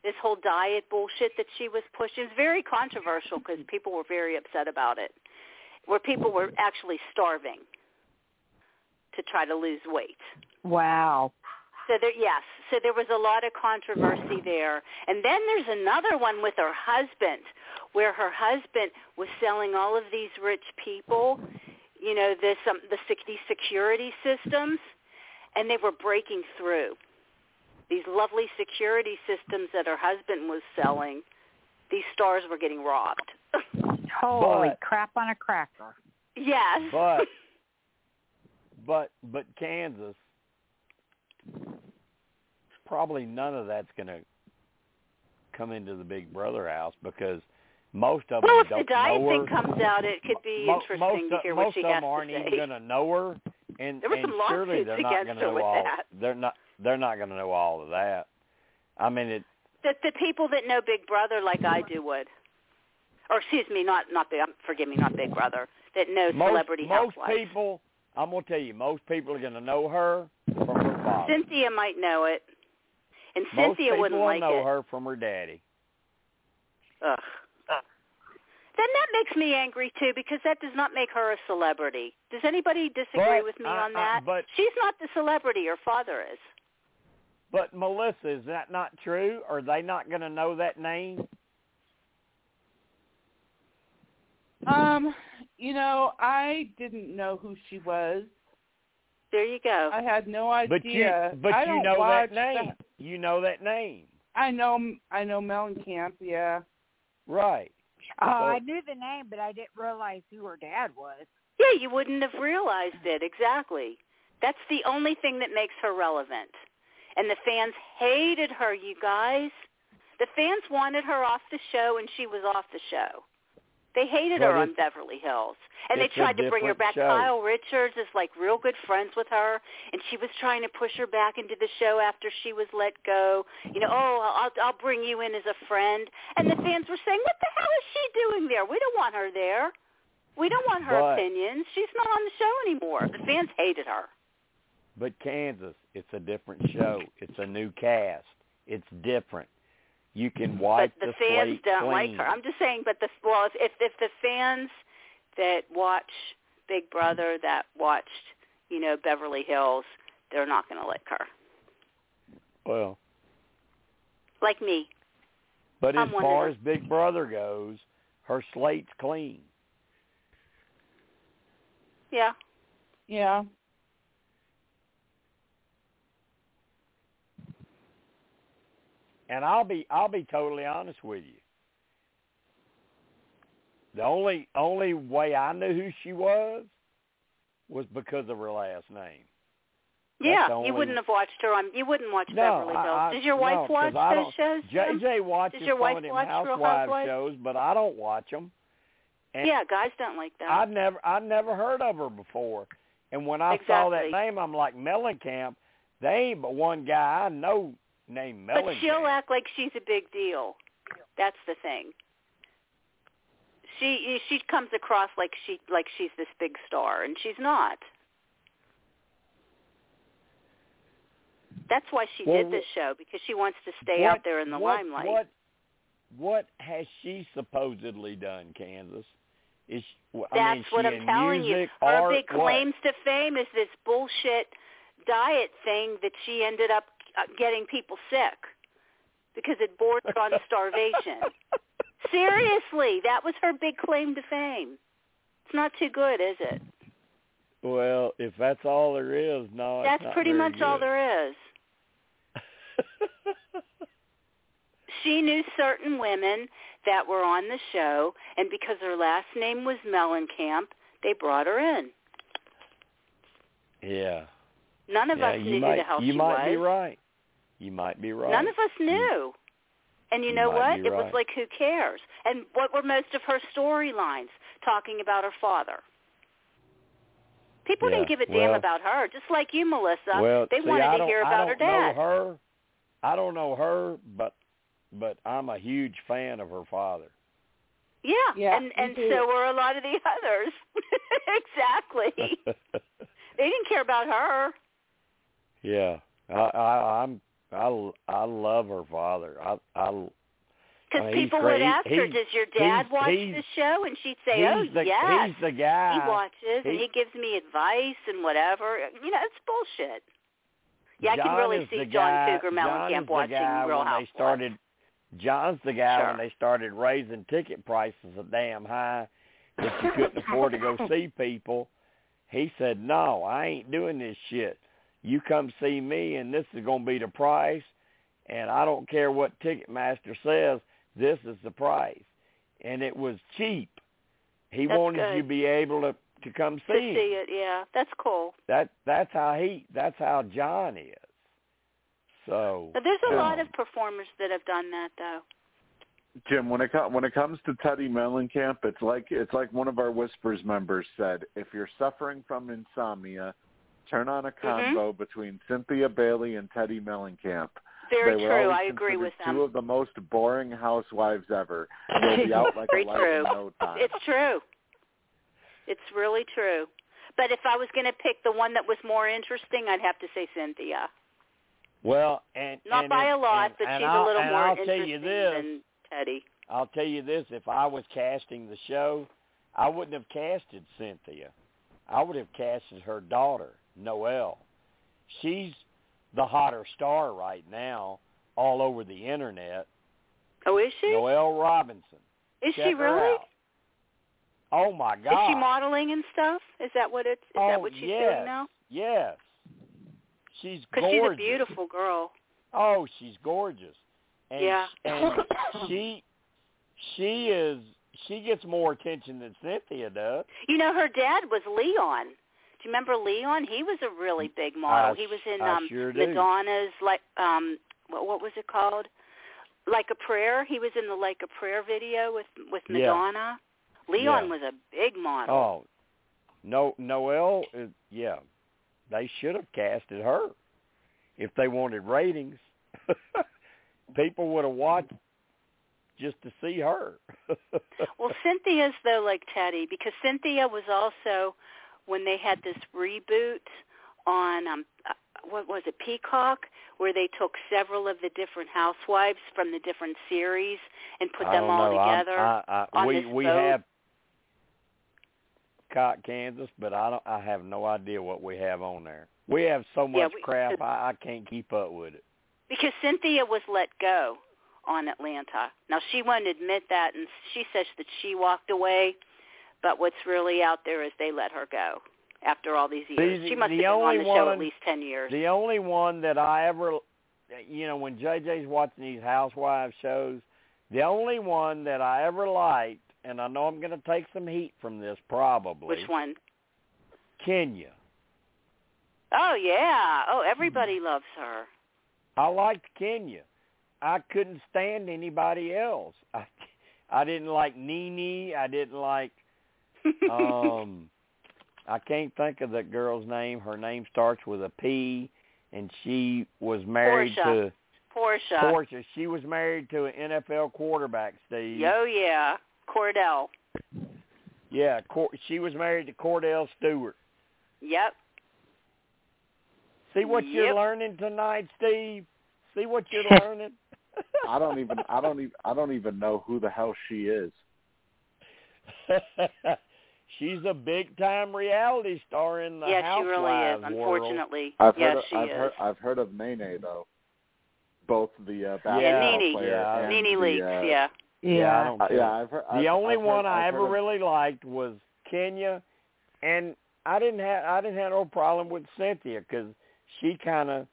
D: This whole diet bullshit that she was pushing is very controversial because people were very upset about it. Where people were actually starving to try to lose weight.
H: Wow.
D: So there, yes. So there was a lot of controversy there. And then there's another one with her husband, where her husband was selling all of these rich people, you know, this um, the sec- these security systems, and they were breaking through these lovely security systems that her husband was selling. These stars were getting robbed. *laughs*
H: Holy
F: But-
H: crap on a cracker.
D: yes.
F: But *laughs* but but Kansas probably none of that's going to come into the Big Brother house because most of
D: well,
F: them
D: if the diet thing comes out, it could be interesting
F: most
D: to hear what she
F: of
D: has
F: them aren't
D: to
F: even
D: say.
F: going to know her, and
D: There were
F: and
D: some
F: surely they're not going to know all.
D: that.
F: They're not. They're not going to know all of that. I mean, it.
D: the the people that know Big Brother like I do would, or excuse me, not not Big. Um, forgive me, not Big Brother. That know
F: Most,
D: Celebrity
F: most
D: Housewives.
F: people, I'm going to tell you, most people are going to know her from her father.
D: Cynthia might know it, and
F: most
D: Cynthia
F: people
D: wouldn't
F: will
D: like
F: know
D: it.
F: her from her daddy.
D: Ugh. Then that makes me angry too because that does not make her a celebrity. Does anybody disagree
F: But
D: with me
F: I-
D: on
F: I-
D: that?
F: but-
D: She's not the celebrity her father is.
F: But Melissa, is that not true? Are they not going to know that name?
C: Um, you know, I didn't know who she was.
D: There you go.
C: I had no idea.
F: But you, but
C: I
F: you know
C: watch
F: that name. You know that name,
C: I know, I know Mellencamp. Yeah.
F: right?
H: Oh,
F: So-
H: I knew the name, but I didn't realize who her dad was.
D: Yeah, you wouldn't have realized it exactly. That's the only thing that makes her relevant. And the fans hated her, you guys. The fans wanted her off the show, and she was off the show. They hated
F: But
D: her on Beverly Hills, and they tried to bring her back.
F: show.
D: Kyle Richards is like real good friends with her, and she was trying to push her back into the show after she was let go. You know, oh, I'll I'll bring you in as a friend, and the fans were saying, "What the hell is she doing there? We don't want her there. We don't want her
F: But-
D: opinions. She's not on the show anymore." The fans hated her.
F: But Kansas, it's a different show. It's a new cast. It's different. You can wipe
D: but the,
F: the
D: fans
F: slate
D: don't like
F: clean.
D: her. I'm just saying, but the well, if, if if the fans that watch Big Brother, that watched, you know, Beverly Hills, they're not going to like her.
F: Well,
D: Like me.
F: but
D: I'm
F: as
D: one
F: far as Big Brother goes, her slate's clean.
D: Yeah.
C: Yeah.
F: And I'll be I'll be totally honest with you. The only only way I knew who she was was because of her last name.
D: Yeah,
F: only-
D: you wouldn't have watched her on. You wouldn't watch
F: No,
D: Beverly Hills.
F: I, I,
D: Does your
F: no,
D: watch those shows?
F: JJ watches
D: Does your
F: some
D: wife
F: of them
D: watch
F: housewives shows, but I don't watch them. And
D: Yeah, guys don't like that.
F: I'd never I'd never heard of her before. And when I saw that name, I'm like Mellencamp. They ain't but one guy I know named
D: but she'll act like she's a big deal. That's the thing. She she comes across like she like she's this big star, and she's not. That's why she
F: Well,
D: did this show because she wants to stay
F: What-
D: out there in the
F: what,
D: limelight.
F: What what has she supposedly done, Kansas? Is she, I
D: That's
F: mean,
D: what I'm telling
F: music,
D: you. Her
F: art,
D: big
F: what?
D: claims to fame is this bullshit diet thing that she ended up Uh, getting people sick because it borders on *laughs* starvation. Seriously, that was her big claim to fame. It's not too good, is it?
F: Well, if that's all there is, no, it's
D: That's pretty much all there is. *laughs* She knew certain women that were on the show, and because her last name was Mellencamp, they brought her in.
F: yeah.
D: None of
F: yeah,
D: us knew
F: might,
D: who the hell
F: you
D: she
F: might
D: was.
F: be right. You might be right.
D: None of us knew. And you
F: You
D: know what?
F: be
D: It was like, who cares? And what were most of her storylines talking about her father? People
F: Yeah,
D: didn't give a damn
F: well-
D: about her, just like you, Melissa.
F: well,
D: they
F: see,
D: wanted
F: I
D: to
F: don't,
D: hear
F: I
D: about
F: don't
D: her dad.
F: Know her. I don't know her, but but I'm a huge fan of her father.
D: Yeah,
C: Yeah,
D: and and
C: too.
D: so were a lot of the *laughs* others. *laughs* exactly. *laughs* they didn't care about her.
F: yeah, I, I I'm I I love her father. I I
D: Because
F: Uh, he's
D: people would ask her, "Does your dad watch the show?" And she'd say, "Oh,
F: the,
D: yes,
F: He's the guy.
D: he watches, and
F: he-
D: gives me advice and whatever." You know, it's bullshit. Yeah, I can really see John
F: guy,
D: Cougar
F: John
D: Mellencamp watching Real
F: when
D: Housewives.
F: they started. John's the guy when they started raising ticket prices a damn high that you couldn't *laughs* afford to go see people. He said, "No, I ain't doing this shit. You come see me, and this is going to be the price. And I don't care what Ticketmaster says. This is the price." And it was cheap. He
D: That's
F: wanted you to be able to to come see
D: to
F: him.
D: see it, yeah, that's cool.
F: That that's how he that's how John is. So
D: But there's a
F: um,
D: lot of performers that have done that, though.
B: Jim, when it co- when it comes to Teddi Mellencamp, it's like it's like one of our Whispers members said. If you're suffering from insomnia, turn on a
D: Mm-hmm.
B: convo between Cynthia Bailey and Teddi Mellencamp.
D: Very
B: they were
D: true. I agree with them.
B: Two of the most boring housewives ever. They'll be out like *laughs*
D: Very
B: a
D: true.
B: in no time.
D: It's true. It's really true. But if I was going to pick the one that was more interesting, I'd have to say Cynthia.
F: well, and
D: Not
F: and
D: by
F: it-
D: a lot,
F: and-
D: but
F: and
D: she's
F: I'll,
D: a little
F: and
D: more
F: I'll tell
D: interesting
F: you this,
D: than Teddi.
F: I'll tell you this: if I was casting the show, I wouldn't have casted Cynthia. I would have casted her daughter, Noelle. She's the hotter star right now, all over the internet.
D: Oh, is she?
F: Noelle Robinson.
D: is
F: Check
D: she really?
F: Oh my God!
D: Is she modeling and stuff? Is that what it's? Is
F: oh,
D: that what she's
F: yes,
D: doing now?
F: Yes. She's
D: Because she's a beautiful girl.
F: Oh, she's gorgeous. And
D: Yeah.
F: and *coughs* she she is she gets more attention than Cynthia does.
D: You know, her dad was Leon. You remember Leon? He was a really big model.
F: I
D: he was in um
F: sure do.
D: Madonna's like um what what was it called? Like a prayer. He was in the Like a Prayer video with with
F: Yeah.
D: Madonna. Leon
F: Yeah.
D: was a big model.
F: Oh, no, Noelle. Is, yeah, they should have casted her if they wanted ratings. *laughs* People would have watched just to see her. *laughs*
D: Well, Cynthia's though like Teddi because Cynthia was also when they had this reboot on um uh, what was it Peacock where they took several of the different housewives from the different series and put
F: I
D: them all
F: know.
D: Together.
F: I, I,
D: on
F: we
D: this
F: we
D: boat.
F: have Cott, Kansas, but I don't. I have no idea what we have on there. We have so much
D: Yeah, we-
F: crap. I, I can't keep up with it.
D: because Cynthia was let go on Atlanta. Now she won't admit that, and she says that she walked away. But what's really out there is they let her go after all these years.
F: See,
D: she must
F: the
D: have been on the show at
F: one-
D: least ten years.
F: The only one that I ever, you know, when JJ's watching these housewives shows, the only one that I ever liked, and I know I'm going to take some heat from this probably.
D: Which one?
F: Kenya.
D: Oh yeah. Oh, everybody mm-hmm. loves her.
F: I liked Kenya. I couldn't stand anybody else. I, *laughs* I didn't like Nene. I didn't like. Um I can't think of that girl's name. Her name starts with a P, and she was married
D: Porsha.
F: to
D: Porsha.
F: Porsha. She was married to an NFL quarterback, Steve.
D: Oh yeah. Kordell.
F: Yeah, Cor- she was married to Kordell Stewart.
D: Yep.
F: See what you're learning tonight, Steve. See what you're *laughs* learning.
B: I don't even I don't even I don't even know who the hell she is. *laughs*
F: She's a big time reality star in the house.
D: yeah, she really is.
F: Housewives world.
D: Unfortunately.
B: I've
D: yes,
B: heard of,
D: she
B: I've
D: is.
B: heard I've heard of Nene though. Both the uh, basketball
F: Yeah,
D: Nene.
B: player
F: Yeah.
B: and
D: Nene
B: the,
D: Leakes,
B: uh,
D: yeah.
F: Yeah, I don't
B: Uh, yeah, I've heard,
F: the
B: I've,
F: only
B: I've heard,
F: one I
B: I've
F: ever
B: heard of-
F: really liked was Kenya, and I didn't have I didn't have no problem with Cynthia because she kind of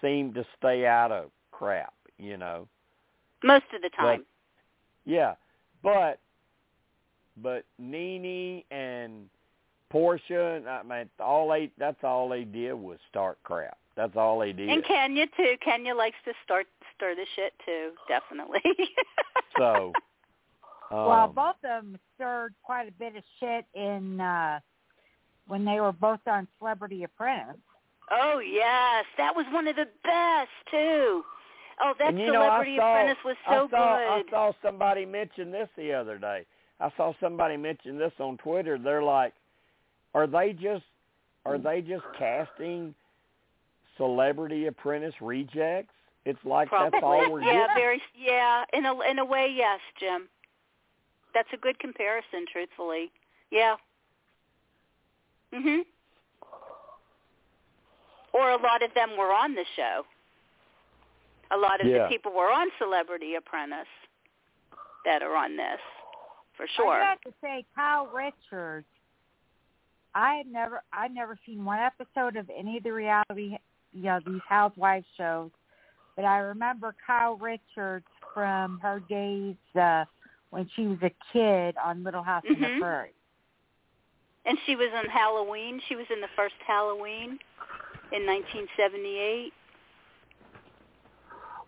F: seemed to stay out of crap, you know.
D: Most of the time.
F: Yeah, but but Nene and Porsha, and I mean, all they that's all they did was start crap. That's all they did.
D: and Kenya too. Kenya likes to start stir the shit too, definitely. *laughs*
F: so,
H: well,
F: um,
H: both of them stirred quite a bit of shit in uh when they were both on Celebrity Apprentice.
D: oh yes, that was one of the best too. Oh, that
F: and you know,
D: Celebrity
F: saw,
D: Apprentice was so
F: I saw, I saw somebody mention this the other day. I saw somebody mention this on Twitter. They're like, are they just are they just casting Celebrity Apprentice rejects? It's like that's all we're
D: yeah,
F: getting.
D: very yeah, in a in a way, yes, Jim. That's a good comparison, truthfully. Yeah. Mhm. Or a lot of them were on the show. A lot of
F: Yeah.
D: the people were on Celebrity Apprentice that are on this, for
H: I have to say, Kyle Richards. I had never, I never seen one episode of any of the reality, you know, these housewives shows, but I remember Kyle Richards from her days uh, when she was a kid on Little House on the
D: Mhm.
H: Prairie.
D: And she was on Halloween. She was in the first Halloween in 1978.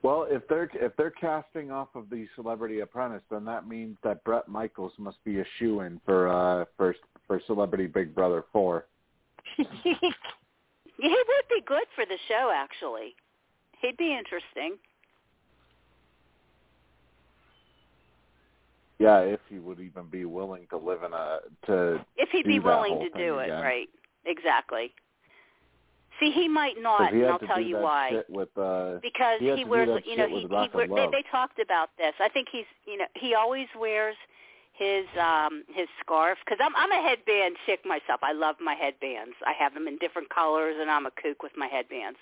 B: Well, if they're if they're casting off of the Celebrity Apprentice, then that means that Bret Michaels must be a shoe in for uh for for Celebrity Big Brother four. *laughs*
D: Yeah, he would be good for the show, actually. He'd be interesting.
B: Yeah, if he would even be willing to live in a to
D: If he'd be willing
B: whole
D: to
B: thing
D: do it,
B: again.
D: right? Exactly. See, he might not,
B: he
D: and I'll
B: to
D: tell
B: do
D: you
B: that
D: why.
B: shit with uh
D: because
B: he
D: he wears you know he
B: with
D: he wear, they they talked about this i think he's you know he always wears his um his scarf because i'm i'm a headband chick myself i love my headbands i have them in different colors and i'm a kook with my headbands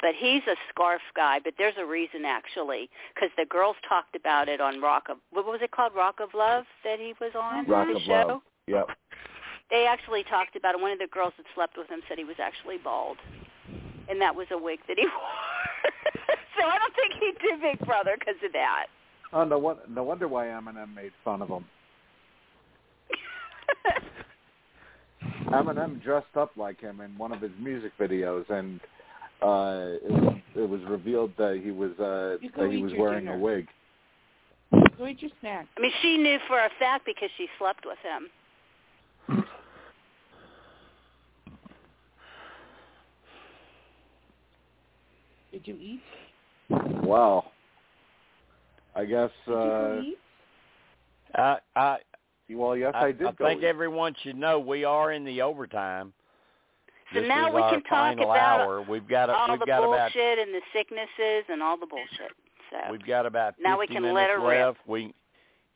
D: but he's a scarf guy but there's a reason actually because the girls talked about it on rock of what was it called rock of love that he was on
B: Rock
D: the
B: of
D: show
B: Love. Yep.
D: they actually talked about it. One of the girls that slept with him said he was actually bald, and that was a wig that he *laughs* wore. so I don't think he did Big Brother because of that.
B: Oh no won- no wonder why Eminem made fun of him. *laughs* Eminem dressed up like him in one of his music videos, and uh, it, was, it was revealed that he was uh, that he was wearing
C: dinner.
B: a wig.
C: Go eat your snack.
D: I mean, she knew for a fact because she slept with him. *laughs*
C: Did you eat?
B: Wow. I guess.
C: Did
B: Uh,
C: go eat?
F: I I
B: well, yes, I, did.
F: I
B: go
F: think
B: eat.
F: everyone should know we are in the overtime.
D: So
F: this
D: now
F: is
D: we
F: our
D: can talk about
F: hour. We've got a,
D: All
F: we've
D: the
F: got about
D: bullshit and the sicknesses and all the bullshit. So
F: we've got about 50
D: Now we can
F: minutes
D: let her rip.
F: left. We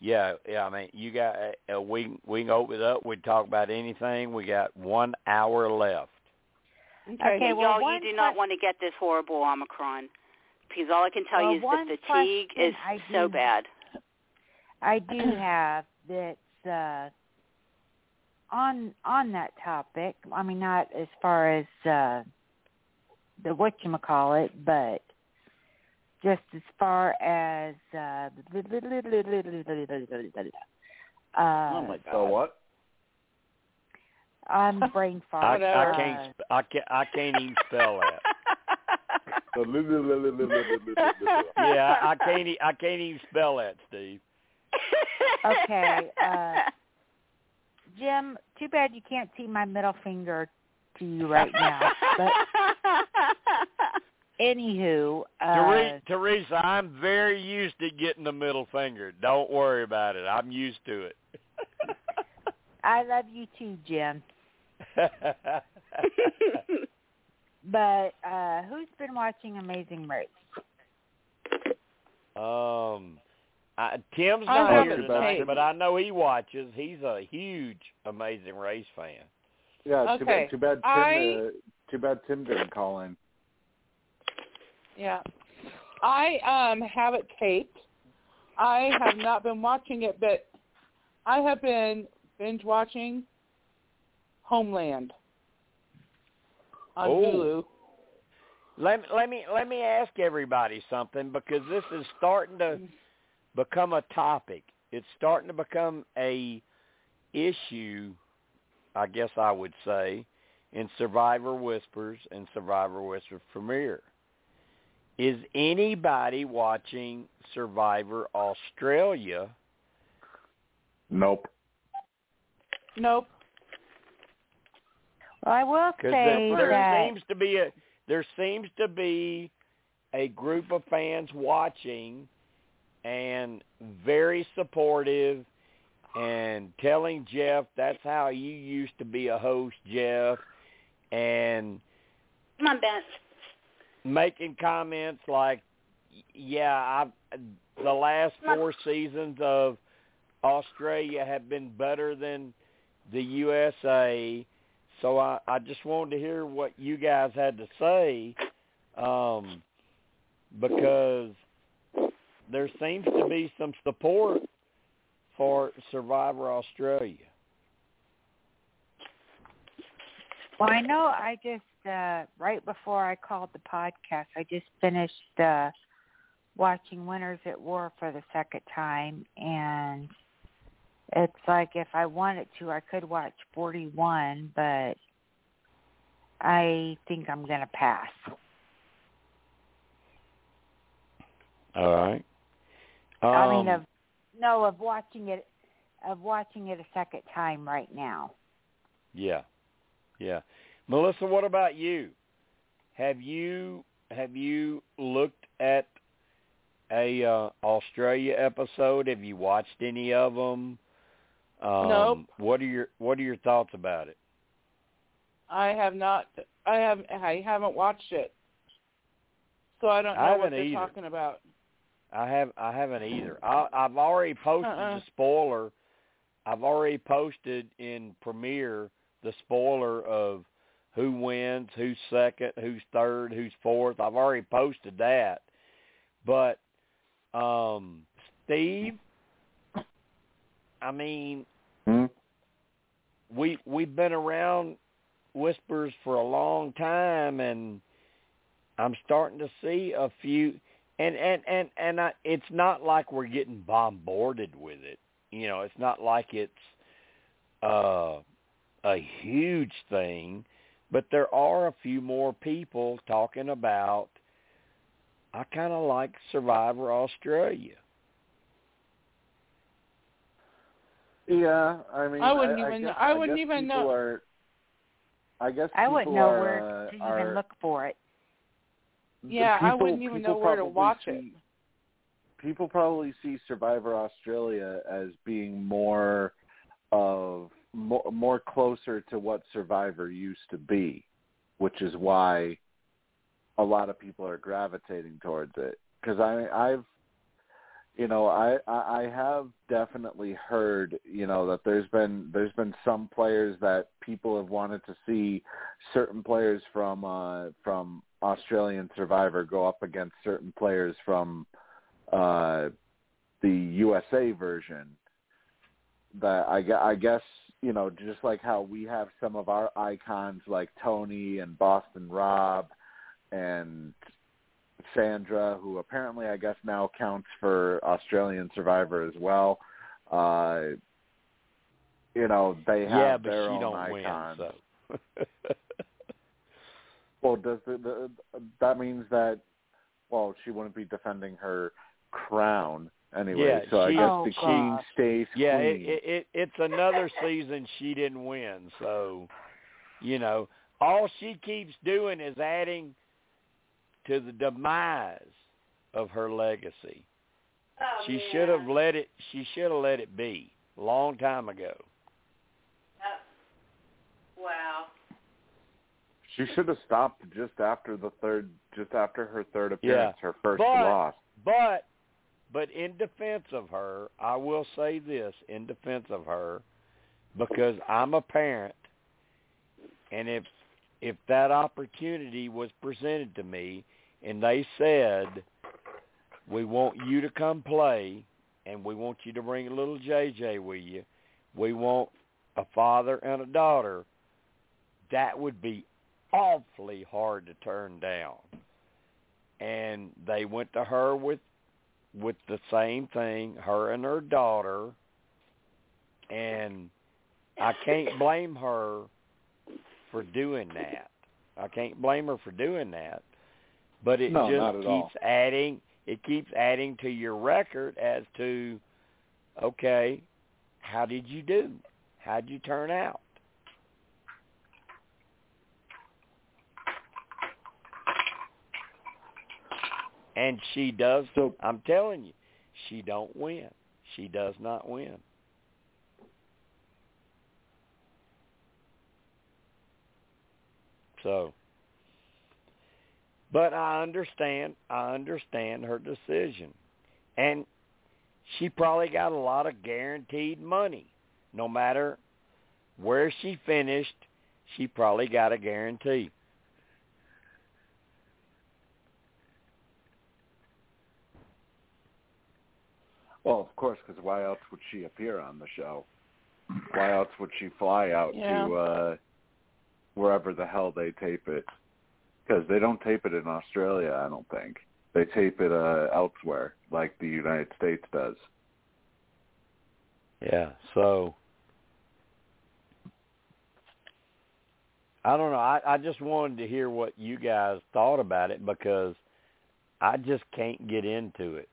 F: yeah, yeah, I mean, you got uh, we we can open it up. We can talk about anything. We got 1 hour left.
H: Okay,
D: Hey,
H: well,
D: y'all, you do not want to get this horrible Omicron because all I can tell
H: Well,
D: you is the fatigue is
H: I
D: so
H: do-
D: bad.
H: I do have that's uh, on on that topic. I mean, not as far as uh, the what you call it, but just as far as uh, *laughs*
C: Oh
H: uh,
C: my god.
B: So what?
H: I'm *laughs* brain fart.
F: I, I can't sp- I can't I can't even spell that. *laughs* Yeah, I, I can't I can't even spell that, Steve.
H: Okay, *laughs* uh, Jim, too bad you can't see my middle finger to you right now. But anywho, uh,
F: Tere- Teresa, I'm very used to getting the middle finger. Don't worry about it. I'm used to it.
H: I love you too, Jim. *laughs* But uh who's been watching Amazing Race?
F: um, I, Tim's
C: I
F: not here tonight, but I know he watches. He's a huge Amazing Race fan.
B: Yeah. Too
C: Okay.
B: bad. Too bad. Tim.
C: I-
B: Uh, too bad Tim didn't call in.
C: Yeah. I um have it taped I have not been watching it, but I have been binge watching Homeland on
F: Oh.
C: Hulu.
F: Let me let me let me ask everybody something because this is starting to become a topic. It's starting to become a issue, I guess I would say, in Survivor Whispers and Survivor Whispers Premiere. Is anybody watching Survivor Australia?
B: Nope.
C: Nope.
H: Well, I will
F: Because
H: say
F: there, there
H: that
F: seems to be a there seems to be a group of fans watching and very supportive and telling Jeff that's how you used to be a host, Jeff, and
D: Come on, Ben.
F: making comments like, "Yeah, I the last four seasons of Australia have been better than the USA." So I, I just wanted to hear what you guys had to say, um, because there seems to be some support for Survivor Australia.
H: Well, I know I just uh right before I called the podcast, I just finished uh watching Winners at War for the second time and it's like if I wanted to I could watch 41, but I think I'm going to pass.
F: All right.
H: I mean
F: Um,
H: of no of watching it of watching it a second time right now.
F: Yeah, yeah. Melissa, what about you? Have you have you looked at a uh, Australia episode? Have you watched any of them? Um,
C: Nope.
F: What are your What are your thoughts about it?
C: I have not. I have. I haven't watched it, so I don't know
F: I
C: what
F: haven't
C: they're
F: either.
C: talking about.
F: I have I haven't either. I, I've already posted
C: Uh-uh.
F: the spoiler. I've already posted in Premiere the spoiler of who wins, who's second, who's third, who's fourth. I've already posted that. But um Steve, I mean,
B: Hmm?
F: we we've been around whispers for a long time and I'm starting to see a few and and and and I, it's not like we're getting bombarded with it. You know, it's not like it's uh a huge thing, but there are a few more people talking about I kind of like Survivor Australia.
B: Yeah, I mean,
C: I wouldn't
B: I,
C: even-
B: guess,
C: I wouldn't
B: guess
C: even know.
B: Are, I guess
H: I wouldn't know
B: are,
H: where
B: uh,
H: to
B: are,
H: even look for it.
B: the
C: Yeah, I wouldn't even know where to watch
B: see,
C: it.
B: People probably see Survivor Australia as being more of more, more closer to what Survivor used to be, which is why a lot of people are gravitating towards it. Because I, I've, you know, I, I have definitely heard, you know, that there's been there's been some players that people have wanted to see certain players from uh from Australian Survivor go up against certain players from uh the USA version. That I, I guess you know just like how we have some of our icons like Tony and Boston Rob and Sandra who apparently I guess now counts for Australian Survivor as well uh you know they have
F: yeah, but
B: their
F: she
B: own
F: don't
B: icons
F: win, so. *laughs*
B: well does the, the that means that well she wouldn't be defending her crown anyway
F: Yeah,
B: so I guess
H: Oh,
B: the king
H: gosh.
B: stays
F: Yeah, it,
B: queen
F: it, it it's another season she didn't win, so you know all she keeps doing is adding to the demise of her legacy.
D: Oh,
F: she should have let it. She should have let it be a long time ago.
D: Oh, wow.
B: She should have stopped just after the third, just after her third appearance, her first
F: But-
B: loss.
F: But but in defense of her, I will say this in defense of her because I'm a parent and if if that opportunity was presented to me and they said we want you to come play and we want you to bring a little JJ with you. We want a father and a daughter. That would be awfully hard to turn down. And they went to her with with the same thing, her and her daughter, and I can't blame her for doing that. I can't blame her for doing that. But it
B: No,
F: just keeps
B: all.
F: adding it keeps adding to your record as to okay, how did you do? How'd you turn out? And she does
B: So
F: I'm telling you, she don't win. She does not win. So but I understand I understand her decision. And she probably got a lot of guaranteed money. No matter where she finished, she probably got a guarantee.
B: Well, of course, because why else would she appear on the show? Why else would she fly out
C: Yeah.
B: to uh wherever the hell they tape it? Because they don't tape it in Australia, I don't think. They tape it uh elsewhere, like the United States does.
F: Yeah, so I don't know. I I just wanted to hear what you guys thought about it because I just can't get into it.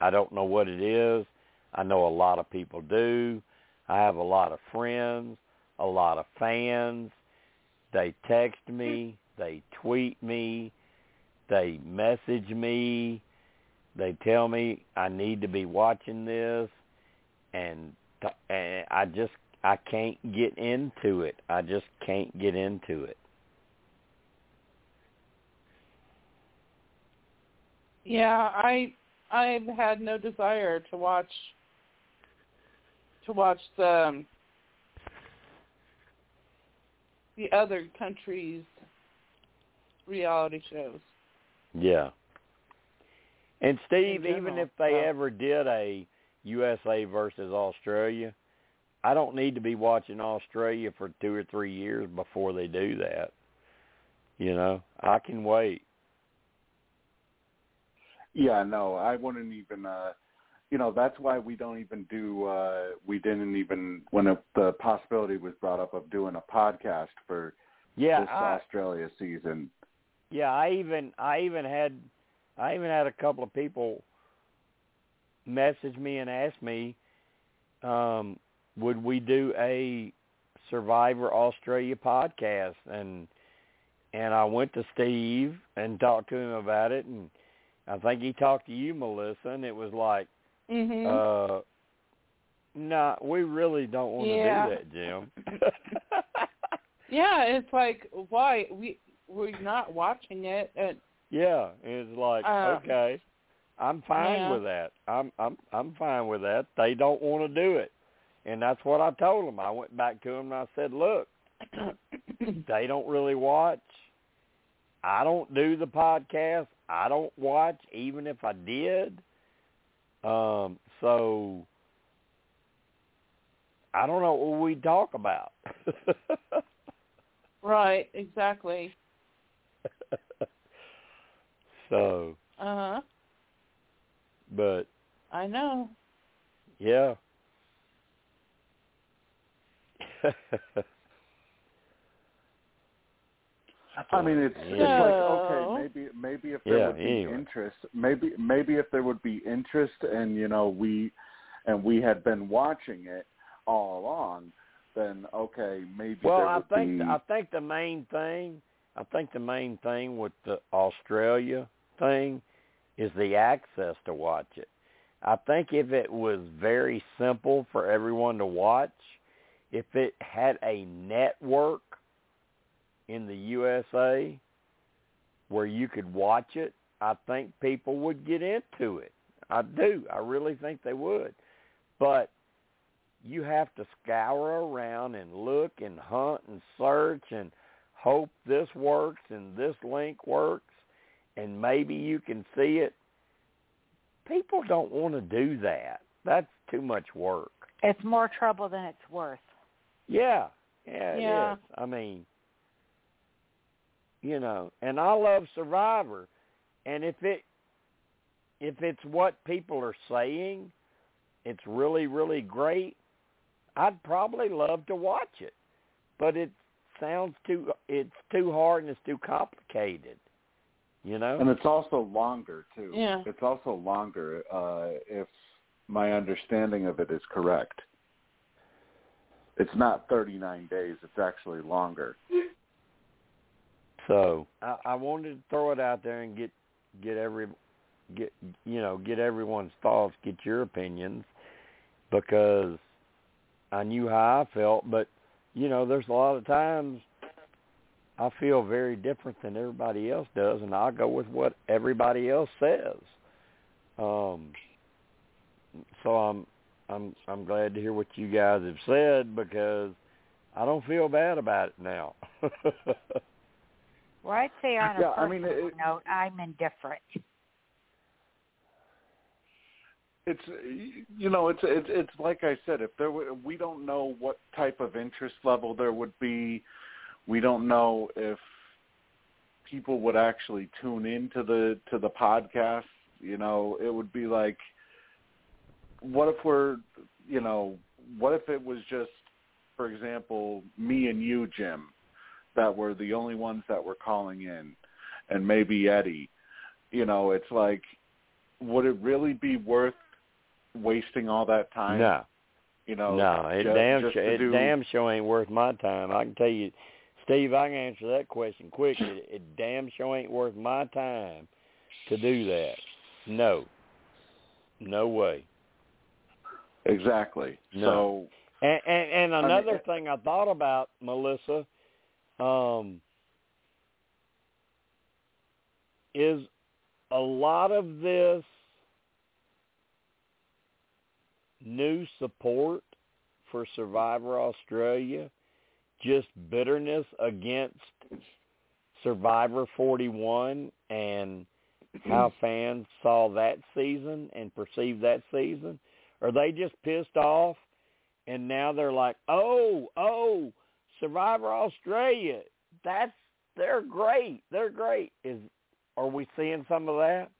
F: I don't know what it is. I know a lot of people do. I have a lot of friends, a lot of fans. They text me, they tweet me, they message me, they tell me I need to be watching this and and I just I can't get into it. I just can't get into it.
C: Yeah, I I've had no desire to watch to watch the um, the other countries' reality shows.
F: Yeah. And Steve, even if they
C: so-
F: ever did a USA versus Australia, I don't need to be watching Australia for two or three years before they do that. You know, I can wait.
B: Yeah, no, I wouldn't even. uh You know, that's why we don't even do. uh We didn't even when it, the possibility was brought up of doing a podcast for
F: Yeah,
B: this
F: I,
B: Australia season.
F: Yeah, I even I even had I even had a couple of people message me and ask me, um, would we do a Survivor Australia podcast and and I went to Steve and talked to him about it and I think he talked to you, Melissa, and it was like,
C: mm-hmm.
F: uh no, we really don't want
C: Yeah.
F: to do that, Jim. *laughs* *laughs*
C: yeah, it's like why we we're not watching it and
F: Yeah, it's like
C: Uh,
F: okay, I'm fine
C: yeah.
F: with that. I'm I'm I'm fine with that. They don't want to do it, and that's what I told them. I went back to them and I said, look, *clears throat* they don't really watch. I don't do the podcast. I don't watch, even if I did. Um, so I don't know what we talk about. *laughs*
C: right, exactly.
F: So,
C: Uh-huh.
F: but
C: I know.
F: yeah.
B: I mean, it's it's like okay, maybe maybe if there
F: Yeah,
B: would be
F: anyway.
B: interest, maybe maybe if there would be interest, and you know we, and we had been watching it all along, then okay, maybe
F: Well,
B: there
F: I
B: would
F: think
B: be.
F: I think the main thing I think the main thing with the Australia thing is the access to watch it. I think if it was very simple for everyone to watch, if it had a network in the USA where you could watch it, I think people would get into it. I do. I really think they would. But you have to scour around and look and hunt and search and hope this works and this link works and maybe you can see it. People don't want to do that. that's too much work.
H: It's more trouble than it's worth.
F: Yeah, yeah,
C: Yeah.
F: it is. I mean, you know, and I love Survivor, and if it if it's what people are saying, it's really really great. I'd probably love to watch it, but it sounds too it's too hard and it's too complicated. You know,
B: And it's also longer too.
C: Yeah.
B: It's also longer, uh, if my understanding of it is correct. It's not 39 days. It's actually longer.
F: So I, I wanted to throw it out there and get get every get you know get everyone's thoughts, get your opinions, because I knew how I felt, but you know there's a lot of times I feel very different than everybody else does, and I'll go with what everybody else says. Um, so I'm I'm I'm glad to hear what you guys have said because I don't feel bad about it now. *laughs*
H: Well, I'd say on a
B: Yeah, I
H: personal
B: mean, it-
H: note, I'm indifferent.
B: It's you know it's it's it's like I said if there were, we don't know what type of interest level there would be we don't know if people would actually tune into the to the podcast you know it would be like what if we're you know what if it was just for example me and you Jim that were the only ones that were calling in and maybe Eddie you know it's like would it really be worth wasting all that time
F: no.
B: you know
F: No, it
B: ju-
F: damn
B: just
F: sure, it
B: do-
F: damn sure ain't worth my time. I can tell you, Steve, I can answer that question quick. It, it damn sure ain't worth my time to do that. No, no way.
B: exactly
F: No. And and, and
B: I mean,
F: another thing I thought about, Melissa, um, is a lot of this new support for Survivor Australia just bitterness against Survivor 41 and how *clears throat* fans saw that season and perceived that season? Are they just pissed off and now they're like, "Oh, oh, Survivor Australia, that's they're great. They're great." Is are we seeing some of that?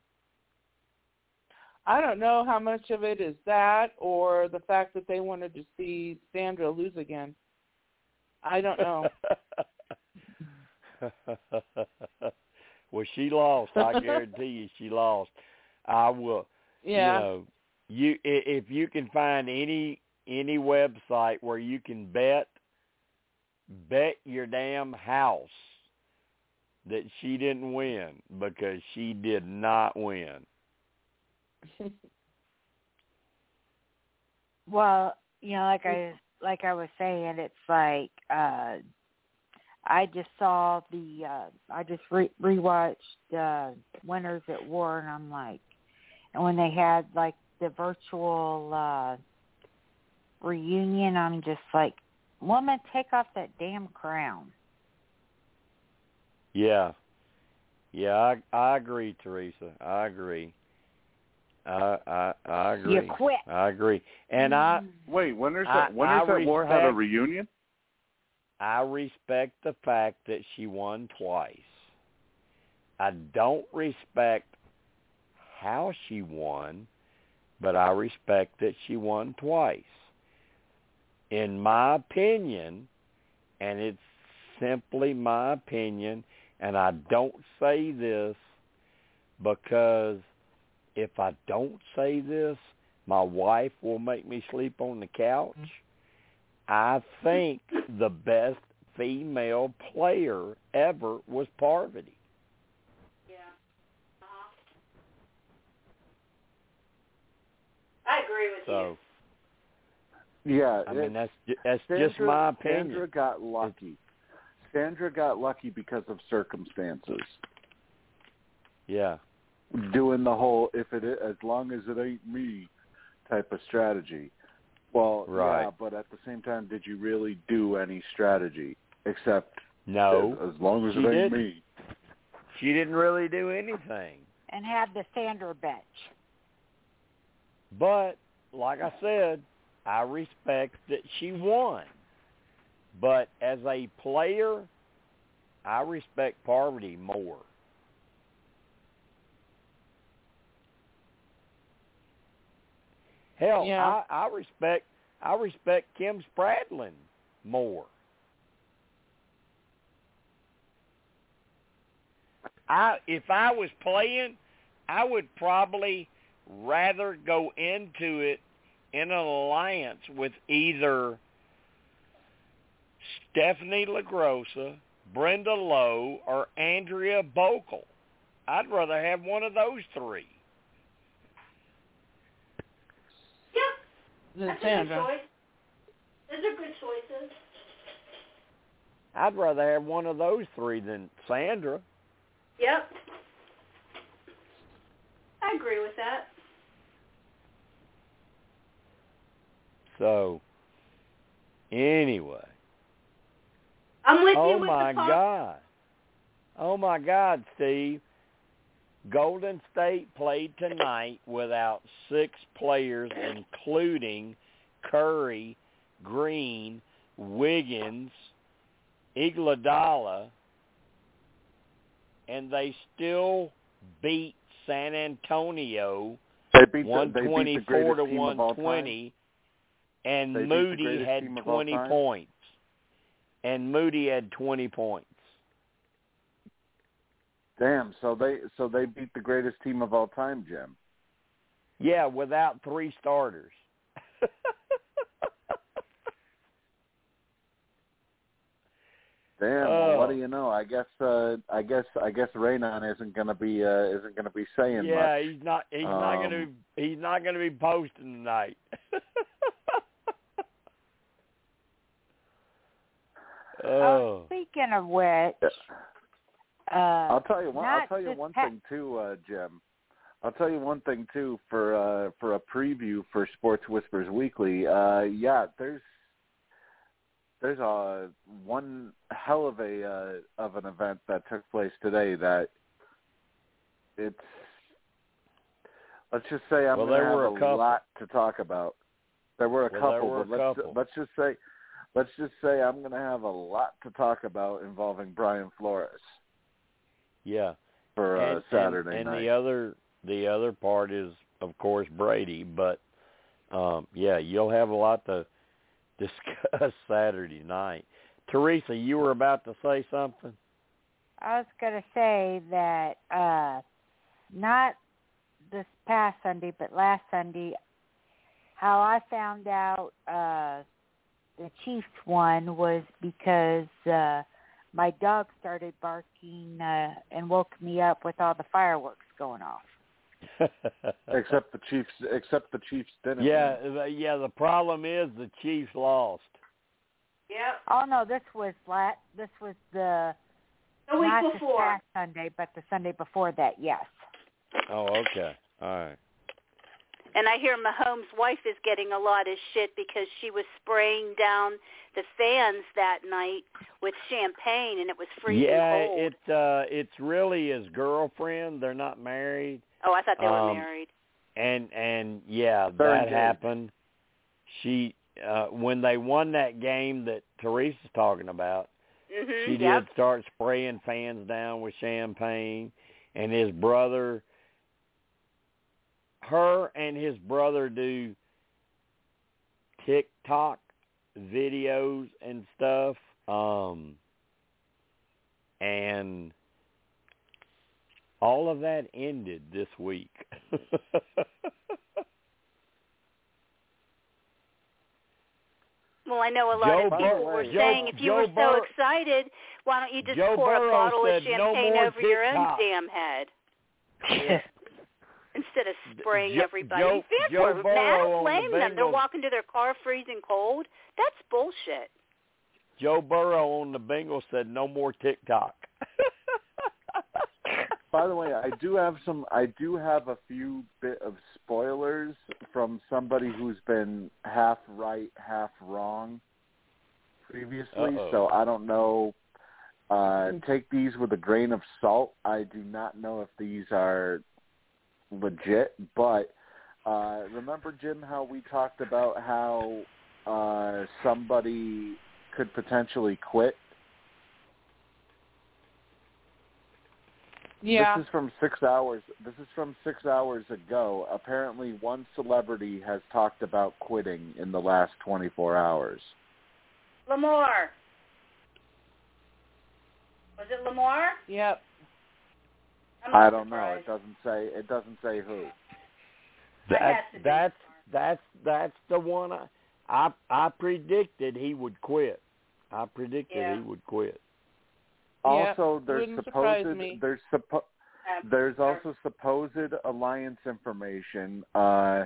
C: I don't know how much of it is that or the fact that they wanted to see Sandra lose again. I don't know. *laughs*
F: well, she lost. I guarantee you, she lost. I will.
C: Yeah.
F: You know, you if you can find any any website where you can bet bet your damn house that she didn't win because she did not win. *laughs*
H: Well, you know, like I like I was saying, it's like uh I just saw the uh I just re- rewatched uh Winners at War and I'm like and when they had like the virtual uh reunion I'm just like woman take off that damn crown.
F: Yeah. Yeah, I I agree, Teresa. I agree. I I I agree.
H: You quit.
F: I agree. And I mm-hmm.
B: wait winners
F: I-
B: at winners
F: I
B: at war had a reunion
F: I respect the fact that she won twice. I don't respect how she won, but I respect that she won twice. In my opinion, and it's simply my opinion, and I don't say this because if I don't say this, my wife will make me sleep on the couch. I think the best female player ever was Parvati.
D: Yeah. Uh-huh. I agree with you.
F: So
B: yeah
F: I mean that's ju- that's
B: Sandra,
F: just my opinion.
B: Sandra got lucky Sandra got lucky because of circumstances
F: Yeah.
B: Doing the whole if it as long as it ain't me type of strategy. Well,
F: Right.
B: yeah, but at the same time, did you really do any strategy except
F: No,
B: as, as long as
F: she
B: it ain't
F: didn't.
B: me?
F: she didn't really do anything.
H: And had the Sandra bench.
F: But like I said, I respect that she won. But as a player, I respect Parvati more. Hell,
C: Yeah.
F: I, I respect I respect Kim Spradlin more. I if I was playing, I would probably rather go into it in an alliance with either Stephanie LaGrossa, Brenda Lowe, or Andrea Boehlke. I'd rather have one of those three.
C: Than
I: That's
C: Sandra.
I: choice. Those are good choices.
F: I'd rather have one of those three than Sandra.
I: Yep. I agree with that.
F: So, anyway.
I: I'm with
F: oh
I: you with
F: my
I: the pump.
F: God. Oh my God, Steve. Golden State played tonight without six players, including Curry, Green, Wiggins, Iguodala, and they still beat San Antonio
B: They beat the,
F: one
B: they beat the
F: twenty four to
B: team of all
F: one
B: time.
F: twenty, and
B: They
F: Moody had
B: team of all
F: twenty points, and Moody had twenty points.
B: Damn, so they so they beat the greatest team of all time, Jim.
F: Yeah, without three starters. *laughs*
B: Damn, well, what
F: Oh.
B: do you know? I guess uh I guess I guess Raynon isn't gonna be uh isn't gonna be saying
F: yeah,
B: much.
F: he's not. He's not going to.
B: Be,
F: He's not going to be posting tonight. *laughs* oh,
H: Speaking of which, uh,
B: I'll tell you one. I'll tell you one
H: pa-
B: thing too, uh, Jim. I'll tell you one thing too for uh, for a preview for Sports Whispers Weekly. Uh, yeah, there's there's a one hell of a uh, of an event that took place today that it's let's just say I'm
F: Well,
B: gonna
F: there
B: have
F: were a
B: a
F: couple.
B: lot to talk about. There were a
F: Well, there
B: couple,
F: were a
B: let's
F: couple.
B: let's just say let's just say I'm going to have a lot to talk about involving Brian Flores
F: yeah.
B: for uh,
F: and,
B: Saturday
F: and, and
B: night.
F: the other the other part is of course Brady, but um yeah, you'll have a lot to *laughs* discuss Saturday night. Teresa, you were about to say something?
H: I was going to say that uh not this past Sunday, but last Sunday, how I found out uh the Chiefs won was because uh my dog started barking uh, and woke me up with all the fireworks going off. *laughs*
B: except the Chiefs, except the Chiefs didn't.
F: yeah, the, yeah. The problem is the Chiefs lost.
I: Yep.
H: Oh no, this was la- this was the
I: The week
H: not
I: before.
H: this Sunday, but the Sunday before that. Yes.
F: Oh, okay. All right.
D: And I hear Mahomes' wife is getting a lot of shit because she was spraying down the fans that night with champagne, and it was freezing
F: yeah,
D: cold.
F: it uh it's really his girlfriend. They're not married.
D: oh, I thought they were
F: um,
D: married.
F: And and yeah,
B: They're
F: that
B: engaged.
F: happened. She uh when they won that game that Teresa's talking about,
D: hmm
F: she
D: yep.
F: did start spraying fans down with champagne and his brother her and his brother do TikTok videos and stuff um and all of that ended this week. *laughs*
D: Well, I know a lot
F: Joe
D: of people
B: Burrow-
D: were
B: Joe-
D: saying if you
F: Joe
D: were so
F: Burrow-
D: excited, why don't you just
F: Joe
D: pour a bottle of
F: "No
D: champagne
F: more
D: over your own damn head *laughs* instead of spraying
F: Jo-
D: everybody?
F: Joe-
D: Fans
F: Joe Burrow
D: mad.
F: On
D: don't
F: the
D: blame them. They're walking to their car freezing cold. That's bullshit.
F: Joe Burrow on the Bengals said no more TikTok. *laughs*
B: By the way, I do have some. I do have a few bit of spoilers from somebody who's been half right, half wrong previously.
F: Uh-oh.
B: So I don't know. Uh, take these with a grain of salt. I do not know if these are legit, but Uh, remember, Jim, how we talked about how uh, somebody could potentially quit?
C: Yeah.
B: This is from six hours. This is from six hours ago. Apparently, one celebrity has talked about quitting in the last 24 hours.
D: Lamar. Was it Lamar?
C: Yep.
D: I'm not
B: I don't know. It doesn't say. It doesn't say who.
D: That
F: That's that's that's that's the one I I I predicted he would quit. I predicted
D: Yeah.
F: he would quit.
B: Also, there's supposed there's suppo-
D: Um,
B: there's also supposed alliance information. Uh,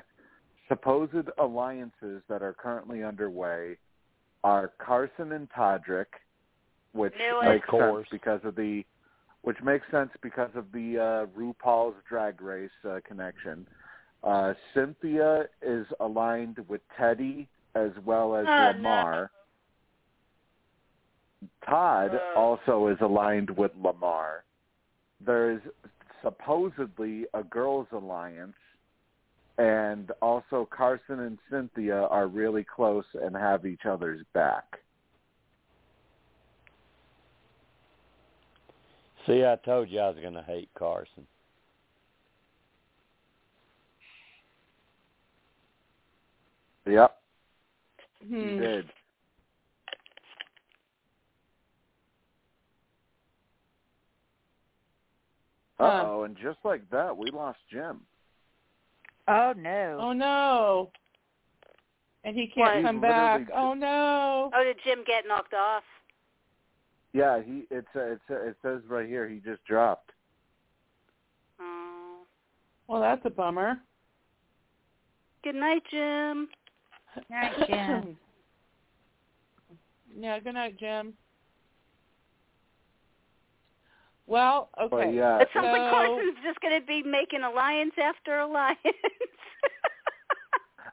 B: supposed alliances that are currently underway are Carson and Todrick, which makes sense because of the which makes sense because of the uh, RuPaul's Drag Race uh, connection. Uh, Cynthia is aligned with Teddi as well as
D: Oh, no.
B: Lamar. Todd
D: Uh.
B: also is aligned with Lamar. There's supposedly a girls' alliance, and also Carson and Cynthia are really close and have each other's back.
F: See, I told you I was going to hate Carson.
B: Yep,
C: Hmm.
B: you did. Uh oh, and just like that, we lost Jim.
H: Oh no.
C: Oh no. And he can't
B: He's
C: come back.
B: literally-
C: Oh no.
D: Oh, did Jim get knocked off?
B: Yeah, he it's uh, it's uh, it says right here he just dropped.
D: Oh.
C: Well, that's a bummer.
D: Good night, Jim.
H: Good Night, Jim. *laughs*
C: yeah, good night, Jim. Well, okay.
B: But yeah,
D: It sounds like
C: so-
D: Carson's just going to be making alliance after alliance. *laughs*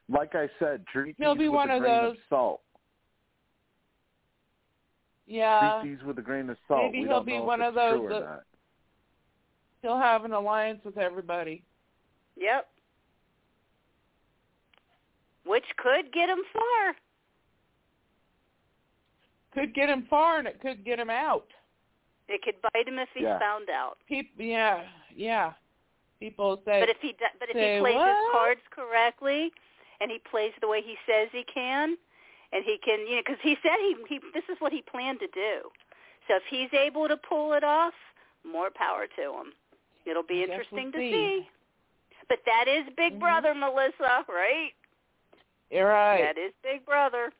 B: like I said, treat
C: He'll
B: these
C: be
B: with
C: one
B: a
C: of
B: grain
C: those-
B: of salt.
C: Yeah,
B: treat these with a grain of salt.
C: maybe
B: we
C: he'll
B: don't
C: be one of those that- he'll have an alliance with everybody.
D: yep. Which could get him far.
C: Could get him far, and it could get him out.
D: It could bite him if he's
B: Yeah.
D: found out.
C: People, yeah, yeah. People say,
D: But if he do- but if he plays his cards correctly, and he plays the way he says he can, and he can, you know, because he said he he this is what he planned to do. So if he's able to pull it off, more power to him. It'll be
C: I
D: interesting
C: we'll
D: to
C: see.
D: see. But that is Big
C: Mhm.
D: Brother, Melissa, right?
C: you're right.
D: That is Big Brother.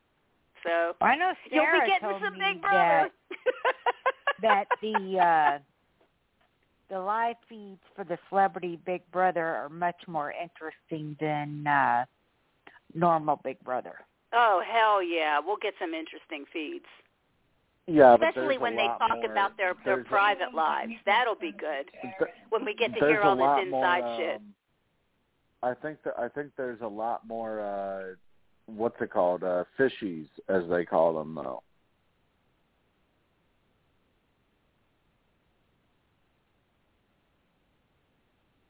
D: So
H: I know
D: you'll
H: Sarah
D: be getting
H: told
D: some
H: me
D: Big Brother.
H: that *laughs* that the uh the live feeds for the celebrity Big Brother are much more interesting than uh normal Big Brother.
D: Oh hell yeah, we'll get some interesting feeds.
B: Yeah, but
D: Especially
B: a
D: when they
B: lot
D: talk
B: more-
D: about their their
B: there's a-
D: private lives. That'll be good. When we get to hear all this inside
B: more,
D: shit.
B: um, I think that I think there's a lot more. uh What's it called? Uh Fishies, as they call them, though.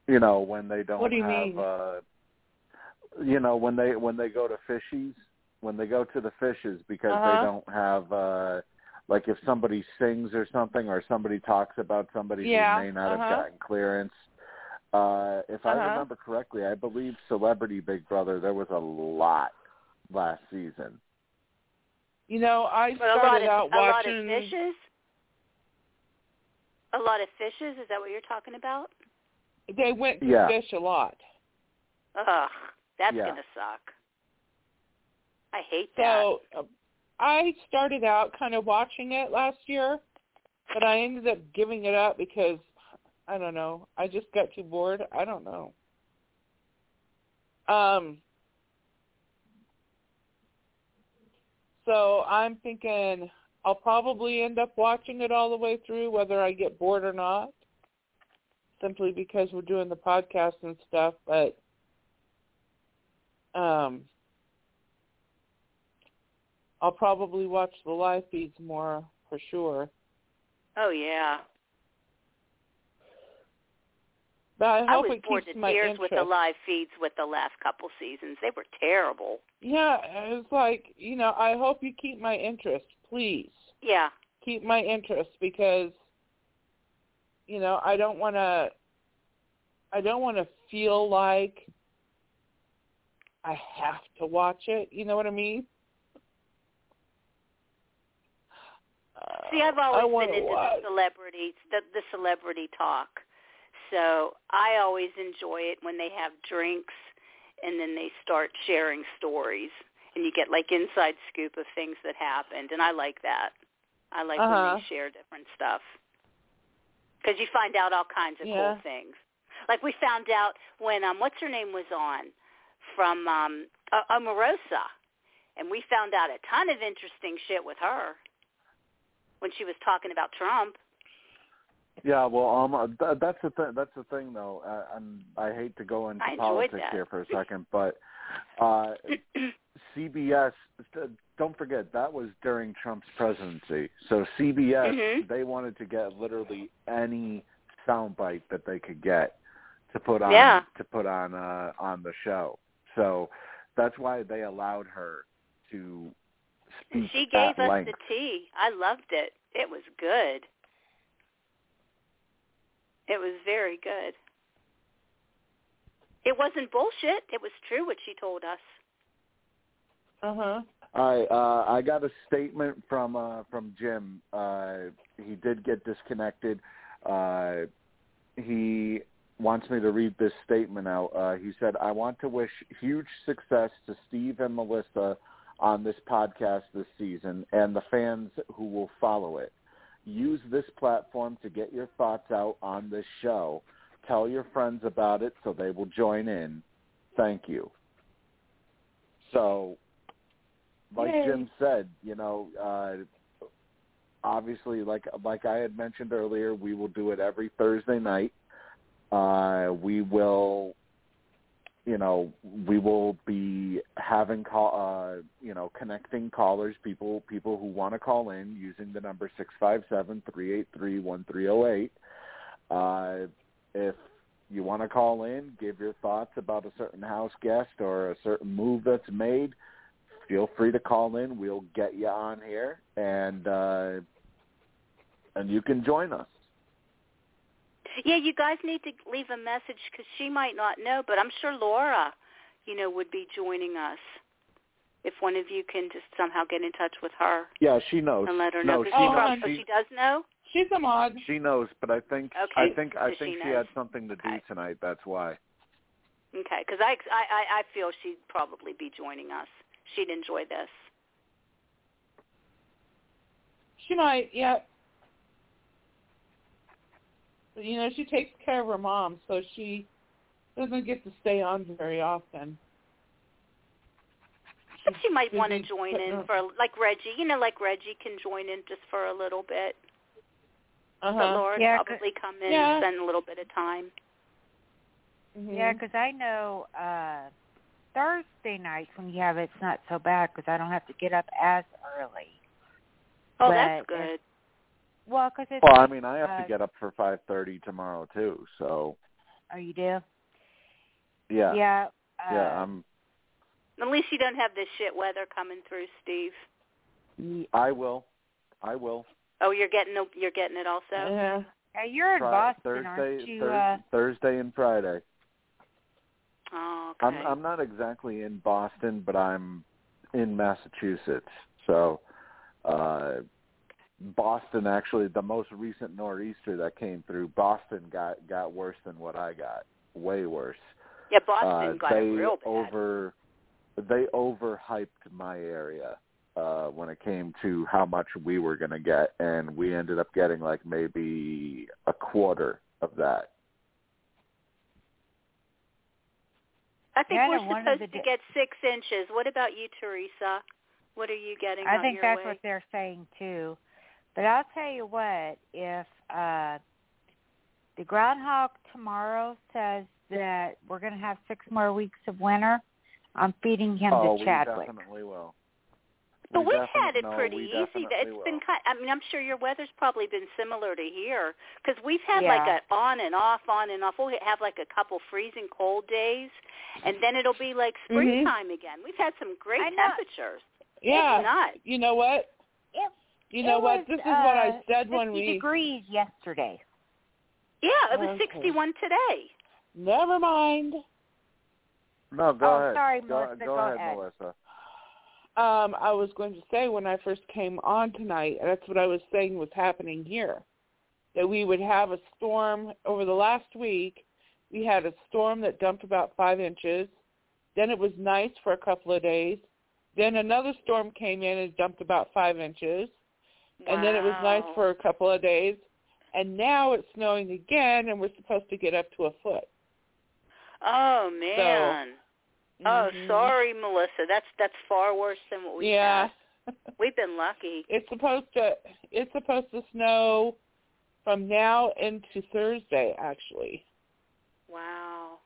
B: You know when they don't
C: What do you
B: have.
C: mean?
B: uh You know when they when they go to fishies, when they go to the fishes because
C: Uh-huh.
B: they don't have. uh like if somebody sings or something or somebody talks about somebody
C: Yeah,
B: who may not
C: uh-huh.
B: have gotten clearance uh if i
C: Uh-huh.
B: remember correctly i believe celebrity big brother there was a lot last season
C: You know, I
D: But a lot
C: started
D: of
C: out
D: a lot of
C: watching.
D: fishes. A lot of fishes. Is that what you're talking about?
C: They went to
B: Yeah.
C: fish a lot.
D: Ugh, that's
B: Yeah.
D: gonna suck. I hate that.
C: So uh, I started out kind of watching it last year, but I ended up giving it up because I don't know. I just got too bored. I don't know. Um. So I'm thinking I'll probably end up watching it all the way through, whether I get bored or not, simply because we're doing the podcast and stuff. But um, I'll probably watch the live feeds more for sure.
D: oh yeah.
C: But I
D: I was bored to tears
C: interest.
D: with the live feeds with the last couple seasons. They were terrible.
C: Yeah, it's like you know. I hope you keep my interest, please.
D: Yeah.
C: Keep my interest because you know I don't want to. I don't want to feel like I have to watch it. You know what I mean?
D: See, I've always been into
C: watch.
D: the celebrities, the the celebrity talk. So I always enjoy it when they have drinks and then they start sharing stories and you get like inside scoop of things that happened and I like that. I like when
C: Uh-huh.
D: they share different stuff. Cuz you find out all kinds of
C: Yeah.
D: cool things. Like we found out when um what's her name was on from um uh, Omarosa and we found out a ton of interesting shit with her when she was talking about Trump.
B: Yeah, well, um, uh, th- that's the thing. That's the thing, though. Uh, and I hate to go into politics
D: that.
B: here for a *laughs* second, but uh, CBS. Don't forget that was during Trump's presidency. So CBS,
D: Mhm.
B: they wanted to get literally any soundbite that they could get to put on
D: Yeah.
B: to put on uh, on the show. So that's why they allowed her to speak
D: she gave
B: at
D: us
B: length.
D: the tea. I loved it. It was good. It was very good. It wasn't bullshit. It was true what she told us.
C: Uh huh.
B: I uh, I got a statement from uh, from Jim. Uh, he did get disconnected. Uh, he wants me to read this statement out. Uh, he said, "I want to wish huge success to Steve and Melissa on this podcast this season, and the fans who will follow it. Use this platform to get your thoughts out on this show. Tell your friends about it so they will join in. Thank you." So like
C: Yay.
B: Jim said, you know, uh, obviously, like like I had mentioned earlier, we will do it every Thursday night. Uh, we will, you know, we will be having call, uh, you know, connecting callers, people people who want to call in using the number six five seven three eight three one three zero eight. Uh, if you want to call in, give your thoughts about a certain house guest or a certain move that's made feel free to call in. We'll get you on here, and uh, and you can join us.
D: Yeah, you guys need to leave a message because she might not know, but I'm sure Laura, you know, would be joining us. If one of you can just somehow get in touch with her
B: Yeah, she knows.
D: and let her know,
B: she
C: Oh,
D: she,
B: knows.
D: probably, so
B: She,
D: she does know.
C: She's a mod.
B: she knows, but I think
D: Okay,
B: I think I think
D: she
B: she, had something to do tonight. That's why.
D: Okay, because I, I I I feel she'd probably be joining us. She'd enjoy this.
C: She might, yeah. But, you know, she takes care of her mom, so she doesn't get to stay on very often.
D: But she might want to join in for like Reggie. You know, like Reggie can join in just for a little bit.
C: Uh-huh.
D: Laura
H: Yeah,
D: probably come in
C: Yeah.
D: and spend a little bit of time.
C: Mhm.
H: Yeah, 'cause I know uh Thursday nights when you have it, it's not so bad 'cause I don't have to get up as early.
D: Oh,
H: But
D: that's
H: if-
D: good.
H: Well, 'cause it's
B: Well, I mean, I have
H: uh,
B: to get up for five thirty tomorrow too. So
H: Oh, you do?
B: yeah,
H: Yeah. Uh,
B: yeah. I'm.
D: At least you don't have this shit weather coming through, Steve.
B: I will. I will.
D: Oh, you're getting the, you're getting it also.
C: Yeah.
H: uh, you're in Boston,
B: Thursday,
H: aren't you?
B: Thurs-
H: Uh,
B: Thursday and Friday.
D: Oh, okay.
B: I'm I'm not exactly in Boston, but I'm in Massachusetts. So uh Boston actually the most recent nor'easter that came through, Boston got got worse than what I got. Way worse.
D: yeah, Boston
B: uh,
D: got
B: they
D: it real bad.
B: over they overhyped my area uh when it came to how much we were going to get and we ended up getting like maybe a quarter of that.
D: I think
H: Yeah,
D: we're
H: know
D: supposed
H: the
D: to
H: di-
D: get six inches. What about you, Teresa? What are you getting?
H: I think that's
D: way?
H: what they're saying too. But I'll tell you what, if uh the groundhog tomorrow says that we're going to have six more weeks of winter, I'm feeding him
B: oh,
H: to Chadwick.
B: we definitely will.
D: But
B: We
D: we've had it pretty easy.
B: definitely
D: It's
B: will.
D: been kind. I mean, I'm sure your weather's probably been similar to here because we've had
H: Yeah.
D: like a on and off, on and off. We'll have like a couple freezing cold days, and then it'll be like
C: Mhm.
D: springtime again. We've had some great temperatures.
C: Yeah.
D: It's nuts.
C: You know what?
H: It,
C: You know
H: it
C: what? This is what I
H: uh,
C: said when we.
H: degrees yesterday.
D: Yeah, it was
C: Okay.
D: 61 today.
C: Never mind.
B: No, go
H: Oh,
B: ahead.
H: sorry,
B: go,
H: Melissa,
B: go
H: go
B: ahead,
H: ahead.
B: Melissa.
C: Um, I was going to say when I first came on tonight, that's what I was saying was happening here. That we would have a storm over the last week. We had a storm that dumped about five inches. Then it was nice for a couple of days. Then another storm came in and dumped about five inches. And then it was nice for a couple of days. And now it's snowing again and we're supposed to get up to a foot.
D: Oh man. Oh,
C: Mhm.
D: sorry, Melissa. That's that's far worse than what we
C: Yeah.
D: had. *laughs* We've been lucky.
C: It's supposed to it's supposed to snow from now into Thursday actually.
D: Wow.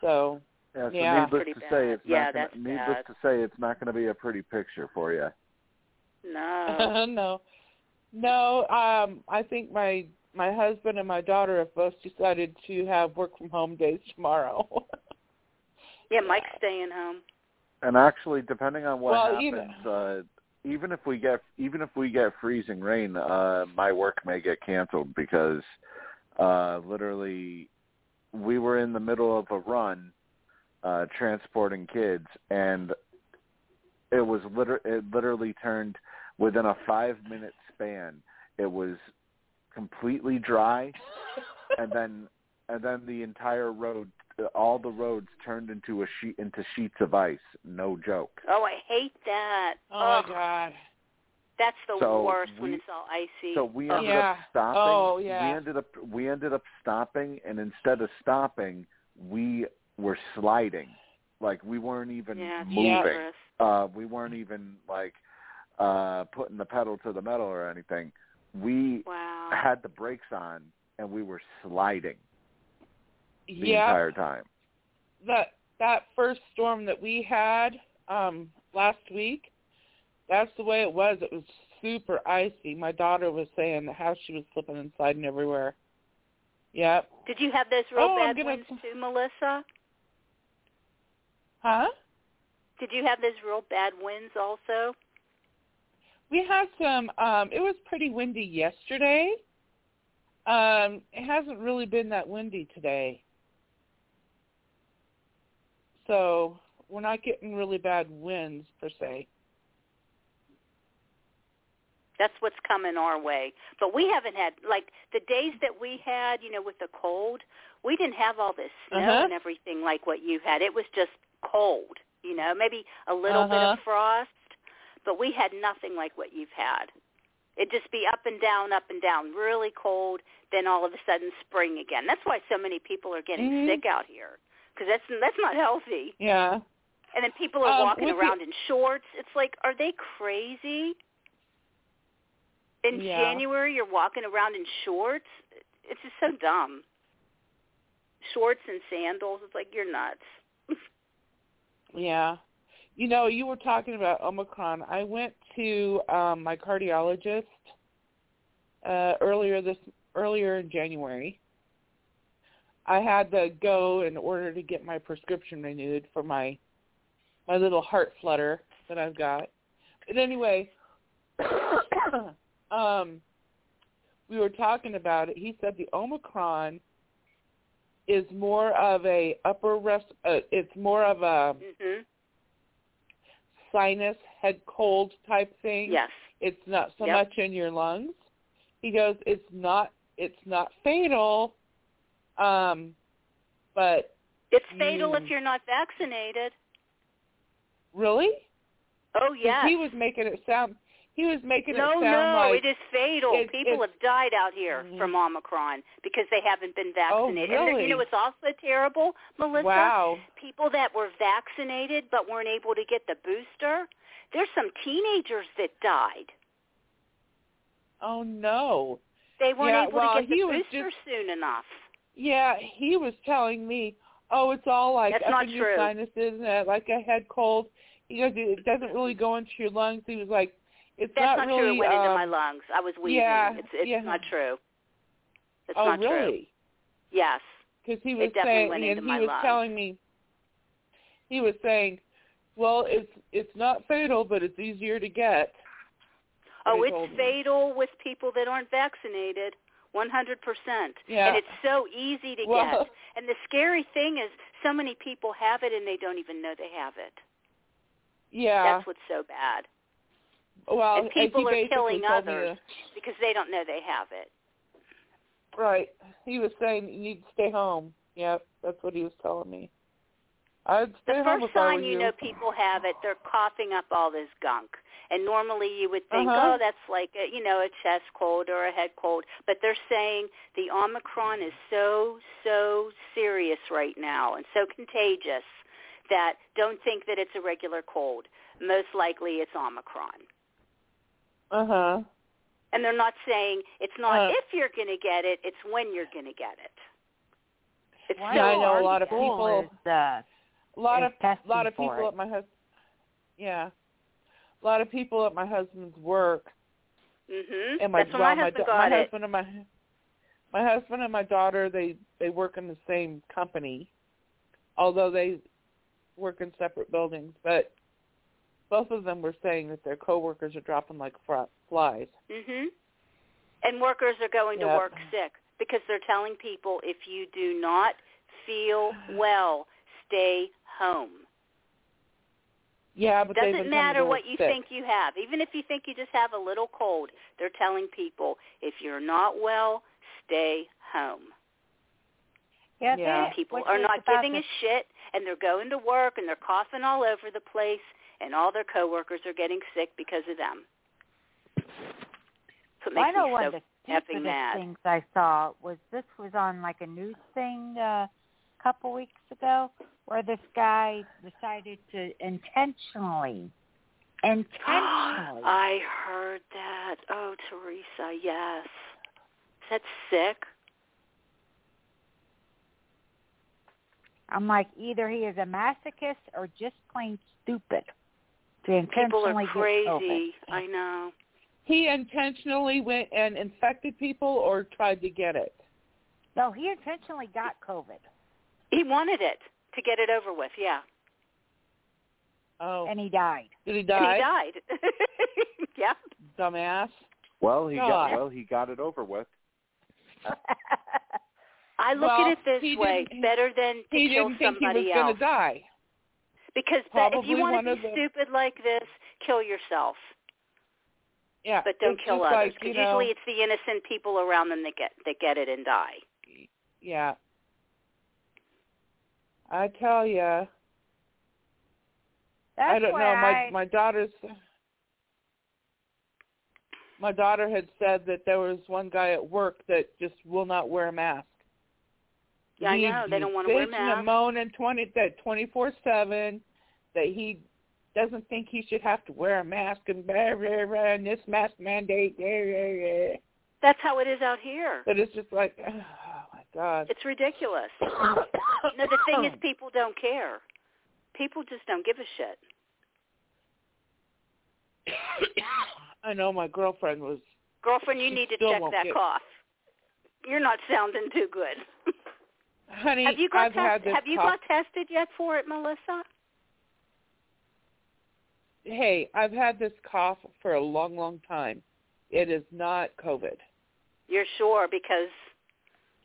C: So
B: Yeah, so
C: Yeah.
B: needless to
D: bad.
B: say, it's
D: Yeah,
B: not gonna, needless
D: bad.
B: to say, it's not going to be a pretty picture for you.
D: No. *laughs*
C: no. No, um I think my my husband and my daughter have both decided to have work from home days tomorrow. *laughs*
D: yeah, Mike's staying home.
B: And actually, depending on what
C: Well, you
B: happens, uh, even if we get even if we get freezing rain, uh, my work may get canceled because uh, literally we were in the middle of a run uh, transporting kids, and it was liter- it literally turned within a five minute span. It was completely dry, and then and then the entire road, all the roads turned into a sheet into sheets of ice. No joke.
D: Oh, I hate that.
C: oh
D: Ugh,
C: god.
D: That's the
B: So
D: worst when it's all icy.
B: So we ended
C: Yeah.
B: up stopping.
C: Oh, yeah.
B: We ended up we ended up stopping, and instead of stopping, we were sliding. Like we weren't even
D: yeah,
B: moving.
D: dangerous.
B: Uh, we weren't even like uh, putting the pedal to the metal or anything. We
D: Wow.
B: had the brakes on, and we were sliding the
C: Yeah.
B: entire time.
C: that that first storm that we had um last week that's the way it was it was super icy my daughter was saying how she was slipping and sliding everywhere yep
D: Did you have those real
C: Oh,
D: bad
C: gonna-
D: winds too, Melissa?
C: huh
D: Did you have those real bad winds also?
C: We had some um it was pretty windy yesterday um it hasn't really been that windy today so we're not getting really bad winds per se
D: That's what's coming our way. But we haven't had like the days that we had, you know, with the cold. We didn't have all this snow
C: Uh-huh.
D: and everything like what you had. It was just cold, you know, maybe a little bit
C: Uh-huh.
D: of frost, but we had nothing like what you've had. It'd just be up and down, up and down, really cold. Then all of a sudden, spring again. That's why so many people are getting
C: Mhm.
D: sick out here because that's that's not healthy.
C: yeah
D: And then people are
C: Um,
D: walking
C: with the-
D: around in shorts. It's like, are they crazy? In
C: Yeah.
D: January, you're walking around in shorts. It's just so dumb. Shorts and sandals. It's like you're nuts. *laughs*
C: Yeah. You know, you were talking about Omicron. I went to um my cardiologist uh earlier this earlier in January. I had to go in order to get my prescription renewed for my my little heart flutter that I've got. But anyway, *coughs* um we were talking about it. He said the Omicron is more of a upper rest uh, it's more of a
D: Mhm.
C: Sinus head cold type thing.
D: Yes.
C: It's not so
D: Yep.
C: much in your lungs. He goes, It's not it's not fatal. Um but
D: It's fatal if you're not vaccinated.
C: really?
D: Oh yeah.
C: He was making it sound he was making
D: no,
C: it sound
D: no,
C: like
D: it is fatal.
C: it-
D: People have died out here
C: Mhm.
D: from Omicron because they haven't been vaccinated. And
C: really?
D: there- you know it's also terrible, Melissa?
C: Wow.
D: People that were vaccinated but weren't able to get the booster. There's some teenagers that died.
C: Oh no.
D: They weren't
C: Yeah,
D: able
C: well,
D: to get the booster
C: just-
D: soon enough.
C: Yeah, he was telling me, "Oh, it's all like
D: That's
C: up
D: not
C: in your
D: true.
C: sinuses and uh, like a head cold." He goes, it doesn't really go into your lungs. He was like, it's
D: That's
C: not,
D: not,
C: really.
D: true. It went
C: um,
D: into my lungs. I was wheezing.
C: yeah,
D: it's it's
C: yeah.
D: not true. It's
C: oh,
D: not true.
C: really?
D: Yes.
C: Because he was
D: definitely
C: saying,
D: went
C: and he was
D: lungs.
C: telling me, he was saying, well, it's it's not fatal, but it's easier to get.
D: Oh, it's
C: told me.
D: fatal with people that aren't vaccinated. 100%.
C: Yeah.
D: And it's so easy to
C: Well-
D: get. And the scary thing is so many people have it and they don't even know they have it. *laughs*
C: Yeah.
D: That's what's so bad.
C: Well,
D: and people are killing others because they don't know they have it.
C: right. He was saying you need to stay home. Yep, that's what he was telling me. I'd stay
D: The
C: home
D: first sign you
C: you
D: know people have it, they're coughing up all this gunk. And normally you would think,
C: Uh-huh.
D: oh, that's like a, you know a chest cold or a head cold. But they're saying the Omicron is so so serious right now and so contagious that don't think that it's a regular cold. Most likely it's Omicron.
C: Uh huh.
D: And they're not saying it's not
C: Uh.
D: if you're going to get it, it's when you're going to get it. It's
H: Why
C: Yeah,
D: so
C: I know a lot of people-
H: is, uh,
C: A lot
H: is
C: of
H: a
C: lot of people at my hus Yeah. A lot of people at my husband's work
D: Mhm.
C: and my
D: That's when
C: well,
D: my husband
C: da-
D: got
C: my
D: it.
C: husband and my my husband and my daughter they they work in the same company, although they work in separate buildings. But both of them were saying that their coworkers are dropping like fr- flies.
D: Mhm. And workers are going to work sick because they're telling people if you do not feel *sighs* well, stay home.
C: Yeah, but they've
D: Doesn't
C: been
D: matter what you
C: sick.
D: think you have. Even if you think you just have a little cold, they're telling people if you're not well, stay home.
H: yeah,
C: Yeah.
D: People are not giving
H: the
D: a shit and they're going to work and they're coughing all over the place and all their coworkers are getting sick because of them. So
H: Well, I know one
D: so
H: of the
D: effing
H: stupidest
D: mad.
H: things I saw was this was on like a news thing uh, a couple weeks ago where this guy decided to intentionally, intentionally. *gasps*
D: I heard that. Oh, Teresa, yes. That's sick.
H: I'm like, either he is a masochist or just plain stupid to
D: People are
H: get
D: crazy. I know.
C: He intentionally went and infected people or tried to get it.
H: No, he intentionally got COVID,
D: He wanted it to get it over with. Yeah,
C: Oh,
H: and he died.
C: did he die?
D: and
C: die?
D: he died. *laughs* yeah.
C: Dumbass.
B: Well, he
C: God.
B: got well, he got it over with.
D: I look
C: Well,
D: at it this way:
C: didn't-
D: better than to
C: He
D: kill
C: didn't think he was
D: somebody
C: going
D: else.
C: to die.
D: Because that, if you want to
C: of
D: be
C: the-
D: stupid like this, kill yourself.
C: Yeah,
D: But don't kill
C: just
D: others.
C: like, you
D: Because
C: know,
D: usually it's the innocent people around them that get that get it and die.
C: yeah. I tell you,
H: That's
C: I don't know. My
H: I,
C: my daughter's my daughter had said that there was one guy at work that just will not wear a mask.
D: Yeah, I know. They
C: he's
D: don't wanna wear
C: bitching
D: masks.
C: and moaning twenty that twenty four seven that he doesn't think he should have to wear a mask and blah, blah, blah, and this mask mandate. Blah, blah, blah.
D: That's how it is out here.
C: But it's just like, oh my god.
D: It's ridiculous. *coughs* No, the thing is, people don't care. People just don't give a shit. *coughs*
C: I know my girlfriend was.
D: Girlfriend, you need to check that
C: get-
D: cough. You're not sounding too good.
C: Honey,
D: have you got
C: I've had this
D: Have you
C: cough.
D: got tested yet for it, Melissa?
C: Hey, I've had this cough for a long, long time. It is not COVID.
D: You're sure because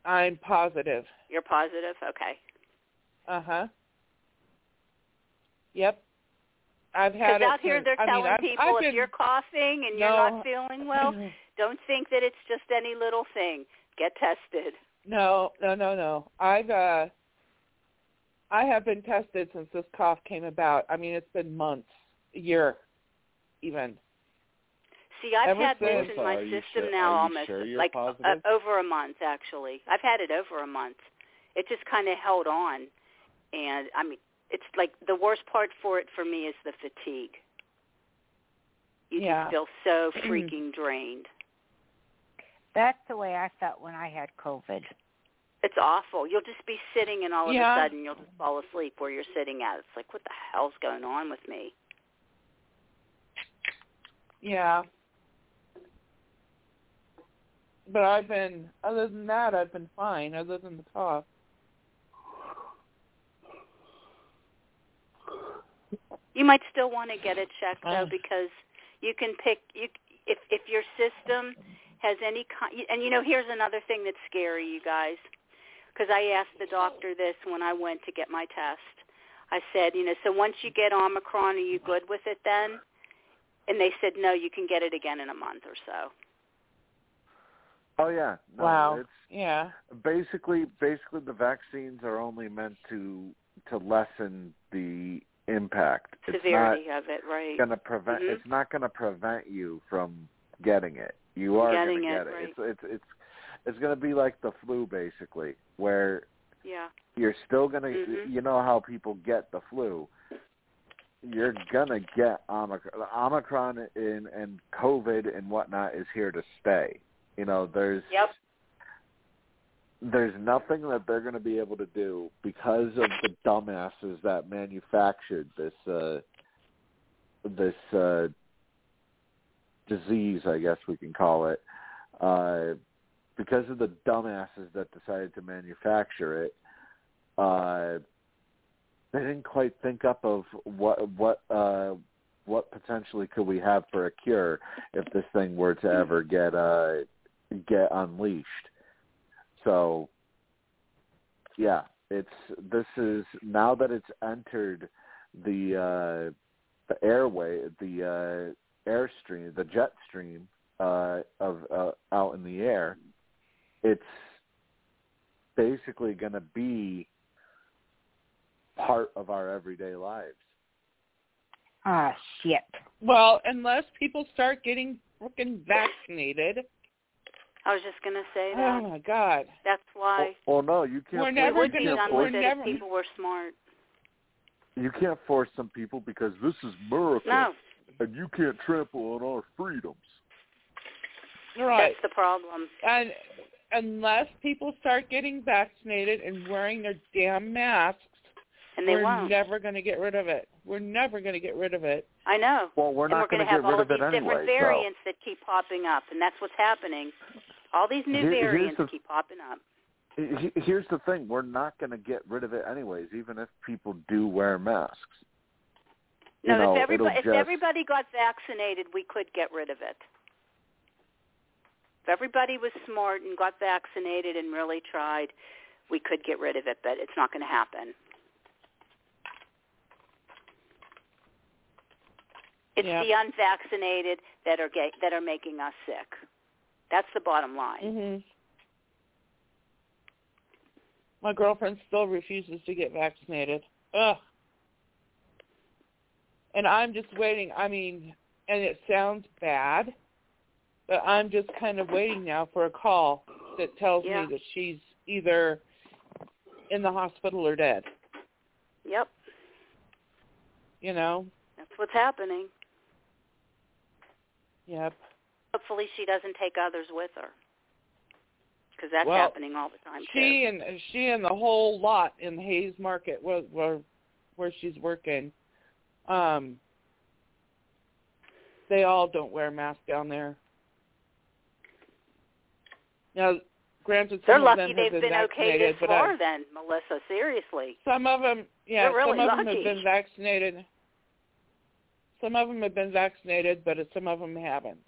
C: I'm positive.
D: you're positive. Okay.
C: Uh huh. Yep. I've had it.
D: out here they're
C: I mean,
D: telling
C: I've-
D: people
C: I've
D: if
C: been-
D: you're coughing and you're not feeling well, *clears throat* don't think that it's just any little thing. Get tested.
C: No, no, no, no. I've uh I have been tested since this cough came about. I mean, it's been months, year, even.
D: See, I've
C: Ever
D: had this in my system
B: sure-
D: now almost
B: sure
D: like? Uh, over a month actually. I've had it over a month. It just kind of held on, and I mean, it's like the worst part for it for me is the fatigue. You
C: Yeah.
D: just feel so *clears throat* freaking drained.
H: that's the way I felt when I had COVID.
D: It's awful. You'll just be sitting, and all of
C: Yeah.
D: a sudden you'll just fall asleep where you're sitting at. It's like, what the hell's going on with me?
C: Yeah. But I've been, other than that, I've been fine, other than the cough.
D: You might still want to get it checked though, because you can pick you if if your system has any kind. And you know, here's another thing that's scary, you guys, because I asked the doctor this when I went to get my test. I said, you know, so once you get Omicron, are you good with it then? And they said, no, you can get it again in a month or so.
B: Oh yeah. No,
C: wow.
B: It's
C: yeah.
B: basically basically the vaccines are only meant to to lessen the impact.
D: Severity
B: it's
D: of it, right?
B: not going to prevent.
D: Mhm.
B: It's not going to prevent you from getting it. You are
D: Getting
B: going to
D: it,
B: get it.
D: right.
B: It's it's it's it's going to be like the flu basically, where
D: Yeah.
B: you're still going to.
D: Mhm.
B: You know how people get the flu. You're gonna get Omicron. Omicron and and COVID and whatnot is here to stay. You know, there's
D: Yep.
B: there's nothing that they're going to be able to do because of the dumbasses that manufactured this uh this uh disease i guess we can call it uh because of the dumbasses that decided to manufacture it uh they didn't quite think up of what what uh what potentially could we have for a cure if this thing were to ever get uh get unleashed. So yeah, it's this is now that it's entered the uh the airway the uh airstream, the jet stream uh of uh, out in the air, it's basically going to be part of our everyday lives.
H: Ah, shit.
C: Well, unless people start getting freaking vaccinated.
D: I was just gonna say that.
C: Oh my God.
D: That's why
B: Well, no, you can't.
C: We're never
B: you
D: it would be
B: can't
C: gonna-
B: force-
C: we're
D: understood
C: never-
D: if people were smart.
B: You can't force some people because this is America,
D: No,
B: and you can't trample on our freedoms.
C: Right.
D: that's the problem.
C: And unless people start getting vaccinated and wearing their damn masks,
D: And they
C: we're
D: won't.
C: never going to get rid of it. We're never going to get rid of it.
D: I know.
B: Well, we're
D: and
B: not
D: we're
B: going
D: going
B: to
D: to
B: get
D: have
B: rid
D: all
B: of it
D: these different
B: anyway. so.
D: variants that keep popping up, and that's what's happening. All these new
B: Here- here's
D: variants
B: the-
D: keep popping up.
B: He- Here's the thing: we're not going to get rid of it anyways, even if people do wear masks.
D: No,
B: you know,
D: if everybody
B: it'll
D: if
B: just,
D: everybody got vaccinated, we could get rid of it. If everybody was smart and got vaccinated and really tried, we could get rid of it, but it's not going to happen. It's
C: Yeah.
D: the unvaccinated that are ga- that are making us sick. That's the bottom line.
C: Mhm. My girlfriend still refuses to get vaccinated. Ugh. And I'm just waiting. I mean, and it sounds bad, but I'm just kind of waiting now for a call that tells
D: Yeah.
C: me that she's either in the hospital or dead.
D: Yep,
C: You know?
D: that's what's happening.
C: Yep.
D: Hopefully, she doesn't take others with her, because that's
C: Well,
D: happening all the time too.
C: She and she and the whole lot in Hayes Market where where, where she's working, um, they all don't wear masks down there. Now, granted,
D: They're
C: some
D: lucky
C: of them
D: they've
C: have been,
D: been okay
C: vaccinated,
D: this
C: but
D: far,
C: I,
D: then, Melissa. Seriously.
C: some of them, yeah,
D: really
C: some of them have been vaccinated. Some of them have been vaccinated, but some of them haven't.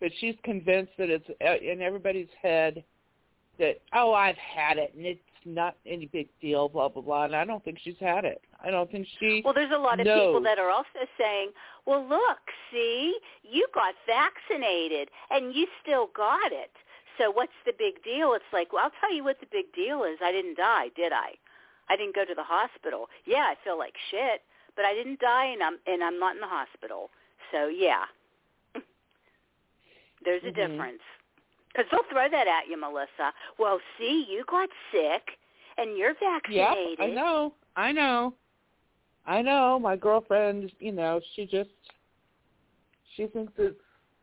C: But she's convinced that it's uh, in everybody's head that oh I've had it and it's not any big deal, blah blah blah. And I don't think she's had it. I don't think she.
D: Well, there's a lot of people that are also saying, "Well, look, see, you got vaccinated and you still got it. So what's the big deal?" It's like, "Well, I'll tell you what the big deal is. I didn't die, did I? I didn't go to the hospital. Yeah, I feel like shit, but I didn't die, and I'm and I'm not in the hospital. So yeah, *laughs* there's a
C: Mhm.
D: difference." Because they'll throw that at you, Melissa. Well, see, you got sick, and you're
C: Yep,
D: vaccinated.
C: I know, I know, I know. My girlfriend, you know, she just she thinks it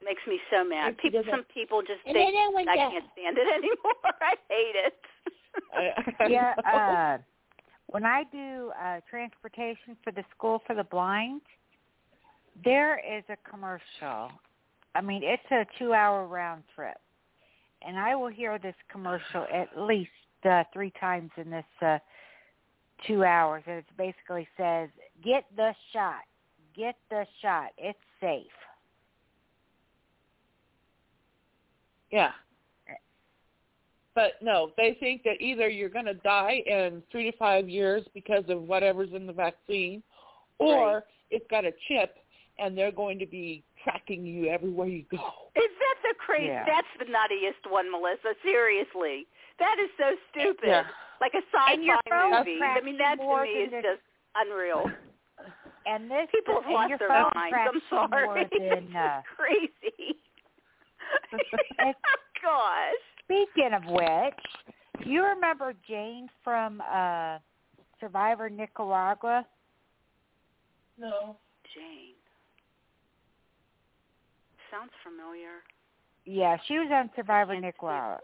D: makes me so mad. People, some people just
J: And
D: think
J: I
D: I can't stand it *laughs* anymore. I hate it.
C: I, *laughs* I
H: yeah,
C: know.
H: uh when I do uh transportation for the school for the blind, there is a commercial. I mean, it's a two-hour round trip, and I will hear this commercial at least uh, three times in this uh, two hours, and it basically says, "Get the shot, get the shot. It's safe."
C: Yeah. But no, they think that either you're going to die in three to five years because of whatever's in the vaccine, or
D: Right.
C: it's got a chip and they're going to be tracking you everywhere you go.
D: Is that the crazy?
H: Yeah.
D: That's the nuttiest one, Melissa. Seriously, that is so stupid.
C: Yeah.
D: Like a
H: And your
D: sci-fi
H: phone
D: movie. I mean, that to me is just unreal.
H: And this
D: People have
H: and
D: lost
H: your
D: their
H: phone
D: minds. I'm sorry.
H: more than *laughs* uh,
D: crazy. *laughs*
H: It's- *laughs*
D: Gosh.
H: Speaking of which, you remember Jane from uh Survivor Nicaragua?
C: No.
D: Jane. Sounds familiar.
H: Yeah, she was on Survivor Nicaragua.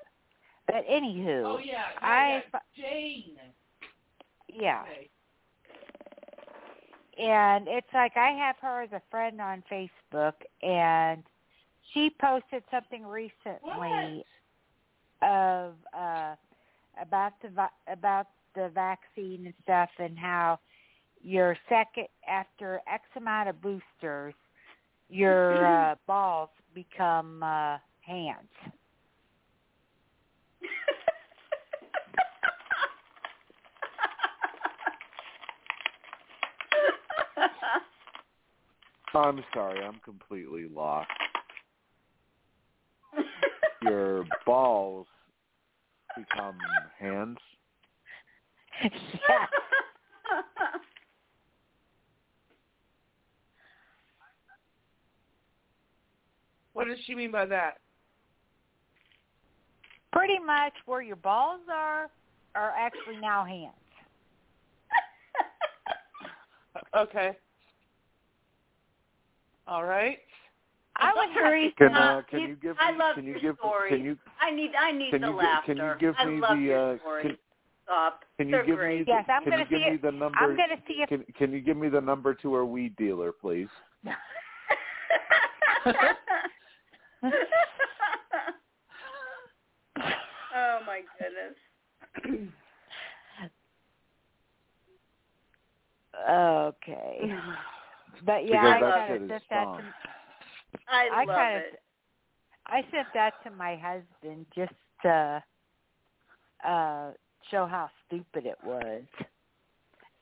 H: But anywho,
C: Oh yeah.
H: I
C: Jane.
H: yeah,
C: Okay.
H: and it's like I have her as a friend on Facebook, and she posted something recently of uh about the about the vaccine and stuff, and how your second after X amount of boosters, your *laughs* uh, balls become uh, hands. *laughs*
B: I'm sorry, I'm completely lost. Your balls become hands.
H: yeah.
C: What does she mean by that?
H: Pretty much where your balls are are actually now hands. *laughs*
C: Okay. All right.
H: I would *laughs* have
D: Teresa,
B: Can uh, can
D: you-
B: you give
D: I
B: me
D: love
B: can you
D: your
B: give
D: stories.
B: can you
D: I need I need
B: can
D: the
B: you
D: laughter.
B: can you give
D: I
B: me
D: love
B: the
D: your
B: uh
D: stories.
B: can,
D: Stop.
B: can you
D: They're
B: give
D: great.
B: me
H: Yes, I'm gonna see
B: me
H: it.
B: the number
H: I'm gonna see if
B: can can you give me the number to our weed dealer please? *laughs*
D: oh my goodness.
H: Okay. *sighs* But yeah,
B: Because
H: I
B: that
H: kind
B: shit
H: of
B: is
H: that
B: fun.
D: I,
H: I
D: love
H: kind of
D: it.
H: I sent that to my husband just to uh show how stupid it was.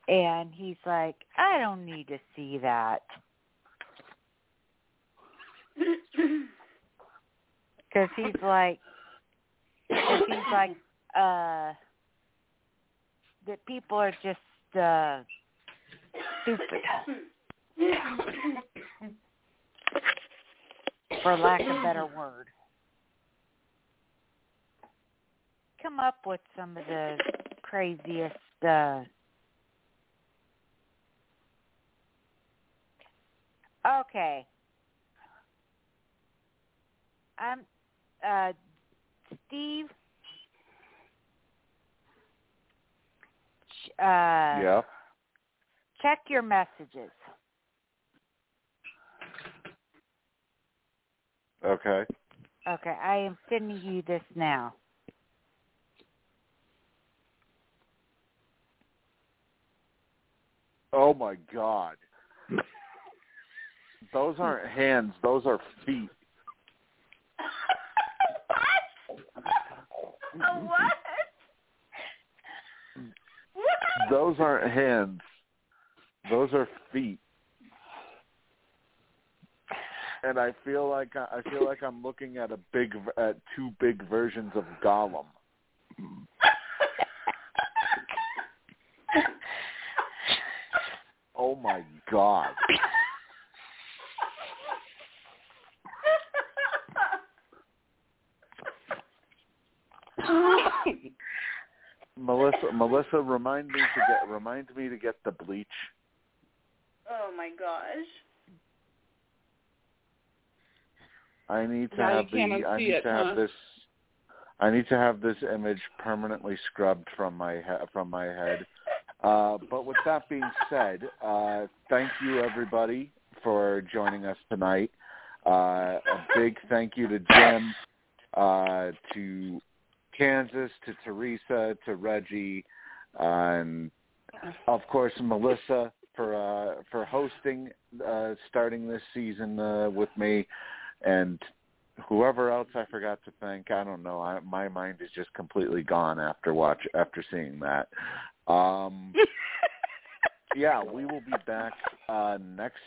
H: And he's like, I don't need to see that. *clears throat* Because he's like, cause he's like, uh, that people are just uh stupid, *clears throat* for lack of a better *laughs* word. Come up with some of the craziest. uh Okay. I'm uh Steve uh
B: yeah.
H: check your messages.
B: Okay.
H: Okay, I am sending you this now.
B: Oh my god. Those aren't hands, those are feet. *laughs*
D: A what? What?
B: Those aren't hands. Those are feet. And I feel like I I feel like I'm looking at a big v- at two big versions of Gollum. *laughs* Oh my god. Melissa Melissa remind me to get remind me to get the bleach.
D: oh my gosh.
B: I need to
C: Now
B: have the I need
C: it,
B: to have
C: huh?
B: this I need to have this image permanently scrubbed from my he- from my head. Uh, but with that being said, uh, thank you everybody for joining us tonight. Uh, a big thank you to Jim, uh, to Kansas, to Teresa, to Reggie, uh, and of course Melissa for uh, for hosting, uh, starting this season uh, with me, and whoever else I forgot to thank. I don't know. I, my mind is just completely gone after watch after seeing that. Um, *laughs* yeah, we will be back uh, next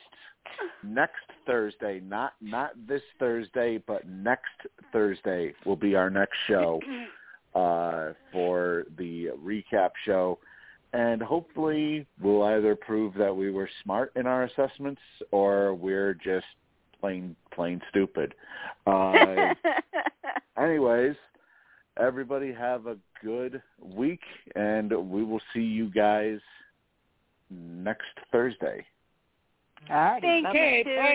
B: next Thursday. Not not this Thursday, but next Thursday will be our next show *clears throat* uh, for the recap show. And hopefully we'll either prove that we were smart in our assessments or we're just plain plain stupid. *laughs* Uh, anyways, everybody have a good week, and we will see you guys next Thursday.
H: All right.
I: Thank
C: Okay,
I: you.
C: bye.